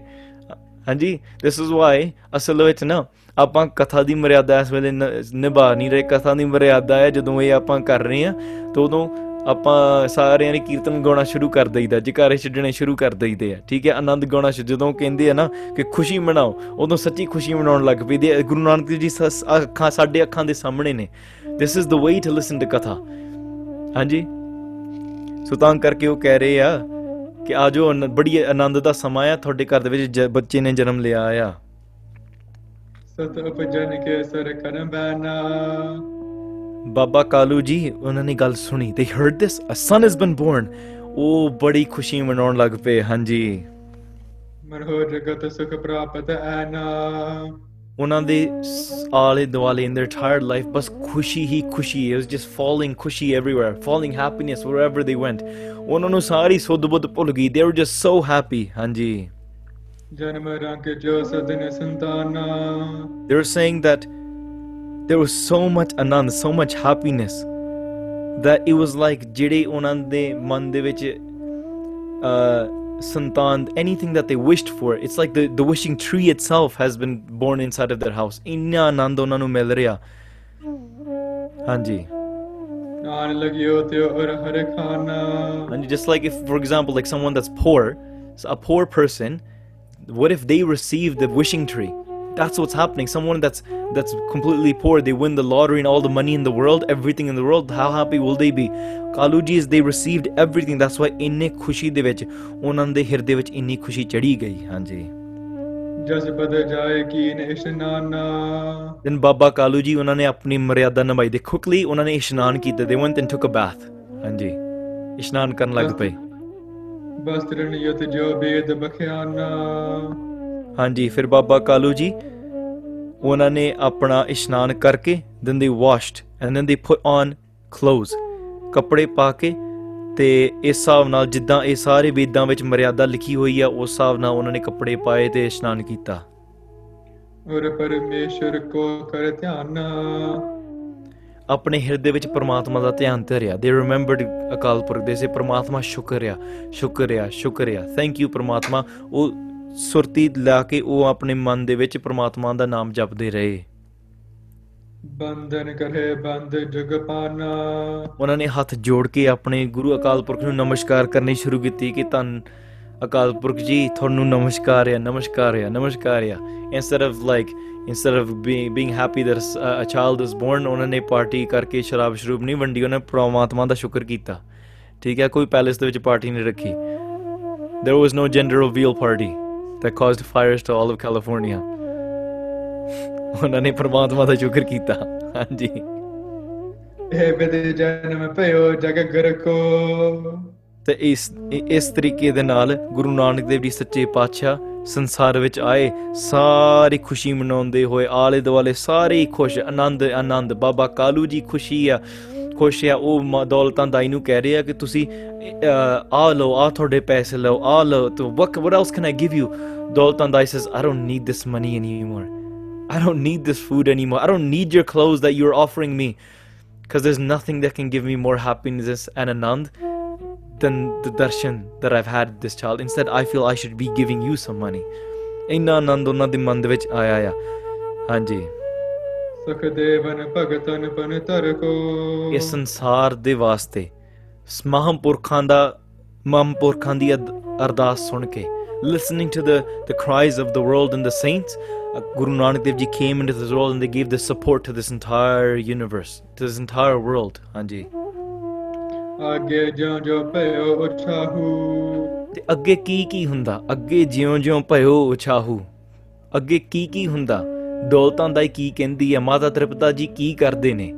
ਹਾਂਜੀ ਥਿਸ ਇਜ਼ ਵਾਈ ਅਸਲ ਵਿੱਚ ਨਾ ਆਪਾਂ ਕਥਾ ਦੀ ਮਰਿਆਦਾ ਇਸ ਵੇਲੇ ਨਿਭਾ ਨਹੀਂ ਰਹੇ ਕਥਾ ਦੀ ਮਰਿਆਦਾ ਹੈ ਜਦੋਂ ਇਹ ਆਪਾਂ ਕਰ ਰਹੇ ਆ ਤਾਂ ਉਦੋਂ ਆਪਾਂ ਸਾਰਿਆਂ ਨੇ ਕੀਰਤਨ ਗਾਉਣਾ ਸ਼ੁਰੂ ਕਰ ਦਈਦਾ ਜਕਾਰੇ ਛੱਡਣੇ ਸ਼ੁਰੂ ਕਰ ਦਈਦੇ ਆ ਠੀਕ ਹੈ ਆਨੰਦ ਗਾਉਣਾ ਜਦੋਂ ਕਹਿੰਦੇ ਆ ਨਾ ਕਿ ਖੁਸ਼ੀ ਮਨਾਓ ਉਦੋਂ ਸੱਚੀ ਖੁਸ਼ੀ ਮਨਾਉਣ ਲੱਗ ਪਈਦੀ ਹੈ ਗੁਰੂ ਨਾਨਕ ਦੇਵ ਜੀ ਅੱਖਾਂ ਸਾਡੇ ਅੱਖਾਂ ਦੇ ਸਾਹਮਣੇ ਨੇ this is the way to listen to katha ਹਾਂਜੀ ਸੁਤਾਂ ਕਰਕੇ ਉਹ ਕਹਿ ਰਹੇ ਆ ਕਿ ਆਜੋ ਬੜੀ ਆਨੰਦ ਦਾ ਸਮਾਂ ਆ ਤੁਹਾਡੇ ਘਰ ਦੇ ਵਿੱਚ ਬੱਚੇ ਨੇ ਜਨਮ ਲਿਆ ਆ ਸਤਿ ਉਪਜਨ ਕੇ ਸਰ ਕਰਮ ਬੈਨਾ ਬਾਬਾ ਕਾਲੂ ਜੀ ਉਹਨਾਂ ਨੇ ਗੱਲ ਸੁਣੀ they heard this a son has been born ਉਹ ਬੜੀ ਖੁਸ਼ੀ ਮਨਾਉਣ ਲੱਗ ਪਏ ਹਾਂਜੀ ਮਰਹੋ ਜਗਤ ਸੁਖ ਪ੍ਰਾਪਤ ਐਨਾ ਉਹਨਾਂ ਦੇ ਆਲੇ ਦੁਆਲੇ ਇਨ देयर ਟਾਇਰਡ ਲਾਈਫ ਬਸ ਖੁਸ਼ੀ ਹੀ ਖੁਸ਼ੀ ਇਟ ਵਾਸ ਜਸਟ ਫਾਲਿੰਗ ਖੁਸ਼ੀ ਏਵਰੀਵੇਅਰ ਫਾਲਿੰਗ ਹੈਪੀਨੈਸ ਵੇਅਰਐਵਰ ਦੇ ਵੈਂਟ ਉਹਨਾਂ ਨੂੰ ਸਾਰੀ ਸੁੱਧ-ਬੁੱਧ ਭੁੱਲ ਗਈ ਦੇ ਵਰ ਜਸਟ ਸੋ ਹੈਪੀ ਹਾਂਜੀ ਜਨਮ ਰੰਗ ਜੋ ਸਦਨ ਸੰਤਾਨਾ they are saying that there was so much anand so much happiness that it was like ਜਿਹੜੇ unande mandevich ਮਨ uh, ਦੇ anything that they wished for it's like the the wishing tree itself has been born inside of their house Inya ਆਨੰਦ ਉਹਨਾਂ ਨੂੰ ਮਿਲ ਰਿਹਾ and just like if for example like someone that's poor a poor person what if they received the wishing tree that's what's happening someone that's that's completely poor they win the lottery and all the money in the world everything in the world how happy will they be kaluji is they received everything that's why inne khushi de vich onan de hirde vich inni khushi chadi gayi haan ji jaye ki in ਜਾਏ din baba ਦਿਨ ਬਾਬਾ ਕਾਲੂ ਜੀ ਉਹਨਾਂ ਨੇ ਆਪਣੀ ਮਰਿਆਦਾ ਨਿਭਾਈ ਦੇਖੋ ਕਲੀ ਉਹਨਾਂ ਨੇ ਇਸ਼ਨਾਨ ਕੀਤਾ ਦੇ ਵੰਤ ਟੂਕ ਅ ਬਾਥ ਹਾਂਜੀ ਇਸ਼ਨਾਨ ਕਰਨ ਲੱਗ ਪਏ ਬਸ ਤਰਨ ਯਤ ਜੋ ਬੇਦ ਬਖਿਆਨਾ ਹਾਂਜੀ ਫਿਰ ਬਾਬਾ ਕਾਲੂ ਜੀ ਉਹਨਾਂ ਨੇ ਆਪਣਾ ਇਸ਼ਨਾਨ ਕਰਕੇ ਦੈਨ ਵਾਸ਼ਡ ਐਂਡ ਦੈਨ ਦੇ ਪੁੱਟ ਔਨ ਕਲੋਥਸ ਕੱਪੜੇ ਪਾ ਕੇ ਤੇ ਇਸ ਹਿਸਾਬ ਨਾਲ ਜਿੱਦਾਂ ਇਹ ਸਾਰੇ ਵੇਦਾਂ ਵਿੱਚ ਮਰਿਆਦਾ ਲਿਖੀ ਹੋਈ ਆ ਉਸ ਹਿਸਾਬ ਨਾਲ ਉਹਨਾਂ ਨੇ ਕੱਪੜੇ ਪਾਏ ਤੇ ਇਸ਼ਨਾਨ ਕੀਤਾ ਔਰ ਪਰਮੇਸ਼ਰ ਕੋ ਕਰ ਧਿਆਨ ਆਪਣੇ ਹਿਰਦੇ ਵਿੱਚ ਪ੍ਰਮਾਤਮਾ ਦਾ ਧਿਆਨ ਧਰਿਆ ਦੇ ਰਿਮੈਂਬਰਡ ਅਕਾਲ ਪੁਰਖ ਦੇ ਸੇ ਪ੍ਰਮਾਤਮਾ ਸ਼ੁਕਰਿਆ ਸ਼ੁਕਰਿਆ ਸ਼ੁਕਰਿਆ ਥੈਂਕ ਯੂ ਪ੍ਰਮਾਤਮਾ ਉਹ ਸੁਰਤੀ ਲਾ ਕੇ ਉਹ ਆਪਣੇ ਮਨ ਦੇ ਵਿੱਚ ਪ੍ਰਮਾਤਮਾ ਦਾ ਨਾਮ ਜਪਦੇ ਰਹੇ ਬੰਦਨ ਕਰੇ ਬੰਦ ਜਗਪਾਨਾ ਉਹਨਾਂ ਨੇ ਹੱਥ ਜੋੜ ਕੇ ਆਪਣੇ ਗੁਰੂ ਅਕਾਲ ਪੁਰਖ ਨੂੰ ਨਮਸਕਾਰ ਕਰਨੀ ਸ਼ੁਰੂ ਕੀਤੀ ਕਿ ਤਨ ਅਕਾਲ ਪੁਰਖ ਜੀ ਤੁਹਾਨੂੰ ਨਮਸਕਾਰ ਹੈ ਨਮਸਕਾਰ ਹੈ ਨਮਸਕਾਰ ਹੈ instead of like instead of being happy that a child is born ਉਹਨਾਂ ਨੇ ਪਾਰਟੀ ਕਰਕੇ ਸ਼ਰਾਬ ਸ਼ਰੂਬ ਨਹੀਂ ਵੰਡੀ ਉਹਨਾਂ ਨੇ ਪ੍ਰਮਾਤਮਾ ਦਾ ਸ਼ੁਕਰ ਕੀਤਾ ਠੀਕ ਹੈ ਕੋਈ ਪੈਲੇਸ ਦੇ ਵਿੱਚ ਪਾਰਟੀ ਨਹੀਂ ਰੱਖੀ there was no gender reveal party that caused fires to all of California. ਉਹਨਾਂ ਨੇ ਪ੍ਰਮਾਤਮਾ ਦਾ ਸ਼ੁਕਰ ਕੀਤਾ ਹਾਂਜੀ ਹੇ ਬਦੇ ਜਨਮ ਪਇਓ ਜਗ ਕੋ ਤੇ ਇਸ ਇਸ ਤਰੀਕੇ ਦੇ ਨਾਲ ਗੁਰੂ ਨਾਨਕ ਦੇਵ ਜੀ ਸੱਚੇ ਪਾਤਸ਼ਾਹ ਸੰਸਾਰ ਵਿੱਚ ਆਏ ਸਾਰੀ ਖੁਸ਼ੀ ਮਨਾਉਂਦੇ ਹੋਏ ਆਲੇ ਦੁਆਲੇ ਸਾਰੇ ਖੁਸ਼ ਆਨੰਦ ਆਨੰਦ ਬਾਬਾ ਕਾਲੂ ਜੀ ਖੁਸ਼ੀ ਆ ਖੁਸ਼ ਆ ਉਹ ਦੌਲਤਾਂ ਦਾਈ ਨੂੰ ਕਹਿ ਰਿਹਾ ਕਿ ਤੁਸੀਂ ਆ ਲਓ ਆ ਤੁਹਾਡੇ ਪੈਸੇ ਲਓ ਆ ਲਓ ਤੋ ਵਕ what else can I give you Daultan dai says I don't need this money anymore I don't need this food anymore. I don't need your clothes that you're offering me. Because there's nothing that can give me more happiness and anand than the darshan that I've had this child. Instead, I feel I should be giving you some money. ਇੰਨਾ ਆਨੰਦ ਉਹਨਾਂ ਦੇ ਮਨ ਦੇ ਵਿੱਚ ਆਇਆ ਆ ਹਾਂਜੀ ਸੁਖਦੇਵਨ ਭਗਤਨ ਪਨ ਧਰ ਕੋ ਇਹ ਸੰਸਾਰ ਦੇ ਵਾਸਤੇ ਮਹਾਨ ਪੁਰਖਾਂ ਦਾ ਮਹਾਨ ਪੁਰਖਾਂ ਦੀ ਅਰਦਾਸ ਸੁਣ ਕੇ listening to the the cries of the world and the saints uh, Guru Nanak Dev Ji came into this world and they gave this support to this entire universe to this entire world ਹਾਂਜੀ ਅੱਗੇ ਜਿਉਂ ਜਿਉਂ ਭਇਓ ਉਛਾਹੂ ਤੇ ਅੱਗੇ ਕੀ ਕੀ ਹੁੰਦਾ ਅੱਗੇ ਜਿਉਂ ਜਿਉਂ ਭਇਓ ਉਛਾਹੂ ਅੱਗੇ ਕੀ ਕੀ ਹੁੰਦਾ ਦੌਲਤਾਂ ਦਾ ਕੀ ਕਹਿੰਦੀ ਹੈ ਮਾਤਾ ਤ੍ਰਿਪਤਾ ਜੀ ਕੀ ਕਰਦੇ ਨੇ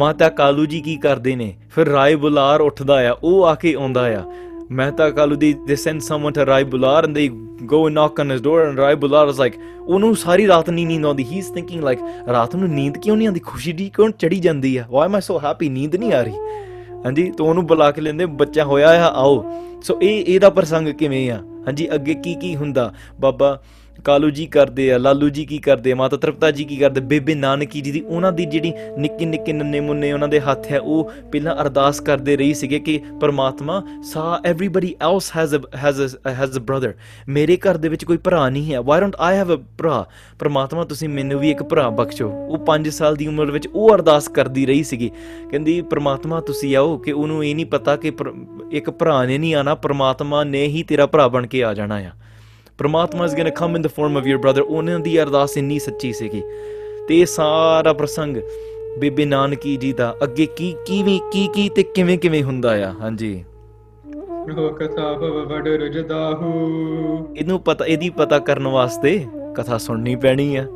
ਮਾਤਾ ਕਾਲੂ ਜੀ ਕੀ ਕਰਦੇ ਨੇ ਫਿਰ ਰਾਏ ਬੁਲਾਰ ਉੱਠਦਾ ਆ ਉਹ ਆ ਕੇ ਆਉਂਦਾ ਆ ਮਹਤਾ ਕਾਲੂ ਦੀ they send someone to Rai Bular and they go and knock on his door and Rai Bular is like ਉਹਨੂੰ ਸਾਰੀ ਰਾਤ ਨਹੀਂ ਨੀਂਦ ਆਉਂਦੀ ਹੀ ਇਜ਼ ਥਿੰਕਿੰਗ ਲਾਈਕ ਰਾਤ ਨੂੰ ਨੀਂਦ ਕਿਉਂ ਨਹੀਂ ਆਉਂਦੀ ਖੁਸ਼ੀ ਦੀ ਕਿਉਂ ਚੜੀ ਜਾਂਦੀ ਆ why am I so happy ਨੀਂਦ ਨਹੀਂ ਆ ਰਹੀ ਹਾਂਜੀ ਤੋ ਉਹਨੂੰ ਬੁਲਾ ਕੇ ਲੈਂਦੇ ਬੱਚਾ ਹੋਇਆ ਆ ਆਓ ਸੋ ਇਹ ਇਹਦਾ ਪ੍ਰਸੰਗ ਕਿਵੇਂ ਆ ਹਾਂਜੀ ਅੱਗੇ ਕੀ ਕੀ ਹੁੰਦਾ ਬਾਬਾ ਕਾਲੂ ਜੀ ਕਰਦੇ ਆ ਲਾਲੂ ਜੀ ਕੀ ਕਰਦੇ ਮਾਤਾ ਤ੍ਰਿਪਤਾ ਜੀ ਕੀ ਕਰਦੇ ਬੇਬੇ ਨਾਨਕੀ ਜੀ ਦੀ ਉਹਨਾਂ ਦੀ ਜਿਹੜੀ ਨਿੱਕੀ ਨਿੱਕੀ ਨੰਨੇ ਮੁੰਨੇ ਉਹਨਾਂ ਦੇ ਹੱਥ ਹੈ ਉਹ ਪਹਿਲਾਂ ਅਰਦਾਸ ਕਰਦੇ ਰਹੀ ਸੀਗੇ ਕਿ ਪਰਮਾਤਮਾ ਸਾ everybody else has a has a has a brother ਮੇਰੇ ਘਰ ਦੇ ਵਿੱਚ ਕੋਈ ਭਰਾ ਨਹੀਂ ਹੈ why don't I have a ਭਰਾ ਪਰਮਾਤਮਾ ਤੁਸੀਂ ਮੈਨੂੰ ਵੀ ਇੱਕ ਭਰਾ ਬਖਸ਼ੋ ਉਹ 5 ਸਾਲ ਦੀ ਉਮਰ ਵਿੱਚ ਉਹ ਅਰਦਾਸ ਕਰਦੀ ਰਹੀ ਸੀਗੀ ਕਹਿੰਦੀ ਪਰਮਾਤਮਾ ਤੁਸੀਂ ਆਓ ਕਿ ਉਹਨੂੰ ਇਹ ਨਹੀਂ ਪਤਾ ਕਿ ਇੱਕ ਭਰਾ ਨੇ ਨਹੀਂ ਆਣਾ ਪਰਮਾਤਮਾ ਨੇ ਹੀ ਤੇਰਾ ਭਰਾ ਬਣ ਕੇ ਆ ਜਾਣਾ ਆ ਪ੍ਰਮਾਤਮਾ ਇਸ going come in the form of your brother ਉਹਨਾਂ ਦੀ ਅਰਦਾਸ ਇੰਨੀ ਸੱਚੀ ਸੀਗੀ ਤੇ ਇਹ ਸਾਰਾ ਪ੍ਰਸੰਗ ਬੀਬੀ ਨਾਨਕੀ ਜੀ ਦਾ ਅੱਗੇ ਕੀ ਕਿਵੇਂ ਕੀ ਕੀ ਤੇ ਕਿਵੇਂ ਕਿਵੇਂ ਹੁੰਦਾ ਆ ਹਾਂਜੀ ਲੋਕ ਸਾਭਵ ਵਡ ਹੂ ਇਹਨੂੰ ਪਤਾ ਇਹਦੀ ਪਤਾ ਕਰਨ ਵਾਸਤੇ ਕਥਾ ਸੁਣਨੀ ਪੈਣੀ ਆ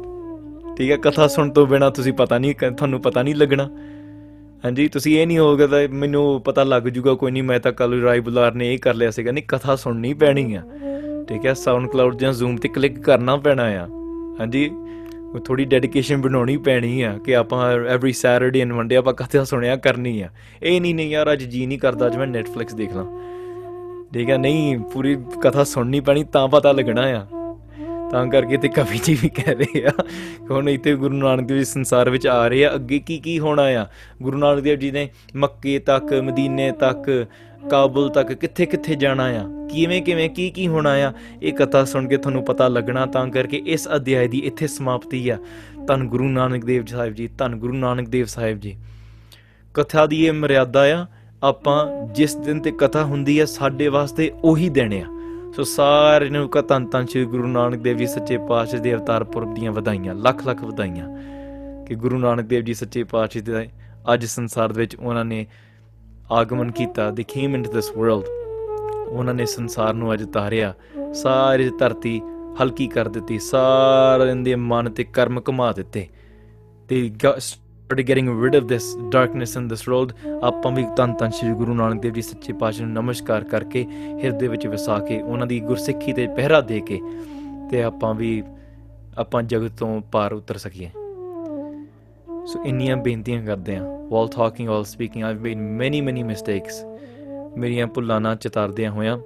ਠੀਕ ਹੈ ਕਥਾ ਸੁਣ ਤੋਂ ਬਿਨਾ ਤੁਸੀਂ ਪਤਾ ਨਹੀਂ ਤੁਹਾਨੂੰ ਪਤਾ ਨਹੀਂ ਲੱਗਣਾ ਹਾਂਜੀ ਤੁਸੀਂ ਇਹ ਨਹੀਂ ਹੋਗਾ ਤਾਂ ਮੈਨੂੰ ਪਤਾ ਲੱਗ ਜੂਗਾ ਕੋਈ ਨਹੀਂ ਮੈਂ ਤਾਂ ਕੱਲ ਰਾਈ ਬੁਲਾਰ ਨੇ ਇਹ ਕਰ ਲਿਆ ਸੀਗਾ ਨਹੀਂ ਕਥਾ ਸੁਣਨੀ ਪੈਣੀ ਆ ਠੀਕ ਹੈ SoundCloud ਜਾਂ ਜ਼ੂਮ ਤੇ ਕਲਿੱਕ ਕਰਨਾ ਪੈਣਾ ਆ ਹਾਂਜੀ ਉਹ ਥੋੜੀ ਡੈਡੀਕੇਸ਼ਨ ਬਣਾਉਣੀ ਪੈਣੀ ਆ ਕਿ ਆਪਾਂ ਐਵਰੀ ਸੈਟਰਡੇ ਐਂਡ ਮੰਡੇ ਆਪਾਂ ਕਥਾ ਸੁਣਿਆ ਕਰਨੀ ਆ ਇਹ ਨਹੀਂ ਨਹੀਂ ਯਾਰ ਅੱਜ ਜੀ ਨਹੀਂ ਕਰਦਾ ਅੱਜ ਮੈਂ Netflix ਦੇਖ ਲਾਂ ਠੀਕ ਹੈ ਨਹੀਂ ਪੂਰੀ ਕਥਾ ਸੁਣਨੀ ਪੈਣੀ ਤਾਂ ਪਤਾ ਲੱਗਣਾ ਆ ਤਾਂ ਕਰਕੇ ਤੇ ਕਵੀ ਜੀ ਵੀ ਕਹਿ ਰਹੇ ਆ ਹੁਣ ਇੱਥੇ ਗੁਰੂ ਨਾਨਕ ਦੇਵ ਜੀ ਸੰਸਾਰ ਵਿੱਚ ਆ ਰਹੇ ਆ ਅੱਗੇ ਕੀ ਕੀ ਹੋਣਾ ਆ ਗੁਰੂ ਨਾਨਕ ਦੇਵ ਜੀ ਨੇ ਮੱਕੇ ਤੱਕ ਮਦੀਨੇ ਤੱਕ ਕਾਬਲ ਤੱਕ ਕਿੱਥੇ ਕਿੱਥੇ ਜਾਣਾ ਆ ਕਿਵੇਂ ਕਿਵੇਂ ਕੀ ਕੀ ਹੋਣਾ ਆ ਇਹ ਕਥਾ ਸੁਣ ਕੇ ਤੁਹਾਨੂੰ ਪਤਾ ਲੱਗਣਾ ਤਾਂ ਕਰਕੇ ਇਸ ਅਧਿਆਇ ਦੀ ਇੱਥੇ ਸਮਾਪਤੀ ਆ ਧੰਨ ਗੁਰੂ ਨਾਨਕ ਦੇਵ ਸਾਹਿਬ ਜੀ ਧੰਨ ਗੁਰੂ ਨਾਨਕ ਦੇਵ ਸਾਹਿਬ ਜੀ ਕਥਾ ਦੀ ਇਹ ਮਰਿਆਦਾ ਆ ਆਪਾਂ ਜਿਸ ਦਿਨ ਤੇ ਕਥਾ ਹੁੰਦੀ ਆ ਸਾਡੇ ਵਾਸਤੇ ਉਹੀ ਦਿਨ ਆ ਸੋ ਸਾਰੇ ਨੂੰ ਕਾ ਧੰਨ ਸ੍ਰੀ ਗੁਰੂ ਨਾਨਕ ਦੇਵ ਜੀ ਸੱਚੇ ਪਾਤਸ਼ਾਹ ਦੇ ਅਵਤਾਰ ਪੁਰਬ ਦੀਆਂ ਵਧਾਈਆਂ ਲੱਖ ਲੱਖ ਵਧਾਈਆਂ ਕਿ ਗੁਰੂ ਨਾਨਕ ਦੇਵ ਜੀ ਸੱਚੇ ਪਾਤਸ਼ਾਹ ਦੇ ਅੱਜ ਸੰਸਾਰ ਦੇ ਵਿੱਚ ਉਹਨਾਂ ਨੇ ਆਗਮਨ ਕੀਤਾ ਦੇ ਕੇਮ ਇਨਟੂ ਦਿਸ ਵਰਲਡ ਉਹਨਾਂ ਨੇ ਸੰਸਾਰ ਨੂੰ ਅਜ ਤਾਰਿਆ ਸਾਰੀ ਧਰਤੀ ਹਲਕੀ ਕਰ ਦਿੱਤੀ ਸਾਰਿਆਂ ਦੇ ਮਨ ਤੇ ਕਰਮ ਘਮਾ ਦਿੱਤੇ ਤੇ started getting rid of this darkness in this world ਆਪਾਂ ਵੀ ਤਨ ਤਨ ਸ੍ਰੀ ਗੁਰੂ ਨਾਨਕ ਦੇਵ ਜੀ ਸੱਚੇ ਪਾਤਸ਼ਾਹ ਨੂੰ ਨਮਸਕਾਰ ਕਰਕੇ ਹਿਰਦੇ ਵਿੱਚ ਵਸਾ ਕੇ ਉਹਨਾਂ ਦੀ ਗੁਰਸਿੱਖੀ ਤੇ ਪਹਿਰਾ ਦੇ ਕੇ ਤੇ ਆਪਾਂ ਵੀ ਆਪਾਂ ਜਗਤ ਤੋਂ ਪਾਰ ਉਤਰ ਸਕੀਏ ਸੋ ਇੰਨੀਆਂ ਬੇਨਤੀਆਂ ਕਰਦੇ ਆਂ while talking while speaking I've made many many mistakes ਮੇਰੀਆਂ ਭੁੱਲਾਂ ਨਾ ਚਿਤਾਰਦਿਆਂ ਹੋਇਆਂ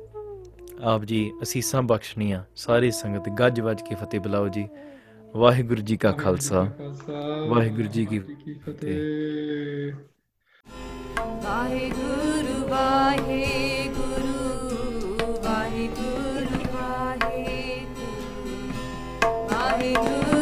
ਆਪ ਜੀ ਅਸੀਸਾਂ ਬਖਸ਼ਣੀਆਂ ਸਾਰੀ ਸੰਗਤ ਗੱਜ ਵੱਜ ਕੇ ਫਤਿਹ ਬੁਲਾਓ ਜੀ ਵਾਹਿਗੁਰੂ ਜੀ ਕਾ ਖਾਲਸਾ ਵਾਹਿਗੁਰੂ ਜੀ ਕੀ ਫਤਿਹ ਵਾਹਿਗੁਰੂ ਵਾਹਿਗੁਰੂ ਵਾਹਿਗੁਰੂ ਵਾਹਿਗੁਰੂ ਵਾਹਿਗੁਰੂ